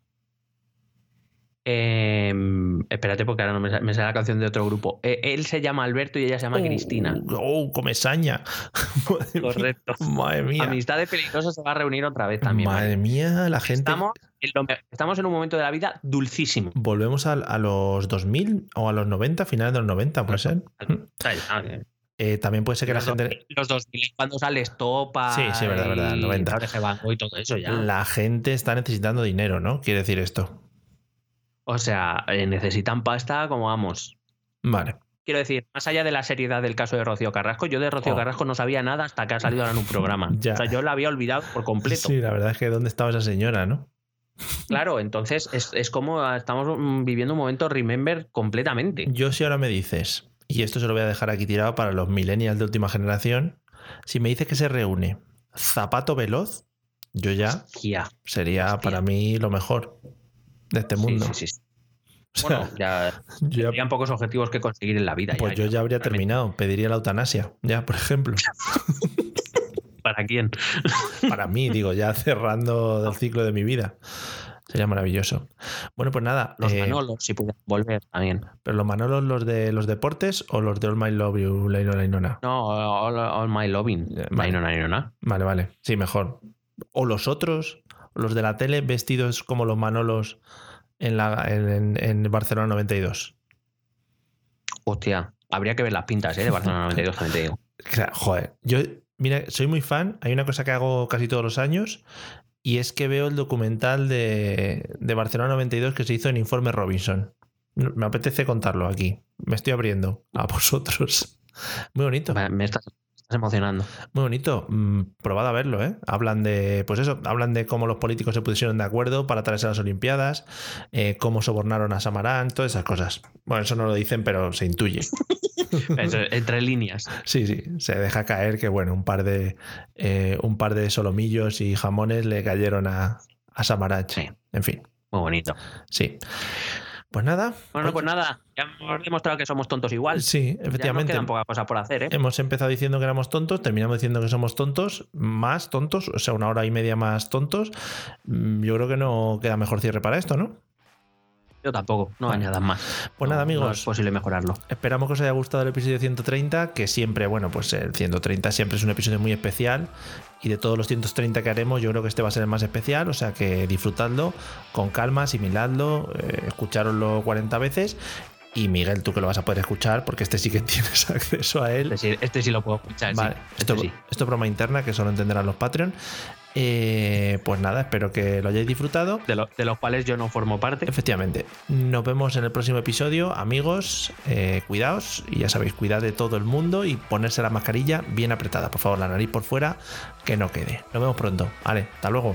[SPEAKER 5] Em, espérate, porque ahora no me, sa- me sale la canción de otro grupo. Eh, él se llama Alberto y ella se llama Cristina.
[SPEAKER 4] Oh, comesaña. Madre mía,
[SPEAKER 5] Correcto.
[SPEAKER 4] Madre mía.
[SPEAKER 5] Amistad de Peligrosos se va a reunir otra vez también.
[SPEAKER 4] Madre
[SPEAKER 5] ¿vale?
[SPEAKER 4] mía, la gente.
[SPEAKER 5] Estamos en, lo me- estamos en un momento de la vida dulcísimo.
[SPEAKER 4] Volvemos a, a los 2000 o a los 90, finales de los 90, puede ser.
[SPEAKER 5] Ya, eh,
[SPEAKER 4] también puede ser que la gente.
[SPEAKER 5] 2000, los 2000 cuando sale Estopa.
[SPEAKER 4] Sí, sí, verdad, verdad,
[SPEAKER 5] y
[SPEAKER 4] 90.
[SPEAKER 5] G. Banco y todo eso ya.
[SPEAKER 4] La gente está necesitando dinero, ¿no? Quiere decir esto.
[SPEAKER 5] O sea, eh, necesitan pasta como vamos.
[SPEAKER 4] Vale.
[SPEAKER 5] Quiero decir, más allá de la seriedad del caso de Rocío Carrasco, yo de Rocío
[SPEAKER 4] Oh.
[SPEAKER 5] Carrasco no sabía nada hasta que ha salido ahora en un programa.
[SPEAKER 4] Ya.
[SPEAKER 5] O sea, yo la había olvidado por completo.
[SPEAKER 4] Sí, la verdad es que ¿dónde estaba esa señora, no?
[SPEAKER 5] Claro, entonces es, es como ah, estamos mm, viviendo un momento remember completamente.
[SPEAKER 4] Yo si ahora me dices, y esto se lo voy a dejar aquí tirado para los millennials de última generación, si me dices que se reúne Zapato Veloz, yo ya sería
[SPEAKER 5] Hostia.
[SPEAKER 4] para mí lo mejor de este
[SPEAKER 5] Sí,
[SPEAKER 4] mundo.
[SPEAKER 5] sí, sí.
[SPEAKER 4] O sea,
[SPEAKER 5] Bueno, ya
[SPEAKER 4] ya-
[SPEAKER 5] pocos objetivos que conseguir en la vida.
[SPEAKER 4] pues yo ya habría terminado, pediría la eutanasia, ya, por ejemplo.
[SPEAKER 5] ¿Para quién?
[SPEAKER 4] Para mí, digo, ya cerrando el ciclo de mi vida. Sería maravilloso. Bueno, pues nada.
[SPEAKER 5] Los
[SPEAKER 4] eh,
[SPEAKER 5] Manolos, si pudieran volver también.
[SPEAKER 4] ¿Pero los Manolos, los de los deportes o los de All My Love You, Laino Lainona?
[SPEAKER 5] No, all, all My Loving.
[SPEAKER 4] Ya, vale.
[SPEAKER 5] no, no.
[SPEAKER 4] Vale, vale. Sí, mejor. O los otros, los de la tele vestidos como los Manolos en, la, en, Barcelona 92.
[SPEAKER 5] Hostia, habría que ver las pintas, ¿eh? De Barcelona 92, también te digo.
[SPEAKER 4] Claro, Joder, yo, mira, soy muy fan. Hay una cosa que hago casi todos los años y es que veo el documental de, de Barcelona 92 que se hizo en Informe Robinson. Me apetece contarlo aquí. Me estoy abriendo a vosotros. Muy bonito.
[SPEAKER 5] Me, me estás, estás emocionando.
[SPEAKER 4] Muy bonito. Mm, probad a verlo, ¿eh? Hablan de, pues eso, hablan de cómo los políticos se pusieron de acuerdo para traerse a las Olimpiadas, eh, cómo sobornaron a Samarán, todas esas cosas. Bueno, eso no lo dicen, pero se intuye.
[SPEAKER 5] Eso, entre líneas.
[SPEAKER 4] Sí, sí, se deja caer que, bueno, un par de, eh, un par de solomillos y jamones le cayeron a, a Samaranch.
[SPEAKER 5] Sí.
[SPEAKER 4] En fin,
[SPEAKER 5] Muy bonito.
[SPEAKER 4] sí. Pues nada.
[SPEAKER 5] Bueno,
[SPEAKER 4] oye,
[SPEAKER 5] pues nada, ya hemos demostrado que somos tontos igual.
[SPEAKER 4] Sí,
[SPEAKER 5] Ya nos
[SPEAKER 4] efectivamente.
[SPEAKER 5] pocas cosas por hacer, ¿eh?
[SPEAKER 4] Hemos empezado diciendo que éramos tontos, terminamos diciendo que somos tontos, más tontos, o sea, una hora y media más tontos. Mm, Yo creo que no queda mejor cierre para esto, ¿no?
[SPEAKER 5] Yo tampoco, no
[SPEAKER 4] Vale.
[SPEAKER 5] añadan más.
[SPEAKER 4] Pues nada,
[SPEAKER 5] No
[SPEAKER 4] amigos.
[SPEAKER 5] es posible mejorarlo.
[SPEAKER 4] Esperamos que os haya gustado el episodio 130, que siempre, bueno, pues el 130 siempre es un episodio muy especial. Y de todos los 130 que haremos, yo creo que este va a ser el más especial. O sea que disfrutadlo con calma, asimiladlo, eh, escuchároslo 40 veces. Y Miguel, tú que lo vas a poder escuchar, porque este sí que tienes acceso a él.
[SPEAKER 5] Este sí, este sí lo puedo escuchar. sí.
[SPEAKER 4] Vale,
[SPEAKER 5] Este
[SPEAKER 4] esto,
[SPEAKER 5] sí.
[SPEAKER 4] esto es broma interna que solo entenderán los Patreon. Eh, pues nada, espero que lo hayáis disfrutado.
[SPEAKER 5] De, lo- de los cuales yo no formo parte.
[SPEAKER 4] Efectivamente, nos vemos en el próximo episodio. Amigos, eh, cuidaos y ya sabéis, cuidad de todo el mundo y ponerse la mascarilla bien apretada. Por favor, la nariz por fuera, que no quede. Nos vemos pronto. Vale, hasta luego.